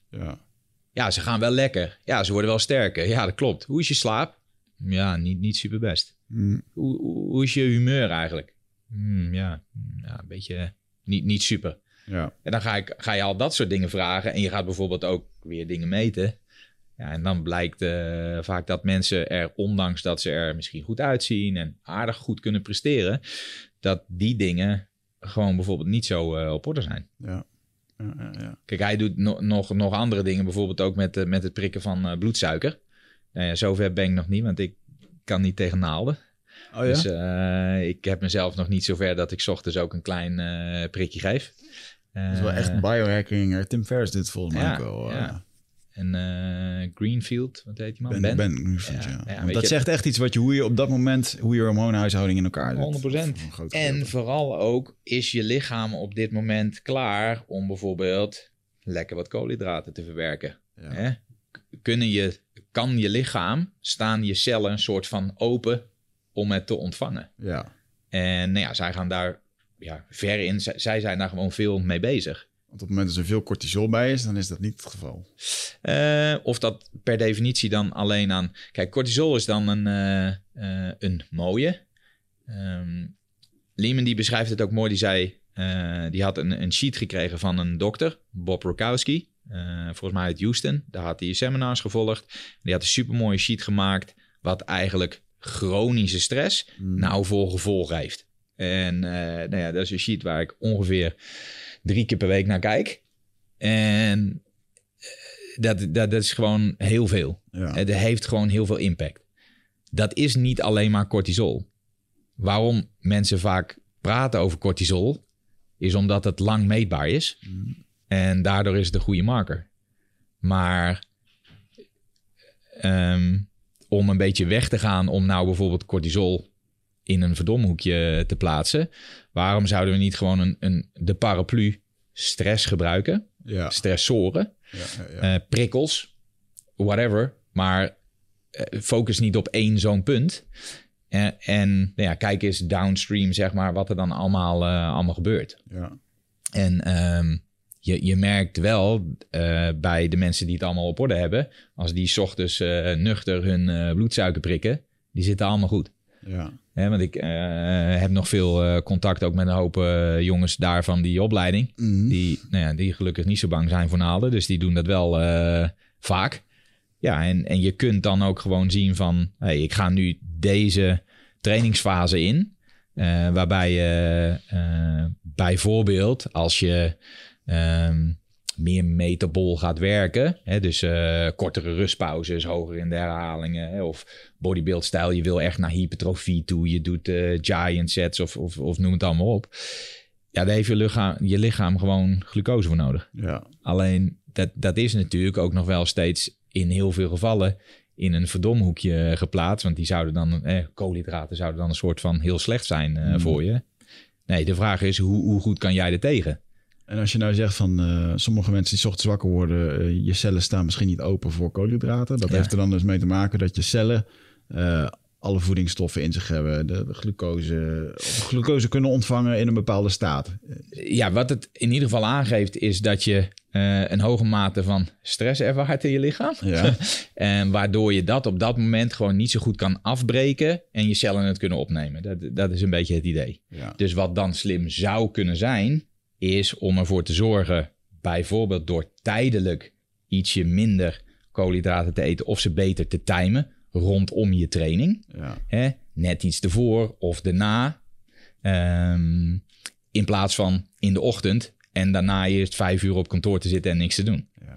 Ja. Ja, ze gaan wel lekker. Ja, ze worden wel sterker. Ja, dat klopt. Hoe is je slaap? Ja, niet, niet super best. Mm, Hoe, hoe, is je humeur eigenlijk? Hmm, ja, ja, een beetje niet, niet super. ja. En dan ga, ik, ga je al dat soort dingen vragen. En je gaat bijvoorbeeld ook weer dingen meten. Ja, en dan blijkt eh, vaak dat mensen er, ondanks dat ze er misschien goed uitzien en aardig goed kunnen presteren, dat die dingen gewoon bijvoorbeeld niet zo eh, op orde zijn. Ja. Ja, ja, ja. Kijk, hij doet no- nog, nog andere dingen, bijvoorbeeld ook met, eh, met het prikken van eh, bloedsuiker. Nou ja, zover ben ik nog niet, want ik kan niet tegen naalden. Oh ja? Dus ik heb mezelf nog niet zover dat ik ochtends ook een klein prikje geef. dat is wel echt biohacking. Tim Ferriss dit volgens mij ja, ook wel. ja. En eh, Greenfield, wat heet die man? Ben, Ben? ben, Greenfield, Ja, dat je- zegt echt iets wat je, hoe je op dat moment, hoe je hormoonhuishouding in elkaar zet. 100%. Voor een groot En vooral ook, is je lichaam op dit moment klaar om bijvoorbeeld lekker wat koolhydraten te verwerken? Ja. Hè? Kunnen je, kan je lichaam, staan je cellen een soort van open om het te ontvangen? ja. En nou ja, zij gaan daar ja, ver in. Zij, zij zijn daar gewoon veel mee bezig. Want op het moment dat er veel cortisol bij is, dan is dat niet het geval. Eh, of dat per definitie dan alleen aan... Kijk, cortisol is dan een, eh, eh, een mooie. Ehm Lehman die beschrijft het ook mooi. Die zei, die had een, een sheet gekregen van een dokter, Bob Rokowski. volgens mij uit Houston. Daar had hij seminars gevolgd. Die had een supermooie sheet gemaakt... wat eigenlijk chronische stress Mm. nou voor gevolg heeft. En nou ja, dat is een sheet waar ik ongeveer drie keer per week naar kijk. En eh, dat, dat, dat is gewoon heel veel. Ja. Het heeft gewoon heel veel impact. Dat is niet alleen maar cortisol. Waarom mensen vaak praten over cortisol, is omdat het lang meetbaar is. Mm. En daardoor is het een goede marker. Maar ehm, om een beetje weg te gaan om nou bijvoorbeeld cortisol in een verdomhoekje te plaatsen. Waarom zouden we niet gewoon een, een, de paraplu stress gebruiken? Ja. stressoren, Ja, ja, ja. eh, prikkels, whatever. Maar eh, focus niet op één zo'n punt. Eh, en nou ja, kijk eens downstream, zeg maar, wat er dan allemaal, allemaal gebeurt. ja. En ehm, je, je merkt wel bij de mensen die het allemaal op orde hebben, als die 's ochtends nuchter hun bloedsuiker prikken, die zitten allemaal goed. ja. Want ik eh, heb nog veel eh, contact ook met een hoop eh, jongens daar van die opleiding. Mhm. Die, nou ja, die gelukkig niet zo bang zijn voor naalden. Dus die doen dat wel vaak. Ja, en, en je kunt dan ook gewoon zien van... Hey, ik ga nu deze trainingsfase in. waarbij je bijvoorbeeld als je ehm, meer metabol gaat werken... Hè, dus eh, kortere rustpauzes, hoger in de herhalingen... Hè, of bodybuild-stijl, je wil echt naar hypertrofie toe... je doet eh, giant sets of, of, of noem het allemaal op... Ja, daar heeft je lichaam, je lichaam gewoon glucose voor nodig. ja. Alleen dat, dat is natuurlijk ook nog wel steeds in heel veel gevallen in een verdomhoekje geplaatst. Want die zouden dan, eh, koolhydraten zouden dan een soort van heel slecht zijn eh, Mm. voor je. Nee, de vraag is hoe, hoe goed kan jij er tegen? En als je nou zegt van eh, sommige mensen die ochtends wakker worden, eh, je cellen staan misschien niet open voor koolhydraten. Dat Ja. heeft er dan dus mee te maken dat je cellen eh, alle voedingsstoffen in zich hebben, de, de glucose, of glucose kunnen ontvangen in een bepaalde staat. Ja, wat het in ieder geval aangeeft is dat je een hoge mate van stress ervaart in je lichaam. Ja. En waardoor je dat op dat moment gewoon niet zo goed kan afbreken en je cellen het kunnen opnemen. Dat, dat is een beetje het idee. Ja. Dus wat dan slim zou kunnen zijn, is om ervoor te zorgen, bijvoorbeeld door tijdelijk ietsje minder koolhydraten te eten of ze beter te timen rondom je training. Ja. Hè? Net iets ervoor of daarna. Ehm, in plaats van in de ochtend en daarna eerst vijf uur op kantoor te zitten en niks te doen. Ja.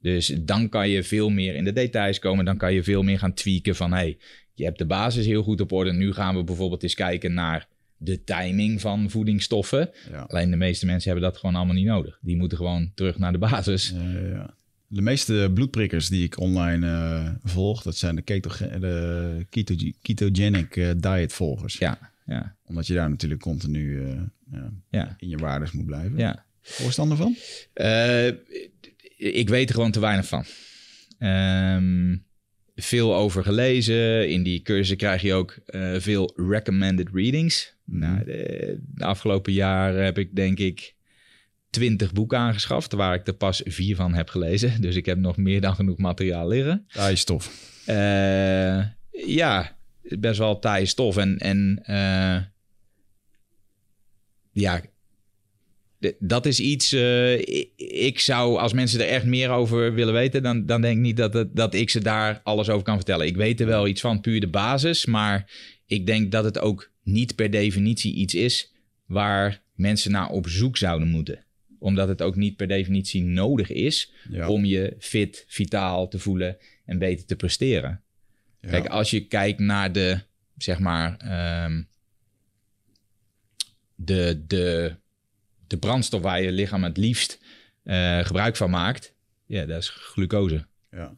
Dus dan kan je veel meer in de details komen. Dan kan je veel meer gaan tweaken van... hey, je hebt de basis heel goed op orde. Nu gaan we bijvoorbeeld eens kijken naar de timing van voedingsstoffen. Ja. Alleen de meeste mensen hebben dat gewoon allemaal niet nodig. Die moeten gewoon terug naar de basis. Ja. De meeste bloedprikkers die ik online eh, volg, dat zijn de, ketoge- de keto- ketogenic eh, diet volgers. Ja, ja, Omdat je daar natuurlijk continu eh, ja, in je waardes moet blijven. ja. Voorstander van? Ik weet er gewoon te weinig van. Ehm, veel over gelezen. In die cursus krijg je ook veel recommended readings. Mhm. Nou, de, de afgelopen jaren heb ik denk ik twintig boeken aangeschaft... waar ik er pas vier van heb gelezen. Dus ik heb nog meer dan genoeg materiaal liggen. Taaie stof. Eh, ja, best wel taaie stof. En, en eh, ja, dat is iets. eh, ik, ik zou, als mensen er echt meer over willen weten, dan, dan denk ik niet dat, het, dat ik ze daar alles over kan vertellen. Ik weet er wel iets van, puur de basis. Maar ik denk dat het ook niet per definitie iets is waar mensen naar op zoek zouden moeten. Omdat het ook niet per definitie nodig is Ja. om je fit, vitaal te voelen en beter te presteren. Ja. Kijk, als je kijkt naar de, zeg maar, ehm, de, de, de brandstof waar je lichaam het liefst eh, gebruik van maakt, ja, dat is glucose. ja.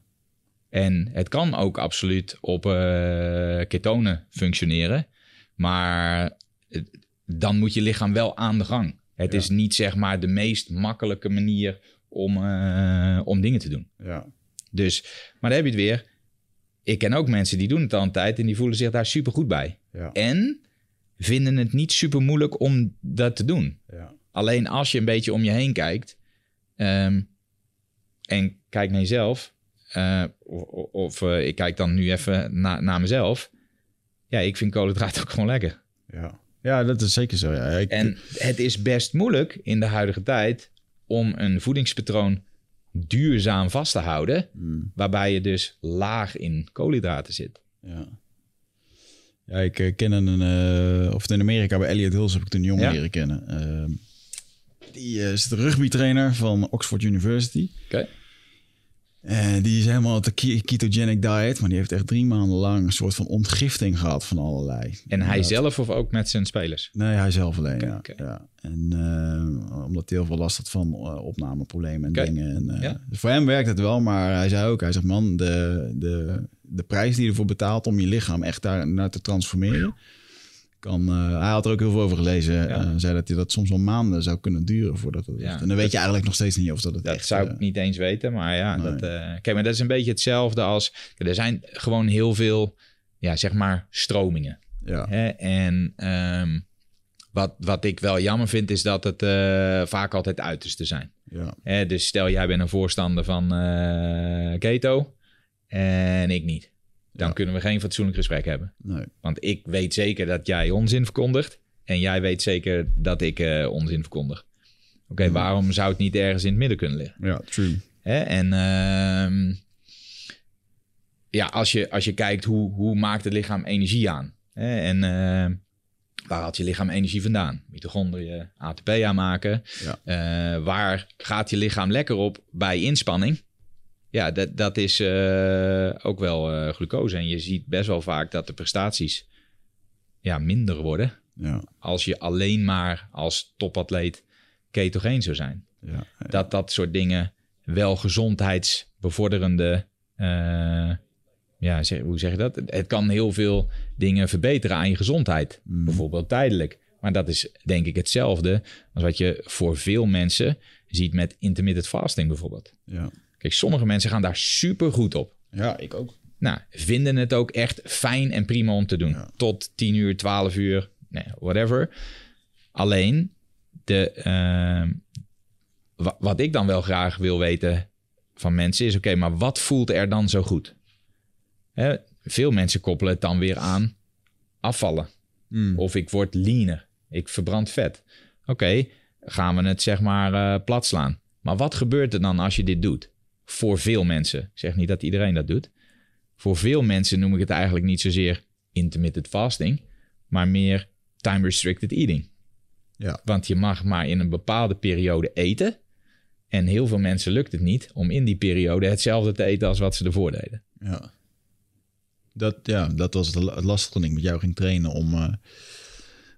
En het kan ook absoluut op eh, ketonen functioneren, maar eh, dan moet je lichaam wel aan de gang. Het Ja. is niet zeg maar de meest makkelijke manier om, eh, om dingen te doen. ja. Dus, maar dan heb je het weer. Ik ken ook mensen die doen het al een tijd en die voelen zich daar super goed bij. Ja. En vinden het niet super moeilijk om dat te doen. ja. Alleen als je een beetje om je heen kijkt ehm, en kijkt naar jezelf, eh, of, of ik kijk dan nu even na, naar mezelf. Ja, ik vind koolhydraten ook gewoon lekker. Ja. ja, dat is zeker zo. Ja. Ik, En het is best moeilijk in de huidige tijd om een voedingspatroon duurzaam vast te houden, Mm, waarbij je dus laag in koolhydraten zit. ja. Ja, ik eh, ken een, eh, of in Amerika bij Elliot Hills heb ik toen een jongen Ja. leren kennen. Ehm, die eh, is de rugbytrainer van Oxford University. Oké. En die is helemaal op de ke- ketogenic diet, maar die heeft echt drie maanden lang een soort van ontgifting gehad van allerlei. En hij zelf of ook met zijn spelers? Nee, hij zelf alleen, ja. ja. En eh, omdat hij heel veel last had van eh, opnameproblemen en dingen. En, eh, Ja. dus voor hem werkt het wel, maar hij zei ook, hij zegt man, de, de, de prijs die je ervoor betaalt om je lichaam echt daar naar te transformeren, kan, eh, hij had er ook heel veel over gelezen. Ja. Eh, zei dat hij dat soms wel maanden zou kunnen duren voordat het. Ja. en dan weet je eigenlijk nog steeds niet of dat het Dat echt, zou eh, ik niet eens weten, maar ja. nee. Dat, eh, kijk, maar dat is een beetje hetzelfde als... Er zijn gewoon heel veel, ja, zeg maar, stromingen. ja. Hè? En ehm, wat, wat ik wel jammer vind, is dat het eh, vaak altijd uiterste zijn. ja. Hè? Dus stel, jij bent een voorstander van eh, keto en ik niet. Dan Ja. kunnen we geen fatsoenlijk gesprek hebben. Nee. Want ik weet zeker dat jij onzin verkondigt. En jij weet zeker dat ik eh, onzin verkondig. Oké, Hmm. waarom zou het niet ergens in het midden kunnen liggen? Ja, true. Hè? En ehm, ja, als je, als je kijkt hoe, hoe maakt het lichaam energie aan? Hè? En ehm, waar haalt je lichaam energie vandaan? Mitochondriën, ATP aanmaken. Ja. Eh, waar gaat je lichaam lekker op bij inspanning? Ja, dat, dat is eh, ook wel eh, glucose. En je ziet best wel vaak dat de prestaties ja, minder worden. Ja. Als je alleen maar als topatleet ketogeen zou zijn Ja. dat dat soort dingen wel gezondheidsbevorderende. eh, ja, zeg, hoe zeg je dat? Het kan heel veel dingen verbeteren aan je gezondheid. Mm. Bijvoorbeeld tijdelijk. Maar dat is denk ik hetzelfde als wat je voor veel mensen ziet met intermittent fasting bijvoorbeeld. Ja. Kijk, sommige mensen gaan daar super goed op. ja, ik ook. Nou, vinden het ook echt fijn en prima om te doen. Ja. Tot 10 uur, 12 uur, nee, whatever. Alleen, de, ehm, wa- wat ik dan wel graag wil weten van mensen is... oké, maar wat voelt er dan zo goed? Hè, veel mensen koppelen het dan weer aan afvallen. Mm. Of ik word leaner. Ik verbrand vet. Oké, gaan we het zeg maar eh plat slaan. Maar wat gebeurt er dan als je dit doet? Voor veel mensen. Ik zeg niet dat iedereen dat doet. Voor veel mensen noem ik het eigenlijk niet zozeer intermittent fasting, maar meer time restricted eating. Ja. Want je mag maar in een bepaalde periode eten. En heel veel mensen lukt het niet om in die periode hetzelfde te eten als wat ze ervoor deden. Ja. Dat, ja, dat was het, la- het lastige toen ik met jou ging trainen om eh,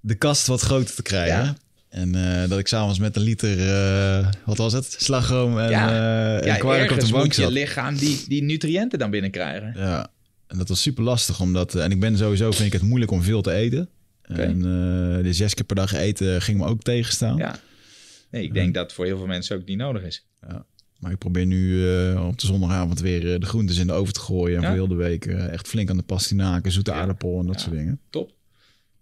de kast wat groter te krijgen. Ja. En eh, dat ik s'avonds met een liter, eh, wat was het? Slagroom en, Ja. eh Ja, en op de bank moet je lichaam die, die nutriënten dan binnenkrijgen. Ja, en dat was super lastig. Omdat, en ik ben sowieso, vind ik het moeilijk om veel te eten. En de zes keer per dag eten ging me ook tegenstaan. Ja. Nee, ik denk dat voor heel veel mensen ook niet nodig is. Maar ik probeer nu op de zondagavond weer de groentes in de oven te gooien. En Ja. voor heel de week echt flink aan de pastinaken, zoete Ja. aardappel en dat Ja. soort dingen. Top.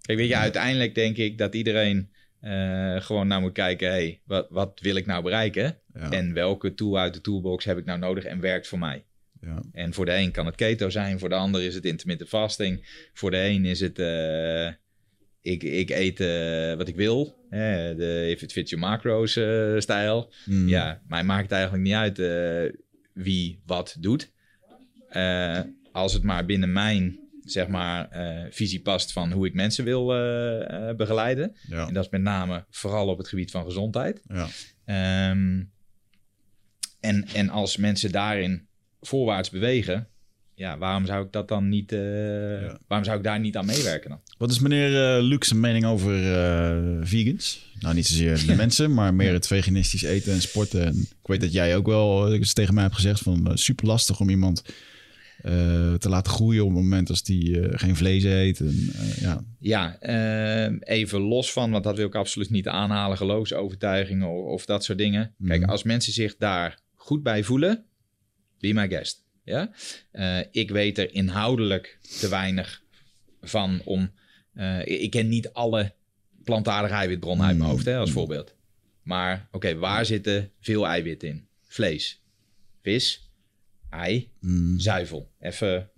Kijk, weet je, uiteindelijk denk ik dat iedereen eh, gewoon naar moet kijken... hey, wat, wat wil ik nou bereiken? Ja. En welke tool uit de toolbox heb ik nou nodig en werkt voor mij? ja. En voor de een kan het keto zijn, voor de ander is het intermittent fasting. Voor de een is het, eh, ik, ik eet eh, wat ik wil. hè, de if it fits your macros stijl. Mm. Ja, mij maakt het eigenlijk niet uit wie wat doet. Als het maar binnen mijn zeg maar, eh, visie past van hoe ik mensen wil eh, eh, begeleiden. Ja. En dat is met name vooral op het gebied van gezondheid. Ja. Ehm, en, en als mensen daarin voorwaarts bewegen, ja, waarom zou ik dat dan niet, Ja. waarom zou ik daar niet aan meewerken dan? Wat is meneer uh, Luc zijn mening over eh, vegans? Nou, niet zozeer de mensen, maar meer het veganistisch eten en sporten. En ik weet dat jij ook wel eens tegen mij hebt gezegd van super lastig om iemand te laten groeien op het moment als die eh, geen vlees eet. En, eh, ja. Ja, ehm, even los van, want dat wil ik absoluut niet aanhalen, geloofsovertuigingen of, of dat soort dingen. Kijk, Mhm. als mensen zich daar goed bij voelen, be my guest. Ja? Eh, ik weet er inhoudelijk te weinig van om. eh, ik ken niet alle plantaardige eiwitbronnen uit mijn Mhm. hoofd, hè, als voorbeeld. Maar oké, waar zitten veel eiwitten in? Vlees, vis, ei, Mm, zuivel. Even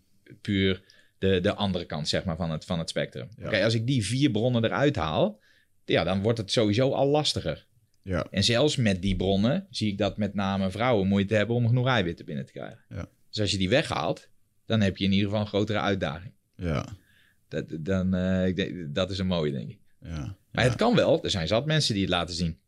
puur de, de andere kant zeg maar, van, het, van het spectrum. Ja. Oké, als ik die vier bronnen eruit haal, ja, dan wordt het sowieso al lastiger. ja. En zelfs met die bronnen zie ik dat met name vrouwen moeite hebben om genoeg eiwitten binnen te krijgen. Ja. Dus als je die weghaalt, dan heb je in ieder geval een grotere uitdaging. Ja. Dat, dan, eh, ik denk, dat is een mooie, denk ik. Ja. Maar Ja. het kan wel. Er zijn zat mensen die het laten zien.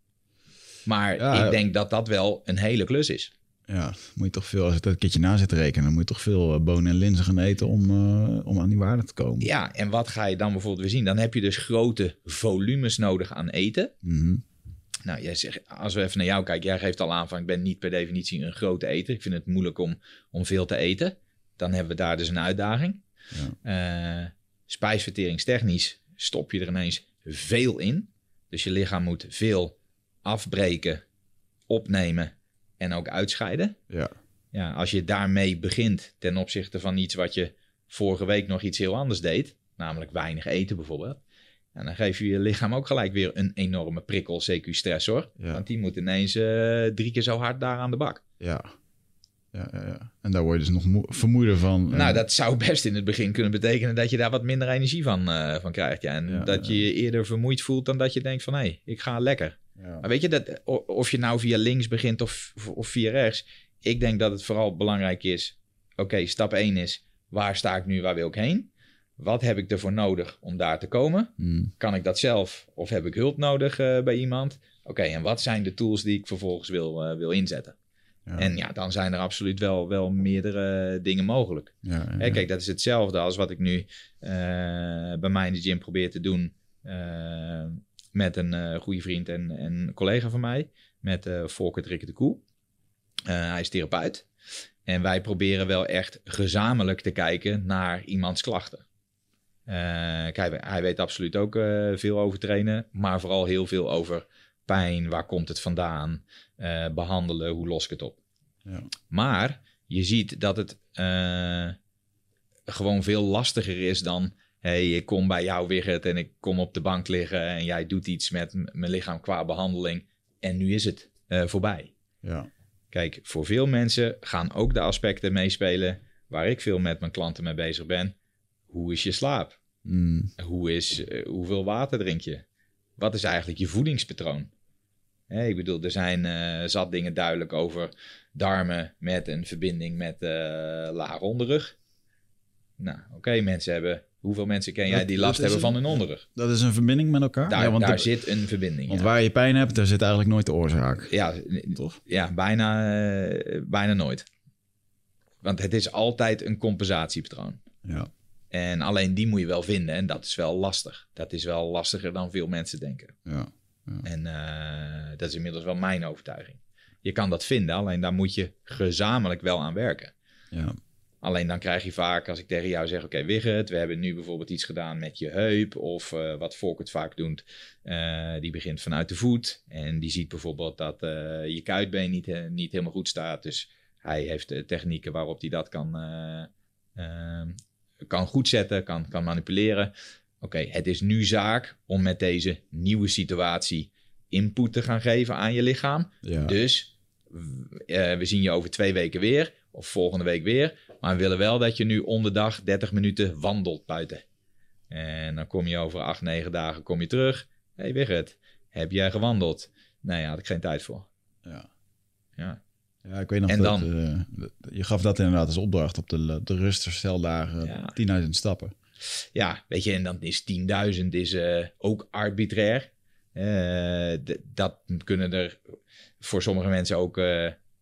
Maar Ja, ik denk dat dat wel een hele klus is. Ja, moet je toch veel, als dat een keertje na zit te rekenen, dan moet je toch veel eh, bonen en linzen gaan eten om, eh, om aan die waarde te komen. Ja, en wat ga je dan bijvoorbeeld weer zien? Dan heb je dus grote volumes nodig aan eten. Mhm. Nou, jij zegt, als we even naar jou kijken, jij geeft al aan van ik ben niet per definitie een grote eter. Ik vind het moeilijk om, om veel te eten. Dan hebben we daar dus een uitdaging. Ja. Eh, spijsverteringstechnisch stop je er ineens veel in. Dus je lichaam moet veel afbreken, opnemen en ook uitscheiden. Ja. Ja, als je daarmee begint ten opzichte van iets wat je vorige week nog iets heel anders deed, namelijk weinig eten bijvoorbeeld. En dan geef je je lichaam ook gelijk weer een enorme prikkel, CQ-stressor. Ja. Want die moet ineens eh, drie keer zo hard daar aan de bak. Ja. Ja, ja, ja. En daar word je dus nog moe- vermoeider van. Nou, En- dat zou best in het begin kunnen betekenen dat je daar wat minder energie van, eh, van krijgt. Ja. En dat je je eerder vermoeid voelt dan dat je denkt van... hé, hey, ik ga lekker. Ja. Maar weet je, dat, of je nou via links begint of, of via rechts... ik denk dat het vooral belangrijk is... oké, stap 1 is, waar sta ik nu, waar wil ik heen? Wat heb ik ervoor nodig om daar te komen? Mm, Kan ik dat zelf of heb ik hulp nodig eh, bij iemand? Oké, en wat zijn de tools die ik vervolgens wil, eh, wil inzetten? ja. En ja, dan zijn er absoluut wel, wel meerdere dingen mogelijk. ja, ja, Hè, kijk, dat is hetzelfde als wat ik nu eh, bij mij in de gym probeer te doen met een eh, goede vriend en, en collega van mij, met eh Volker Rikke de Koe. Eh, hij is therapeut. En wij proberen wel echt gezamenlijk te kijken naar iemands klachten. Kijk, hij, hij weet absoluut ook veel over trainen, maar vooral heel veel over pijn, waar komt het vandaan, eh, behandelen, hoe los ik het op. Ja. Maar je ziet dat het gewoon veel lastiger is dan... hey, ik kom bij jou, Wigert, en ik kom op de bank liggen... en jij doet iets met mijn lichaam qua behandeling... en nu is het eh, voorbij. ja. Kijk, voor veel mensen gaan ook de aspecten meespelen... waar ik veel met mijn klanten mee bezig ben. Hoe is je slaap? Mm, Hoe is, eh, hoeveel water drink je? Wat is eigenlijk je voedingspatroon? Hè, ik bedoel, er zijn eh, zat dingen duidelijk over darmen met een verbinding met lage onderrug. Nou, oké, mensen hebben... Hoeveel mensen ken jij die last hebben van hun onderrug? Dat is een verbinding met elkaar? Daar, ja, want daar de- zit een verbinding. Want ja. waar je pijn hebt, daar zit eigenlijk nooit de oorzaak. Ja, Toch? ja bijna, eh, bijna nooit. Want het is altijd een compensatiepatroon. Ja. En alleen die moet je wel vinden en dat is wel lastig. Dat is wel lastiger dan veel mensen denken. Ja. En eh, dat is inmiddels wel mijn overtuiging. Je kan dat vinden, alleen daar moet je gezamenlijk wel aan werken. Ja. Alleen dan krijg je vaak, als ik tegen jou zeg: Oké, Wigert, we hebben nu bijvoorbeeld iets gedaan met je heup. Of eh, wat Volkert vaak doet, eh, die begint vanuit de voet. En die ziet bijvoorbeeld dat eh, je kuitbeen niet, niet helemaal goed staat. Dus hij heeft technieken waarop hij dat kan, eh, ehm, kan goed zetten, kan, kan manipuleren. Oké, het is nu zaak om met deze nieuwe situatie input te gaan geven aan je lichaam. Ja. Dus we zien je over twee weken weer, of volgende week weer. Maar we willen wel dat je nu om de dag 30 minuten wandelt buiten. En dan kom je over acht, negen dagen kom je terug. Hé hey Wigert, heb jij gewandeld? Nee, daar had ik geen tijd voor. Ja. Ja. Ja, ik weet nog En dat... dan? eh, je gaf dat inderdaad als opdracht op de, de rusthersteldagen. Ja. 10.000 stappen. ja, weet je, en dan is 10.000 is eh, ook arbitrair. Eh, dat kunnen er voor sommige mensen ook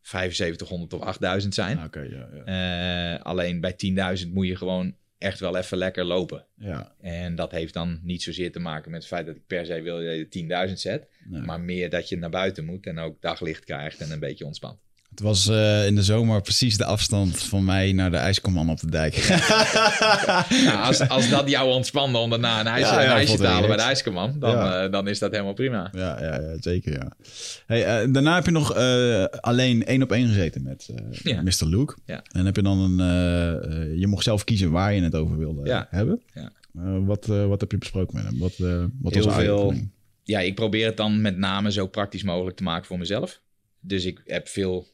7500 of 8000 zijn. Ah, ja, ja. Eh, alleen bij 10.000 moet je gewoon echt wel even lekker lopen. ja. En dat heeft dan niet zozeer te maken met het feit dat ik per se wil dat je 10.000 zet. Nee. Maar meer dat je naar buiten moet en ook daglicht krijgt en een beetje ontspant. Het was eh, in de zomer precies de afstand van mij naar de ijskomman op de dijk. Nou, als, als dat jou ontspande om daarna een ijsje, Ja, ja, een ik ijsje te halen bij de ijskerman, dan, Ja. eh, dan is dat helemaal prima. ja, ja, ja, zeker ja. Hey, eh, daarna heb je nog eh, alleen één op één gezeten met eh, Ja. Mr. Luke. Ja. En heb je dan een... je mocht zelf kiezen waar je het over wilde Ja. hebben. Ja. Wat, eh, wat heb je besproken met hem? Wat, eh wat Heel was de veel. Ja, ik probeer het dan met name zo praktisch mogelijk te maken voor mezelf. Dus ik heb veel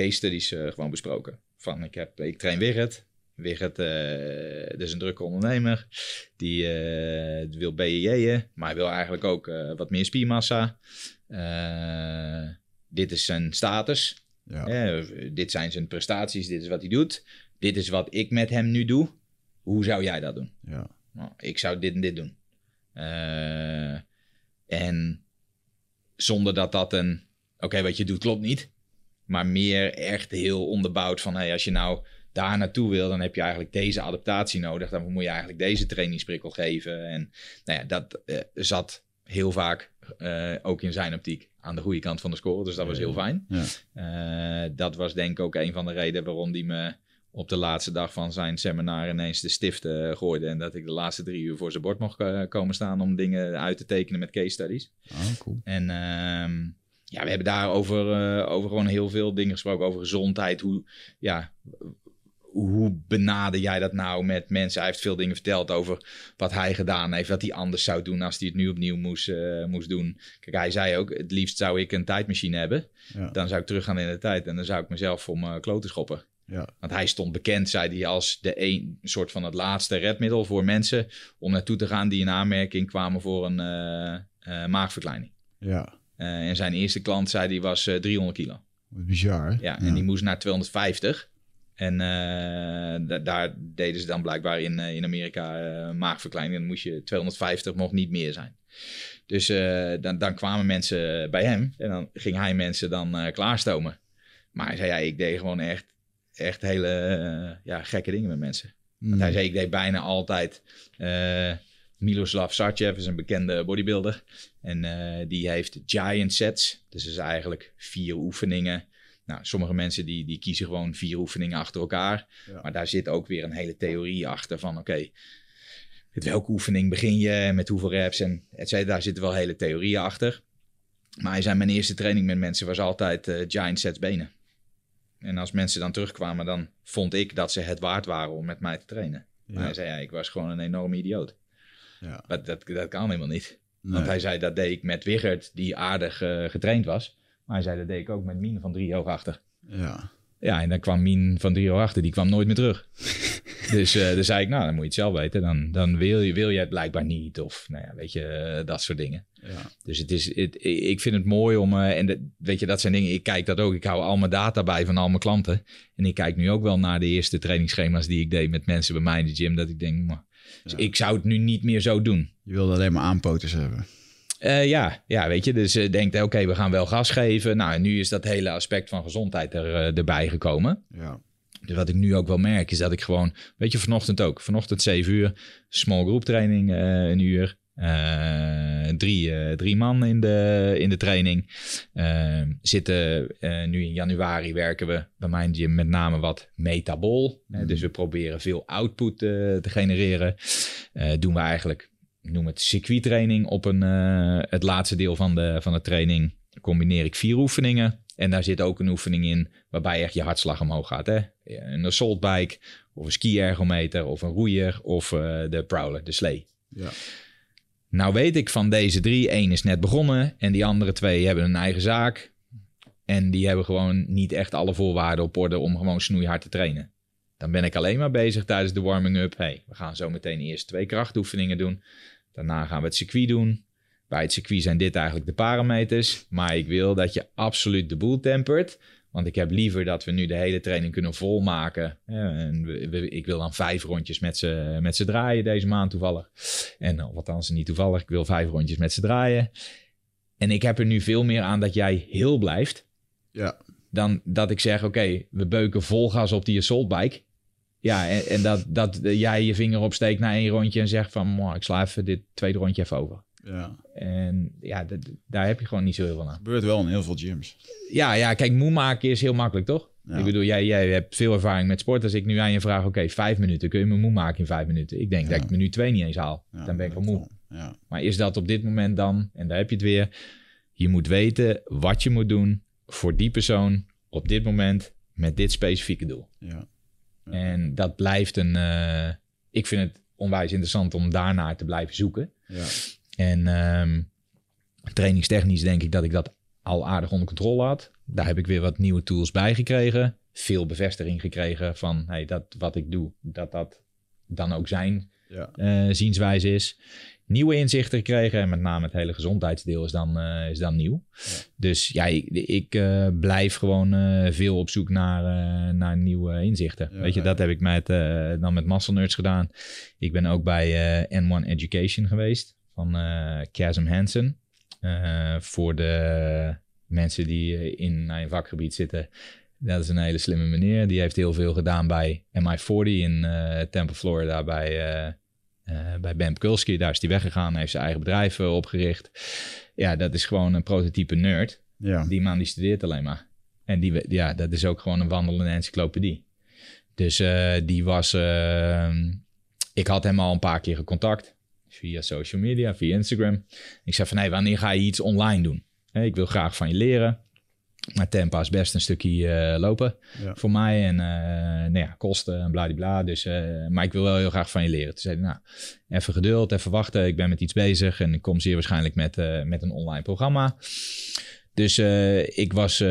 case studies eh, gewoon besproken. Van ik, heb, ik train Wigert. Wigert eh is een drukke ondernemer. Die eh, wil BJJ'en, maar hij wil eigenlijk ook wat meer spiermassa. Dit is zijn status. Ja. Dit zijn zijn prestaties, dit is wat hij doet. Dit is wat ik met hem nu doe. Hoe zou jij dat doen? Ja. Nou, ik zou dit en dit doen. En zonder dat dat een... Oké, wat je doet klopt niet. Maar meer echt heel onderbouwd van... Hey, als je nou daar naartoe wil... dan heb je eigenlijk deze adaptatie nodig. Dan moet je eigenlijk deze trainingsprikkel geven. En nou ja, dat eh, zat heel vaak eh, ook in zijn optiek aan de goede kant van de score. Dus dat was heel fijn. Ja. Eh, dat was denk ik ook een van de redenen waarom die me op de laatste dag van zijn seminar ineens de stift eh, gooide. En dat ik de laatste drie uur voor zijn bord mocht komen staan om dingen uit te tekenen met case studies. Oh, cool. En ehm, ja, we hebben daar over, eh, over gewoon heel veel dingen gesproken. Over gezondheid. Hoe, ja, hoe benader jij dat nou met mensen? Hij heeft veel dingen verteld over wat hij gedaan heeft. Wat hij anders zou doen als hij het nu opnieuw moest, eh, moest doen. Kijk, hij zei ook, het liefst zou ik een tijdmachine hebben. Ja. Dan zou ik teruggaan in de tijd. En dan zou ik mezelf voor mijn kloten schoppen. Ja. Want hij stond bekend, zei hij, als de een soort van het laatste redmiddel voor mensen om naartoe te gaan die in aanmerking kwamen voor een eh, eh, maagverkleining. Ja. Eh, en zijn eerste klant, zei hij, was eh, 300 kilo. Wat bizar. Ja, en die moest naar 250. En eh, da- daar deden ze dan blijkbaar in, eh, in Amerika eh maagverkleining. Dan moest je 250, mocht niet meer zijn. Dus eh, dan, dan kwamen mensen bij hem en dan ging hij mensen dan eh, klaarstomen. Maar hij zei, ja, ik deed gewoon echt, echt hele eh, ja, gekke dingen met mensen. Want hij zei, ik deed bijna altijd... Miloslav Sarcev is een bekende bodybuilder. En eh, die heeft giant sets. Dus is eigenlijk vier oefeningen. Nou, sommige mensen die, die kiezen gewoon vier oefeningen achter elkaar. Ja. Maar daar zit ook weer een hele theorie achter van... oké, met welke oefening begin je en met hoeveel reps en et cetera. Daar zitten wel hele theorieën achter. Maar hij zei, mijn eerste training met mensen was altijd eh, giant sets benen. En als mensen dan terugkwamen, dan vond ik dat ze het waard waren om met mij te trainen. Maar hij zei, ja, ik was gewoon een enorme idioot. Ja. Dat, dat, dat kan helemaal niet. Nee. Want hij zei, dat deed ik met Wigert, die aardig eh, getraind was. Maar hij zei, dat deed ik ook met Mien van drie achter. Ja. Ja, en dan kwam Mien van drie achter, die kwam nooit meer terug. dus uh, dan zei ik, nou, dan moet je het zelf weten. Dan, dan wil, je, wil je het blijkbaar niet. Of, nou ja, weet je, uh, dat soort dingen. Ja. Dus het is, het, ik vind het mooi om, uh, en de, weet je, dat zijn dingen, ik kijk dat ook. Ik hou al mijn data bij van al mijn klanten. En ik kijk nu ook wel naar de eerste trainingsschema's die ik deed met mensen bij mij in de gym. Dat ik denk, maar, dus ik zou het nu niet meer zo doen. Je wilde alleen maar aanpoters hebben. Uh, ja, ja, weet je, dus uh, denkt, oké, okay, we gaan wel gas geven. Nou, en nu is dat hele aspect van gezondheid er, uh, erbij gekomen. Ja. Dus wat ik nu ook wel merk, is dat ik gewoon, weet je, vanochtend ook. Vanochtend 7 uur, small group training, een uur. Drie, drie man in de, in de training. zitten nu in januari werken we bij mijn gym met name wat metabol. Mm. dus we proberen veel output te genereren. doen we eigenlijk noem het circuittraining op een, het laatste deel van de, van de training. Combineer ik vier oefeningen. En daar zit ook een oefening in waarbij echt je hartslag omhoog gaat. Hè? Een assault bike of een ski-ergometer of een roeier of de prowler, de slee. Ja. Nou weet ik van deze drie, één is net begonnen en die andere twee hebben een eigen zaak. En die hebben gewoon niet echt alle voorwaarden op orde om gewoon snoeihard te trainen. Dan ben ik alleen maar bezig tijdens de warming-up. Hey, we gaan zo meteen eerst twee krachtoefeningen doen. Daarna gaan we het circuit doen. Bij het circuit zijn dit eigenlijk de parameters. Maar ik wil dat je absoluut de boel tempert. Want ik heb liever dat we nu de hele training kunnen volmaken. En we, we, ik wil dan vijf rondjes met ze, met ze draaien deze maand toevallig. En of althans niet toevallig, ik wil vijf rondjes met ze draaien. En ik heb er nu veel meer aan dat jij heel blijft. Ja. Dan dat ik zeg, oké, okay, we beuken vol gas op die assault bike. Ja, en, en, dat, dat jij je vinger opsteekt na één rondje en zegt van... ik sla even dit tweede rondje even over. Ja. En ja, daar heb je gewoon niet zo heel veel aan. Dat gebeurt wel in heel veel gyms. Ja, ja kijk, moe maken is heel makkelijk, toch? Ja. Ik bedoel, jij, jij hebt veel ervaring met sport. Als ik nu aan je vraag, oké, okay, vijf minuten, kun je me moe maken in vijf minuten? Ik denk ja. dat ik minuut twee niet eens haal. Ja, dan ben ik al moe. Ja. Maar is dat op dit moment dan, en daar heb je het weer... Je moet weten wat je moet doen voor die persoon op dit moment met dit specifieke doel. En dat blijft een. Uh, ik vind het onwijs interessant om daarnaar te blijven zoeken. Ja. En um, trainingstechnisch denk ik dat ik dat al aardig onder controle had. Daar heb ik weer wat nieuwe tools bij gekregen. Veel bevestiging gekregen van hey, dat wat ik doe, dat dat dan ook zijn ja. uh, zienswijze is. Nieuwe inzichten gekregen en met name het hele gezondheidsdeel is dan, uh, is dan nieuw. Ja. Dus ja, ik, ik uh, blijf gewoon veel op zoek naar, naar nieuwe inzichten. Ja, Weet je, dat heb ik met, dan met Muscle Nerds gedaan. Ik ben ook bij N1 Education geweest van Chasm Hansen. voor de mensen die in mijn vakgebied zitten. Dat is een hele slimme meneer. Die heeft heel veel gedaan bij MI40 in Tampa, Florida bij... Uh, bij Ben Kulski, daar is hij weggegaan, heeft zijn eigen bedrijf uh, opgericht. Ja, dat is gewoon een prototype nerd. Ja. Die man die studeert alleen maar. En die, ja, dat is ook gewoon een wandelende encyclopedie. Dus uh, die was... Uh, ik had hem al een paar keer gecontact. Via social media, via Instagram. Ik zei van, hey, wanneer ga je iets online doen? Hey, ik wil graag van je leren. Maar Tempa is best een stukje uh, lopen ja. voor mij. En nou ja, kosten en bladibla. Dus, maar ik wil wel heel graag van je leren. Toen zei hij, nou, even geduld, even wachten. Ik ben met iets bezig. En ik kom zeer waarschijnlijk met, met een online programma. Dus uh, ik was uh,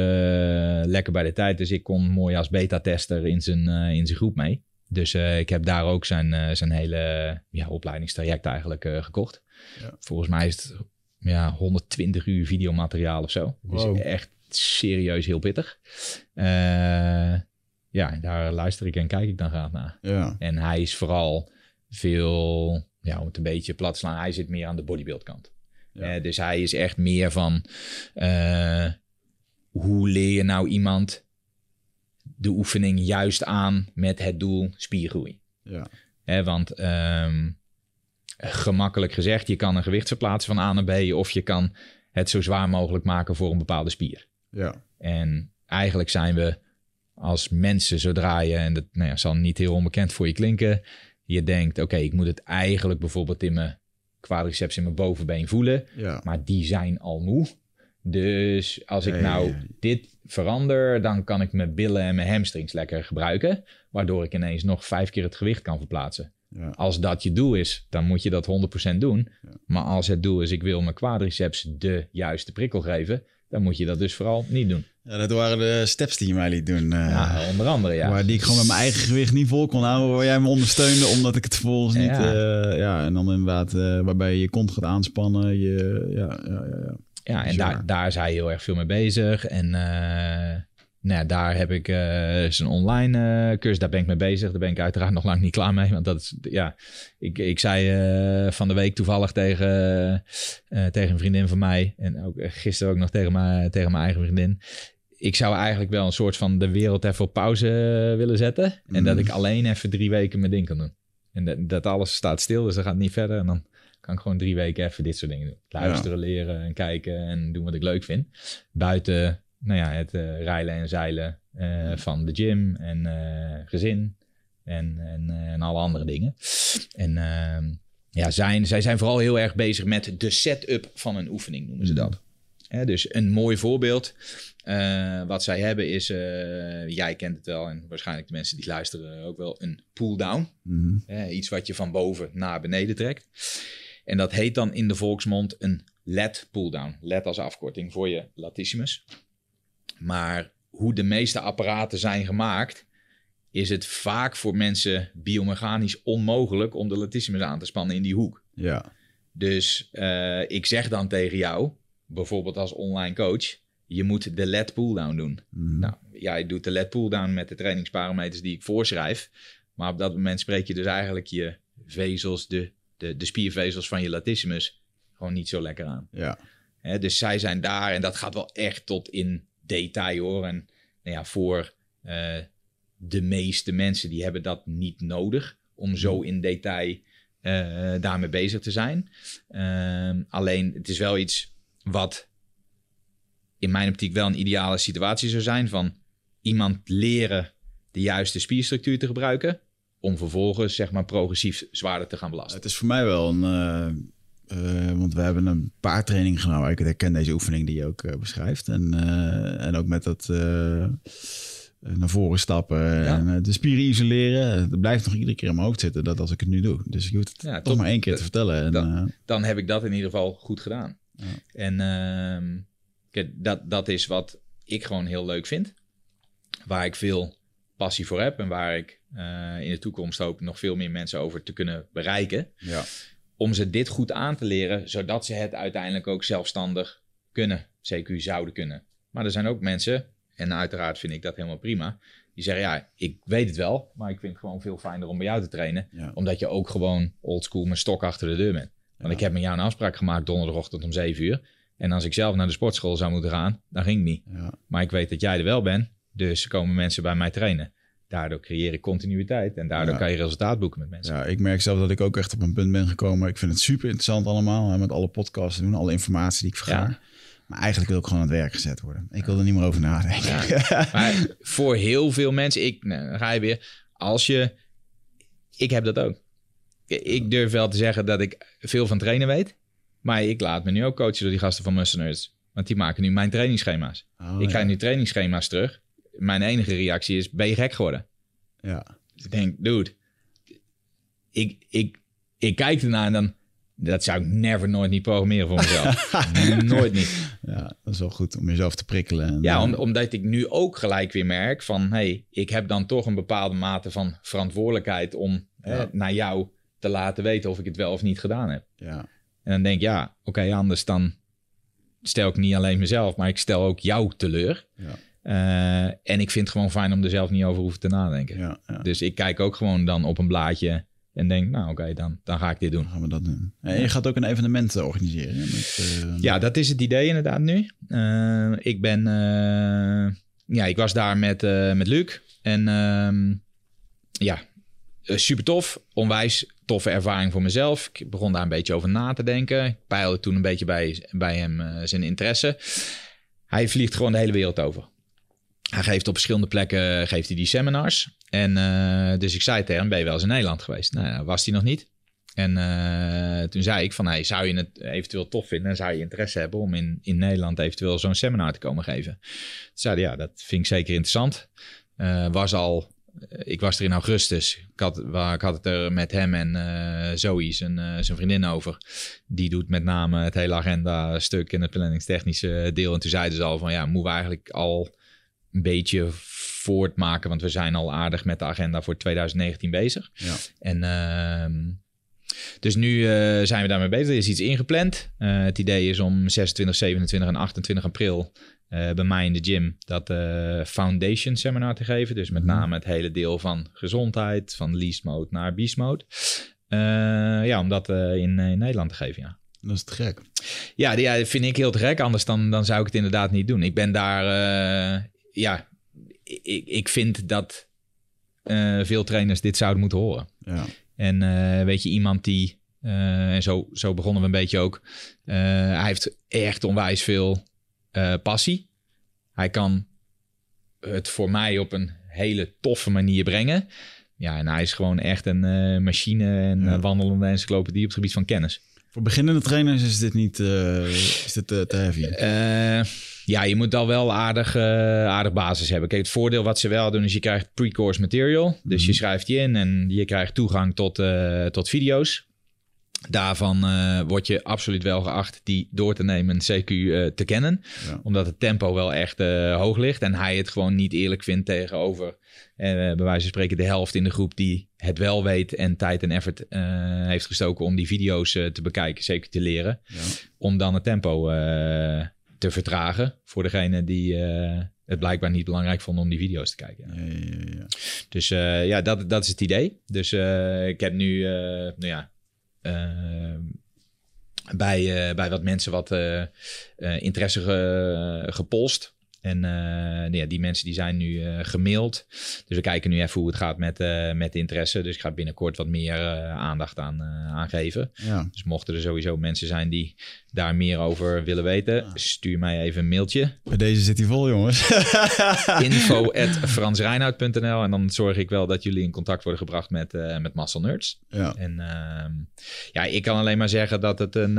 lekker bij de tijd. Dus ik kon mooi als beta-tester in zijn, uh, in zijn groep mee. Dus ik heb daar ook zijn, zijn hele ja, opleidingstraject eigenlijk gekocht. Ja. Volgens mij is het ja, 120 uur videomateriaal of zo. Dus echt serieus heel pittig. ja, daar luister ik en kijk ik dan graag naar. Ja. En hij is vooral veel, ja, om het een beetje plat te slaan, hij zit meer aan de bodybuild kant. Dus hij is echt meer van hoe leer je nou iemand de oefening juist aan met het doel spiergroei. Ja. Want um, gemakkelijk gezegd, je kan een gewicht verplaatsen van A naar B of je kan het zo zwaar mogelijk maken voor een bepaalde spier. Ja. En eigenlijk zijn we als mensen, zodra je, en dat nou ja, zal niet heel onbekend voor je klinken, je denkt, oké, okay, ik moet het eigenlijk bijvoorbeeld in mijn quadriceps in mijn bovenbeen voelen. Ja. Maar die zijn al moe. Dus als ik nou dit verander, dan kan ik mijn billen en mijn hamstrings lekker gebruiken. Waardoor ik ineens nog vijf keer het gewicht kan verplaatsen. Ja. Als dat je doel is, dan moet je dat 100% doen. Ja. Maar als het doel is, ik wil mijn quadriceps de juiste prikkel geven, dan moet je dat dus vooral niet doen. Ja, dat waren de steps die je mij liet doen. Uh, ja, onder andere, ja. Waar die ik gewoon met mijn eigen gewicht niet vol kon houden. Waar jij me ondersteunde, omdat ik het vervolgens niet... Ja, uh, ja en dan inderdaad uh, waarbij je je kont gaat aanspannen. Je, ja, ja, ja, ja. en daar, daar is hij heel erg veel mee bezig. En nou ja, daar heb ik zijn online cursus, daar ben ik mee bezig. Daar ben ik uiteraard nog lang niet klaar mee. Want dat is, ja, ik, ik zei van de week toevallig tegen, tegen een vriendin van mij. En ook gisteren ook nog tegen, mijn tegen mijn eigen vriendin. Ik zou eigenlijk wel een soort van de wereld even op pauze willen zetten. En dat ik alleen even drie weken mijn ding kan doen. En dat, dat alles staat stil, dus dat gaat niet verder. En dan kan ik gewoon drie weken even dit soort dingen doen. Luisteren, ja. leren en kijken en doen wat ik leuk vind. Buiten nou ja, het uh, rijlen en zeilen uh, van de gym en uh, gezin en, en, en alle andere dingen. En ehm, ja, zijn, zij zijn vooral heel erg bezig met de setup van een oefening, noemen ze dat. Dus een mooi voorbeeld wat zij hebben is, jij kent het wel en waarschijnlijk de mensen die luisteren ook wel, een pull-down. Mm iets wat je van boven naar beneden trekt. En dat heet dan in de volksmond een LED pull-down. LED als afkorting voor je latissimus. Maar hoe de meeste apparaten zijn gemaakt, is het vaak voor mensen biomechanisch onmogelijk om de latissimus aan te spannen in die hoek. Ja. Dus uh, ik zeg dan tegen jou, bijvoorbeeld als online coach, je moet de LED pull-down doen. Mm. Nou, jij doet de LED pull-down met de trainingsparameters die ik voorschrijf. Maar op dat moment spreek je dus eigenlijk je vezels, de, de, de spiervezels van je latissimus, gewoon niet zo lekker aan. Ja. He, dus zij zijn daar en dat gaat wel echt tot in detail hoor. En nou ja, voor uh, de meeste mensen die hebben dat niet nodig om zo in detail uh, daarmee bezig te zijn. Uh, alleen het is wel iets wat in mijn optiek wel een ideale situatie zou zijn van iemand leren de juiste spierstructuur te gebruiken om vervolgens zeg maar progressief zwaarder te gaan belasten. Het is voor mij wel een uh, want we hebben een paar trainingen gedaan. Ik herken deze oefening die je ook uh, beschrijft. En, en ook met dat naar voren stappen ja. en de spieren isoleren. Het blijft nog iedere keer in mijn hoofd zitten dat als ik het nu doe. Dus ik hoef het ja, toch maar één keer te vertellen. En, dan, dan, heb ik dat in ieder geval goed gedaan. Ja. En ehm, kijk, dat, dat is wat ik gewoon heel leuk vind. Waar ik veel passie voor heb en waar ik in de toekomst hoop nog veel meer mensen over te kunnen bereiken. Ja om ze dit goed aan te leren, zodat ze het uiteindelijk ook zelfstandig kunnen, CQ zouden kunnen. Maar er zijn ook mensen, en uiteraard vind ik dat helemaal prima, die zeggen ja, ik weet het wel, maar ik vind het gewoon veel fijner om bij jou te trainen, ja. omdat je ook gewoon oldschool met stok achter de deur bent. Want ik heb met jou een afspraak gemaakt donderdagochtend om 7 uur. En als ik zelf naar de sportschool zou moeten gaan, dan ging het niet. Maar ik weet dat jij er wel bent, dus komen mensen bij mij trainen. Daardoor creëer ik continuïteit en daardoor Ja. kan je resultaat boeken met mensen. Ja, ik merk zelf dat ik ook echt op een punt ben gekomen. Ik vind het super interessant allemaal. Hè, met alle podcasts doen, alle informatie die ik vergaar. Ja. Maar eigenlijk wil ik gewoon aan het werk gezet worden. Ik wil er niet meer over nadenken. Maar voor heel veel mensen, ik, nou, ga je weer. als je... Ik heb dat ook. Ik durf wel te zeggen dat ik veel van trainen weet. Maar ik laat me nu ook coachen door die gasten van Muscle. Want die maken nu mijn trainingsschema's. Oh, ik ja. krijg nu trainingsschema's terug. Mijn enige reactie is, ben je gek geworden? Ja. Dus ik denk, dude, ik, ik, ik kijk ernaar en dan... Dat zou ik never, nooit niet programmeren voor mezelf. nooit niet. ja, dat is wel goed om jezelf te prikkelen. En, Ja, eh, om, omdat ik nu ook gelijk weer merk van... hey, ik heb dan toch een bepaalde mate van verantwoordelijkheid... om hè, Ja. naar jou te laten weten of ik het wel of niet gedaan heb. ja. En dan denk ik, ja, oké, anders dan stel ik niet alleen mezelf... maar ik stel ook jou teleur. Ja. Eh, en ik vind het gewoon fijn om er zelf niet over hoeven te nadenken. Ja, ja. Dus ik kijk ook gewoon dan op een blaadje... en denk, nou oké, dan, dan ga ik dit doen. Dan gaan we dat doen. En je gaat ook een evenement eh, organiseren. Met, eh, Ja, dat is het idee inderdaad nu. Ik ben, ja, ik was daar met, met Luc en ehm, ja, super tof, onwijs toffe ervaring voor mezelf. Ik begon daar een beetje over na te denken. Ik peilde toen een beetje bij, bij hem eh, zijn interesse. Hij vliegt gewoon de hele wereld over. Hij geeft op verschillende plekken geeft hij die seminars. En eh, dus ik zei tegen hem, ben je wel eens in Nederland geweest? Nou, was hij nog niet. En eh, toen zei ik van, hey, zou je het eventueel tof vinden en zou je interesse hebben om in, in Nederland eventueel zo'n seminar te komen geven? Toen zei ja, dat vind ik zeker interessant. Eh, was al, ik was er in augustus. Ik had, waar, ik had het er met hem en eh Zoe, zijn, eh, zijn vriendin, over. Die doet met name het hele agenda-stuk en het planningstechnische deel. En toen zeiden ze al van, ja, moeten we eigenlijk al een beetje voortmaken, want we zijn al aardig met de agenda voor 2019 bezig. Ja. En ehm, dus nu eh, zijn we daarmee bezig. Er is iets ingepland. Eh, het idee is om 26, 27 en 28 april eh, bij mij in de gym dat foundation seminar te geven. Dus met Mhm. name het hele deel van gezondheid, van least mode naar beast mode. Ja, om dat in, in Nederland te geven, ja. Dat is te gek. Ja, die, ja, dat vind ik heel te gek. Anders dan, dan zou ik het inderdaad niet doen. Ik ben daar, ja, ik, ik vind dat veel trainers dit zouden moeten horen. Ja. En eh, weet je, iemand die, eh, en zo, zo begonnen we een beetje ook, eh, hij heeft echt onwijs veel passie. Hij kan het voor mij op een hele toffe manier brengen. Ja, en hij is gewoon echt een machine en Ja. wandelende encyclopedie op het gebied van kennis. Voor beginnende trainers is dit niet is dit, te heavy. Ja, je moet al wel aardig, eh, aardig basis hebben. Kijk, het voordeel wat ze wel doen is je krijgt pre-course material. Dus je schrijft je in en je krijgt toegang tot, eh, tot video's. Daarvan eh word je absoluut wel geacht die door te nemen en CQ te kennen. Ja. Omdat het tempo wel echt hoog ligt. En hij het gewoon niet eerlijk vindt tegenover, bij wijze van spreken, de helft in de groep die het wel weet en tijd en effort heeft gestoken om die video's te bekijken, zeker te leren Ja. om dan het tempo te vertragen voor degene die eh, het blijkbaar niet belangrijk vonden om die video's te kijken. Ja, ja, ja. Dus eh, ja, dat, dat is het idee. Dus eh, ik heb nu, nou ja, bij, bij wat mensen wat interesse ge- gepolst. En eh, ja, die mensen die zijn nu eh, gemaild. Dus we kijken nu even hoe het gaat met, eh, met de interesse. Dus ik ga binnenkort wat meer aandacht aan, aan geven. Ja. Dus mochten er sowieso mensen zijn die daar meer over willen weten, stuur mij even een mailtje. Bij deze zit hij vol, jongens. info.fransreinoud.nl En dan zorg ik wel dat jullie in contact worden gebracht met, met Muscle Nerds. ja. En ehm, ja, ik kan alleen maar zeggen dat het een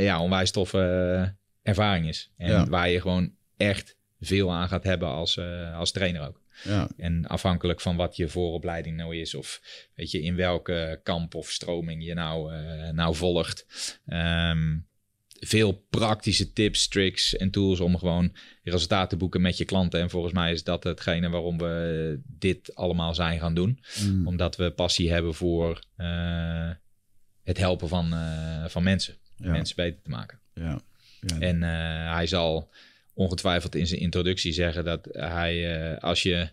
ja, onwijs toffe ervaring is. En Ja. waar je gewoon echt veel aan gaat hebben als, eh, als trainer ook. ja. En afhankelijk van wat je vooropleiding nou is, of weet je, in welke kamp of stroming je nou, eh, nou volgt. Ehm, veel praktische tips, tricks en tools om gewoon resultaten te boeken met je klanten. En volgens mij is dat hetgene waarom we dit allemaal zijn gaan doen. Mm. Omdat we passie hebben voor eh, het helpen van, van mensen. Ja. Mensen beter te maken. Ja. Ja. En eh, hij zal ongetwijfeld in zijn introductie zeggen dat hij, eh, als je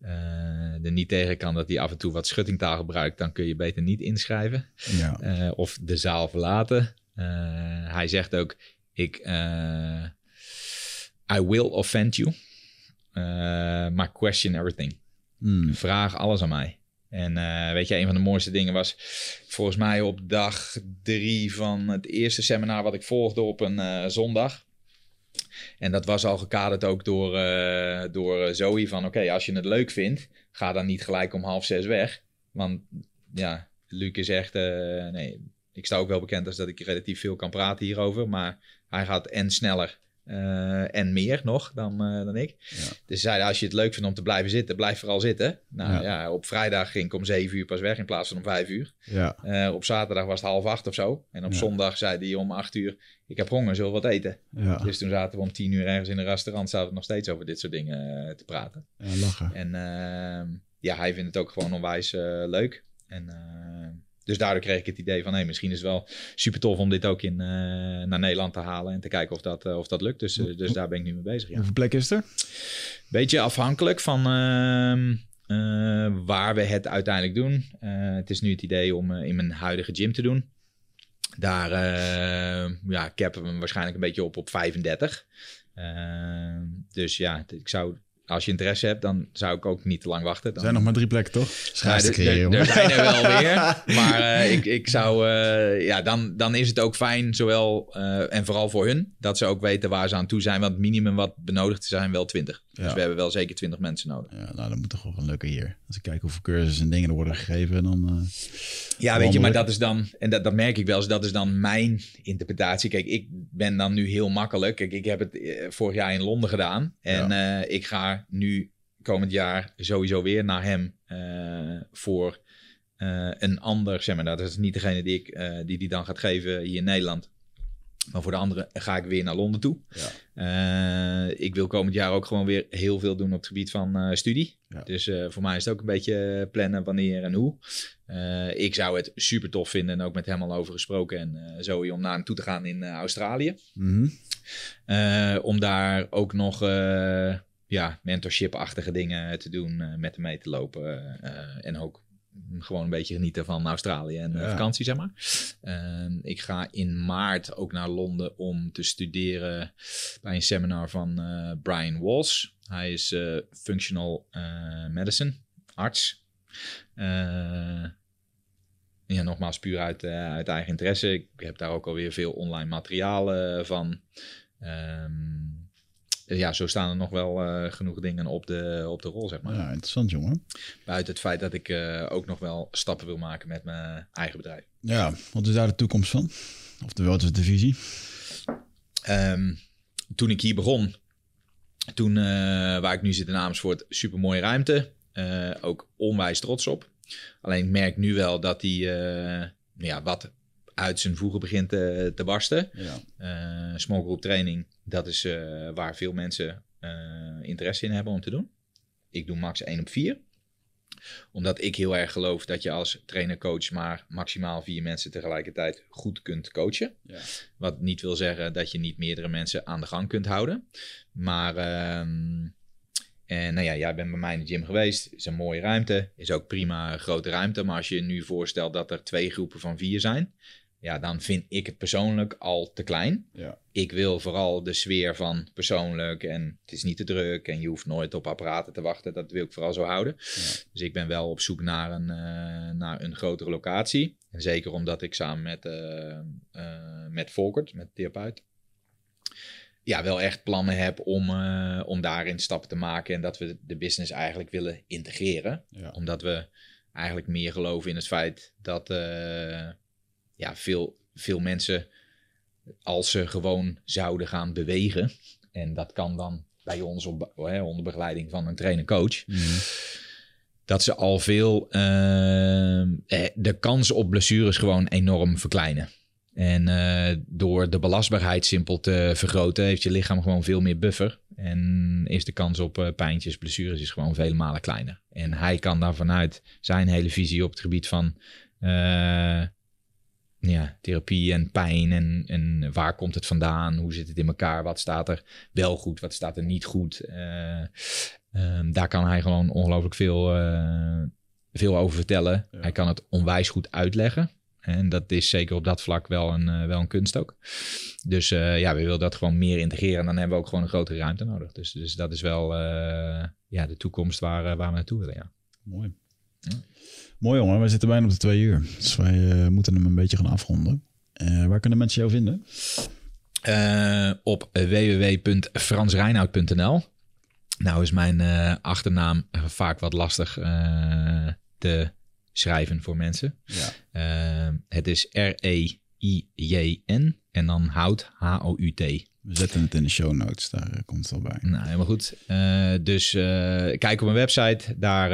eh, er niet tegen kan dat hij af en toe wat schuttingtaal gebruikt, dan kun je beter niet inschrijven ja. of de zaal verlaten. Hij zegt ook: ik, I will offend you, maar question everything. Mm. Vraag alles aan mij. En eh, weet je, een van de mooiste dingen was volgens mij op dag drie van het eerste seminar wat ik volgde op een eh, zondag. En dat was al gekaderd ook door, uh, door Zoe van... oké, als je het leuk vindt, ga dan niet gelijk om half zes weg. Want ja, Luc is echt... nee, ik sta ook wel bekend als dat ik relatief veel kan praten hierover. Maar hij gaat en sneller uh, en meer nog dan, uh, dan ik. Ja. Dus zeiden, als je het leuk vindt om te blijven zitten, blijf vooral zitten. Nou ja. ja. op vrijdag ging ik om zeven uur pas weg in plaats van om vijf uur. Ja. Uh, op zaterdag was het half acht of zo. En op zondag zei hij om acht uur, ik heb honger, zullen we wat eten? Dus toen zaten we om tien uur ergens in een restaurant, zaten we nog steeds over dit soort dingen te praten. Ja, lachen. En ehm, ja, hij vindt het ook gewoon onwijs leuk. En dus daardoor kreeg ik het idee van, hey, misschien is het wel super tof om dit ook in, uh, naar Nederland te halen en te kijken of dat, uh, of dat lukt. Dus, uh, dus daar ben ik nu mee bezig. Ja. Hoeveel plek is er? Beetje afhankelijk van ehm, waar we het uiteindelijk doen. het is nu het idee om in mijn huidige gym te doen. Daar ja, cappen we waarschijnlijk een beetje op op 35. dus ja, ik zou als je interesse hebt, dan zou ik ook niet te lang wachten. Dan... Er zijn nog maar drie plekken, toch? Schaarste creëren. Er zijn er wel weer. Maar uh, ik, ik zou... Uh, ja, dan, dan is het ook fijn, zowel... Uh, en vooral voor hun, dat ze ook weten waar ze aan toe zijn. Want het minimum wat benodigd zijn wel 20. Ja. Dus we hebben wel zeker 20 mensen nodig. Ja, nou, dan moet toch wel een leuke hier. Als ik kijk hoeveel cursussen en dingen er worden gegeven, dan... ja, weet je, maar dat is dan... En dat, dat merk ik wel eens, dat is dan mijn interpretatie. Kijk, ik ben dan nu heel makkelijk. Kijk, ik heb het vorig jaar in Londen gedaan. En ja. ik ga nu komend jaar sowieso weer naar hem uh, voor een ander seminar. Dat is niet degene die, ik, die die dan gaat geven hier in Nederland. Maar voor de andere ga ik weer naar Londen toe. Ja. ik wil komend jaar ook gewoon weer heel veel doen op het gebied van studie. Ja. Dus voor mij is het ook een beetje plannen wanneer en hoe. ik zou het super tof vinden en ook met hem al over gesproken. En zo om naar hem toe te gaan in Australië. Mm -hmm. om daar ook nog ja, mentorship-achtige dingen te doen, met hem mee te lopen. En ook gewoon een beetje genieten van Australië en ja. vakantie, zeg maar. Uh, ik ga in maart ook naar Londen om te studeren bij een seminar van uh, Brian Walls. Hij is functional medicine, arts. ja, nogmaals puur uit, uit eigen interesse. Ik heb daar ook alweer veel online materialen van. Um, ja, zo staan er nog wel uh, genoeg dingen op de, op de rol, zeg maar. Ja, interessant, jongen. Buiten het feit dat ik uh, ook nog wel stappen wil maken met mijn eigen bedrijf. Ja, wat is daar de toekomst van? Of de wat is de visie? Um, toen ik hier begon, toen uh, waar ik nu zit in Amersfoort, super mooie ruimte. ook onwijs trots op. Alleen ik merk nu wel dat die ja, wat uit zijn voegen begint te, te barsten. Ja. Uh, small group training, dat is uh, waar veel mensen uh, interesse in hebben om te doen. Ik doe max 1 op 4 omdat ik heel erg geloof dat je als trainer-coach maar maximaal vier mensen tegelijkertijd goed kunt coachen. Ja. Wat niet wil zeggen dat je niet meerdere mensen aan de gang kunt houden. Maar en nou ja, jij bent bij mij in de gym geweest. Is een mooie ruimte. Is ook prima grote ruimte. Maar als je je nu voorstelt dat er twee groepen van vier zijn ja, dan vind ik het persoonlijk al te klein. Ja. Ik wil vooral de sfeer van persoonlijk en het is niet te druk en je hoeft nooit op apparaten te wachten. Dat wil ik vooral zo houden. Dus ik ben wel op zoek naar een, uh, naar een grotere locatie. En zeker omdat ik samen met, uh, uh, met Volkert, met therapeut, ja, wel echt plannen heb om, om daarin stappen te maken en dat we de business eigenlijk willen integreren. Ja. Omdat we eigenlijk meer geloven in het feit dat ja, veel, veel mensen, als ze gewoon zouden gaan bewegen, en dat kan dan bij ons op, hè, onder begeleiding van een trainer-coach, mhm. dat ze al veel uh, de kans op blessures gewoon enorm verkleinen. En uh, door de belastbaarheid simpel te vergroten, heeft je lichaam gewoon veel meer buffer. En is de kans op uh, pijntjes, blessures is gewoon vele malen kleiner. En hij kan daar vanuit zijn hele visie op het gebied van uh, ja, therapie en pijn en, en waar komt het vandaan? Hoe zit het in elkaar? Wat staat er wel goed? Wat staat er niet goed? Uh, um, daar kan hij gewoon ongelooflijk veel, uh, veel over vertellen. Hij kan het onwijs goed uitleggen. En dat is zeker op dat vlak wel een, uh, wel een kunst ook. Dus ja, we willen dat gewoon meer integreren. En dan hebben we ook gewoon een grotere ruimte nodig. Dus, dus dat is wel ja, de toekomst waar, waar we naartoe willen. Ja. Mooi. Mooi jongen, we zitten bijna op de twee uur. Dus wij uh, moeten hem een beetje gaan afronden. Uh, waar kunnen mensen jou vinden? Uh, op www.fransreinoud.nl. Nou is mijn achternaam vaak wat lastig te schrijven voor mensen. Ja. het is R-E-I-J-N en dan hout, H-O-U-T. We zetten het in de show notes, daar komt het wel bij. Nou, helemaal goed. dus kijk op mijn website, daar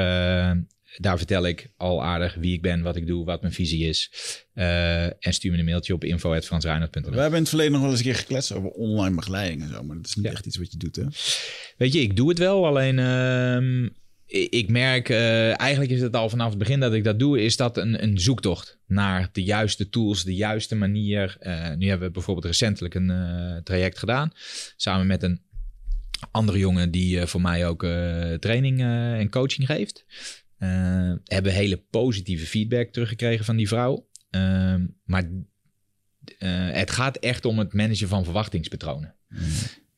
daar vertel ik al aardig wie ik ben, wat ik doe, wat mijn visie is. Uh, en stuur me een mailtje op info.fransreinert.nl. We hebben in het verleden nog wel eens een keer gekletst over online begeleiding en zo. Maar dat is niet echt iets wat je doet, hè? Weet je, ik doe het wel. Alleen uh, ik merk, uh, eigenlijk is het al vanaf het begin dat ik dat doe, is dat een, een zoektocht naar de juiste tools, de juiste manier. Uh, nu hebben we bijvoorbeeld recentelijk een traject gedaan. Samen met een andere jongen die voor mij ook training en coaching geeft. Uh, hebben hele positieve feedback teruggekregen van die vrouw. Uh, maar uh, het gaat echt om het managen van verwachtingspatronen. Mm.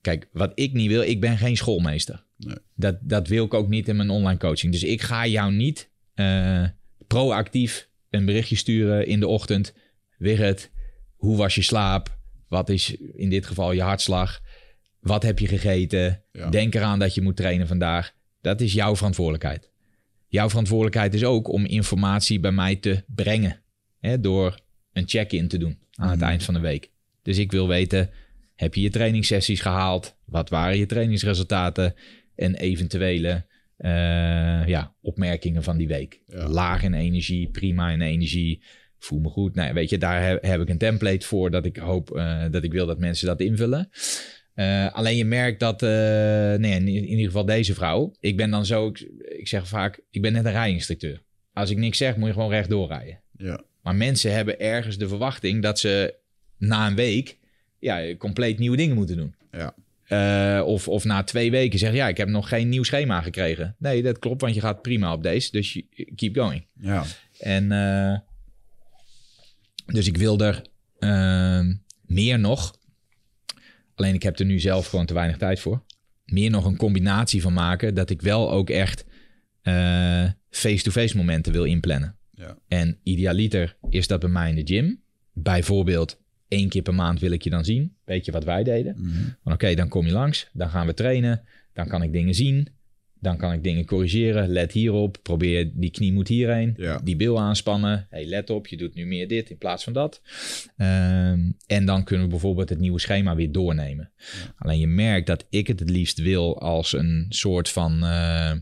Kijk, wat ik niet wil, ik ben geen schoolmeester. Nee. Dat, dat wil ik ook niet in mijn online coaching. Dus ik ga jou niet uh, proactief een berichtje sturen in de ochtend. het? hoe was je slaap? Wat is in dit geval je hartslag? Wat heb je gegeten? Ja. Denk eraan dat je moet trainen vandaag. Dat is jouw verantwoordelijkheid jouw verantwoordelijkheid is ook om informatie bij mij te brengen. Hè, door een check-in te doen aan het mhm. eind van de week. Dus ik wil weten, heb je je trainingssessies gehaald? Wat waren je trainingsresultaten? En eventuele uh, ja, opmerkingen van die week. Laag in energie, prima in energie. Voel me goed. Nou, weet je, daar heb, heb ik een template voor dat ik hoop uh, dat ik wil dat mensen dat invullen. Uh, alleen je merkt dat, uh, nee, in, in, ieder geval deze vrouw. Ik ben dan zo, ik, ik, zeg vaak, ik ben net een rijinstructeur. Als ik niks zeg, moet je gewoon rechtdoor rijden. Ja. Maar mensen hebben ergens de verwachting dat ze na een week ja, compleet nieuwe dingen moeten doen. Ja. Uh, of, of na twee weken zeggen, ja, ik heb nog geen nieuw schema gekregen. Nee, dat klopt, want je gaat prima op deze. Dus keep going. Ja. En dus ik wil er meer nog Alleen ik heb er nu zelf gewoon te weinig tijd voor. Meer nog een combinatie van maken dat ik wel ook echt eh, face-to-face momenten wil inplannen. Ja. En idealiter is dat bij mij in de gym. Bijvoorbeeld één keer per maand wil ik je dan zien. Weet je wat wij deden? Mm Oké, dan kom je langs, dan gaan we trainen, dan kan ik dingen zien. Dan kan ik dingen corrigeren. Let hierop. Probeer die knie moet hierheen. Ja. Die bil aanspannen. Hey, let op, je doet nu meer dit in plaats van dat. Um, en dan kunnen we bijvoorbeeld het nieuwe schema weer doornemen. Alleen je merkt dat ik het het liefst wil als een soort van... Uh,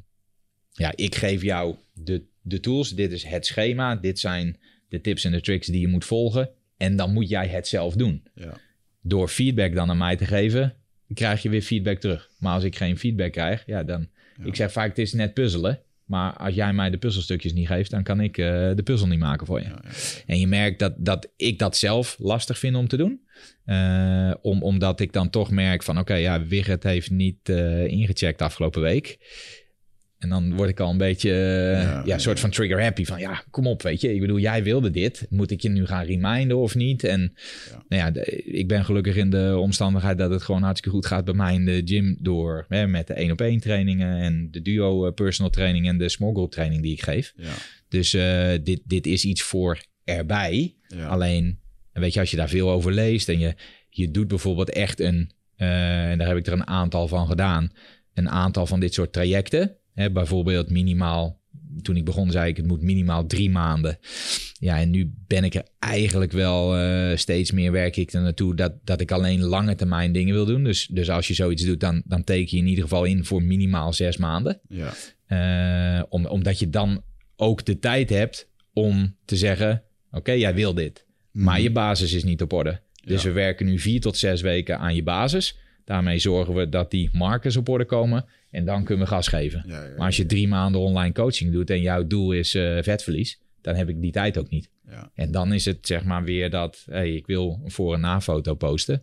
ja, ik geef jou de, de tools. Dit is het schema. Dit zijn de tips en de tricks die je moet volgen. En dan moet jij het zelf doen. Ja. Door feedback dan aan mij te geven, krijg je weer feedback terug. Maar als ik geen feedback krijg, ja, dan ik zeg vaak, het is net puzzelen. Maar als jij mij de puzzelstukjes niet geeft, dan kan ik uh, de puzzel niet maken voor je. Ja, ja. En je merkt dat, dat ik dat zelf lastig vind om te doen. Uh, om, omdat ik dan toch merk van, oké, okay, ja, Wigert heeft niet uh, ingecheckt afgelopen week. En dan word ik al een beetje, uh, ja, ja, soort van trigger happy. Van ja, kom op, weet je. Ik bedoel, jij wilde dit. Moet ik je nu gaan reminden of niet? En ja. nou ja, de, ik ben gelukkig in de omstandigheid dat het gewoon hartstikke goed gaat bij mij in de gym. Door hè, met de één op één trainingen en de duo personal training en de small group training die ik geef. Ja. Dus uh, dit, dit is iets voor erbij. Alleen, weet je, als je daar veel over leest en je, je doet bijvoorbeeld echt een, uh, en daar heb ik er een aantal van gedaan, een aantal van dit soort trajecten. Hè, bijvoorbeeld minimaal, toen ik begon zei ik het moet minimaal drie maanden. Ja, en nu ben ik er eigenlijk wel uh, steeds meer werk ik er naartoe dat, dat ik alleen lange termijn dingen wil doen. Dus, dus als je zoiets doet, dan, dan teken je in ieder geval in voor minimaal zes maanden. Ja. Uh, om, omdat je dan ook de tijd hebt om te zeggen, oké, jij wil dit. Mm. Maar je basis is niet op orde. Dus ja. we werken nu vier tot zes weken aan je basis. Daarmee zorgen we dat die markers op orde komen. En dan kunnen we gas geven. Ja, ja, maar als je drie maanden online coaching doet en jouw doel is uh, vetverlies, dan heb ik die tijd ook niet. En dan is het zeg maar weer dat, hey, ik wil een voor- en na-foto posten.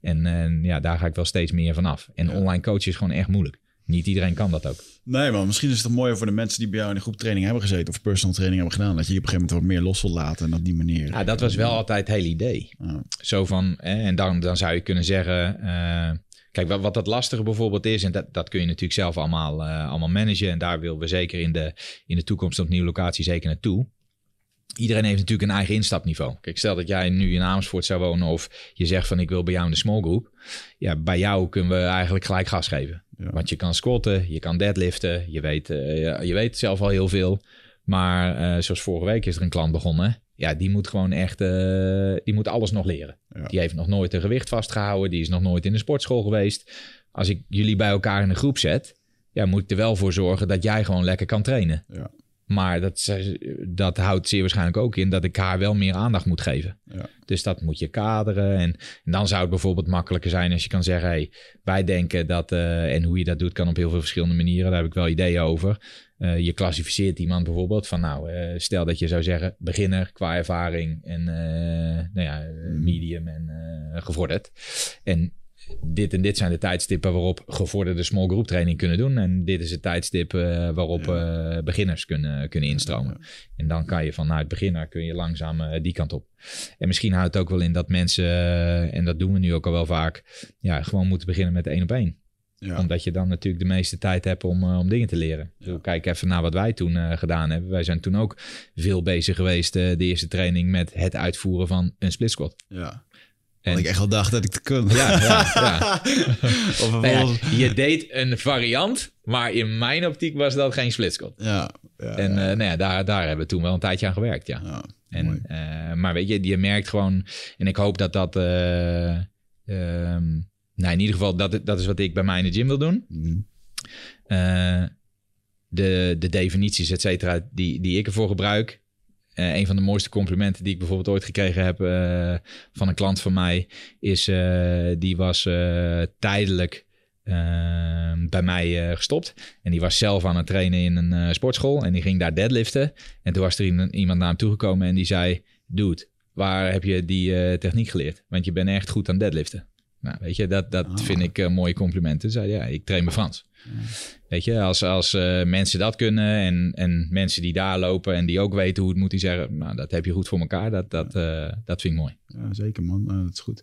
En uh, ja, daar ga ik wel steeds meer vanaf. En online coachen is gewoon echt moeilijk. Niet iedereen kan dat ook. Nee, maar misschien is het mooier voor de mensen die bij jou in de groep training hebben gezeten of personal training hebben gedaan. Dat je, je op een gegeven moment wat meer los wil laten en op die manier. Ja, dat was wel altijd het hele idee. Zo van, en dan, dan zou je kunnen zeggen. Uh, Kijk, wat, wat dat lastige bijvoorbeeld is, en dat, dat kun je natuurlijk zelf allemaal, uh, allemaal managen. En daar willen we zeker in de, in de toekomst op nieuwe locatie zeker naartoe. Iedereen heeft natuurlijk een eigen instapniveau. Kijk, stel dat jij nu in Amersfoort zou wonen of je zegt van ik wil bij jou in de small group. Ja, bij jou kunnen we eigenlijk gelijk gas geven. Ja. Want je kan squatten, je kan deadliften, je weet, eh, je weet zelf al heel veel. Maar eh, zoals vorige week is er een klant begonnen. Ja, die moet gewoon echt, eh, die moet alles nog leren. Ja. Die heeft nog nooit een gewicht vastgehouden, die is nog nooit in de sportschool geweest. Als ik jullie bij elkaar in een groep zet, ja, moet ik er wel voor zorgen dat jij gewoon lekker kan trainen. Ja. Maar dat, dat houdt zeer waarschijnlijk ook in dat ik haar wel meer aandacht moet geven. Ja. Dus dat moet je kaderen. En, en dan zou het bijvoorbeeld makkelijker zijn als je kan zeggen: hey, wij denken dat. eh, en hoe je dat doet, kan op heel veel verschillende manieren. Daar heb ik wel ideeën over. Eh, je klassificeert iemand bijvoorbeeld van: nou, eh, stel dat je zou zeggen: beginner qua ervaring en nou ja, medium en gevorderd. En dit en dit zijn de tijdstippen waarop gevorderde small group training kunnen doen. En dit is het tijdstip eh, waarop eh, beginners kunnen, kunnen instromen. En dan kan je vanuit beginner kun je langzaam eh, die kant op. En misschien houdt het ook wel in dat mensen, en dat doen we nu ook al wel vaak, ja, gewoon moeten beginnen met één op één. Ja. Omdat je dan natuurlijk de meeste tijd hebt om, om dingen te leren. Bedoel, Kijk even naar wat wij toen gedaan hebben. Wij zijn toen ook veel bezig geweest, de eerste training, met het uitvoeren van een split squat. ja. En- ik echt wel dacht dat ik te kon. Ja, ja, ja. of Nou ja, vervolgens... je deed een variant, maar in mijn optiek was dat geen split squat. Ja. En eh, nou ja, daar, daar hebben we toen wel een tijdje aan gewerkt, ja. En, eh, maar weet je, je merkt gewoon, en ik hoop dat dat, eh, ehm, nou in ieder geval, dat, dat is wat ik bij mij in de gym wil doen. Mhm. De, de definities, et cetera, die, die ik ervoor gebruik. Eh, een van de mooiste complimenten die ik bijvoorbeeld ooit gekregen heb eh, van een klant van mij, is eh, die was tijdelijk eh, bij mij gestopt. En die was zelf aan het trainen in een sportschool en die ging daar deadliften. En toen was er iemand- naar hem toegekomen en die zei, dude, waar heb je die techniek geleerd? Want je bent echt goed aan deadliften. Nou, weet je, dat, dat Ah. vind ik mooie complimenten. Zei, ja, ik train me Frans. Weet je, als, als eh, mensen dat kunnen en, en mensen die daar lopen en die ook weten hoe het moet, die zeggen, nou, dat heb je goed voor elkaar. Dat, dat, eh, dat vind ik mooi. Ja, zeker man. Nou, dat is goed.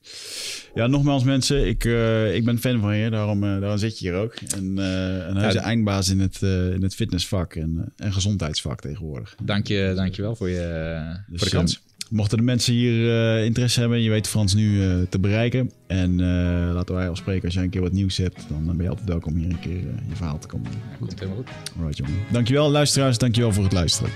Ja, nogmaals mensen, ik, eh, ik ben fan van je, daarom, daarom zit je hier ook. En, en hij is Ja. eindbaas in het, in het fitnessvak en, en gezondheidsvak tegenwoordig. Dank je, dank je wel voor, je, Dus, voor de kans. Mochten de mensen hier eh, interesse hebben, je weet Frans nu eh, te bereiken. En eh, laten wij afspreken, als jij een keer wat nieuws hebt, dan ben je altijd welkom hier een keer je verhaal te komen. Komt helemaal goed. Alright jongen. Dankjewel luisteraars, dankjewel voor het luisteren.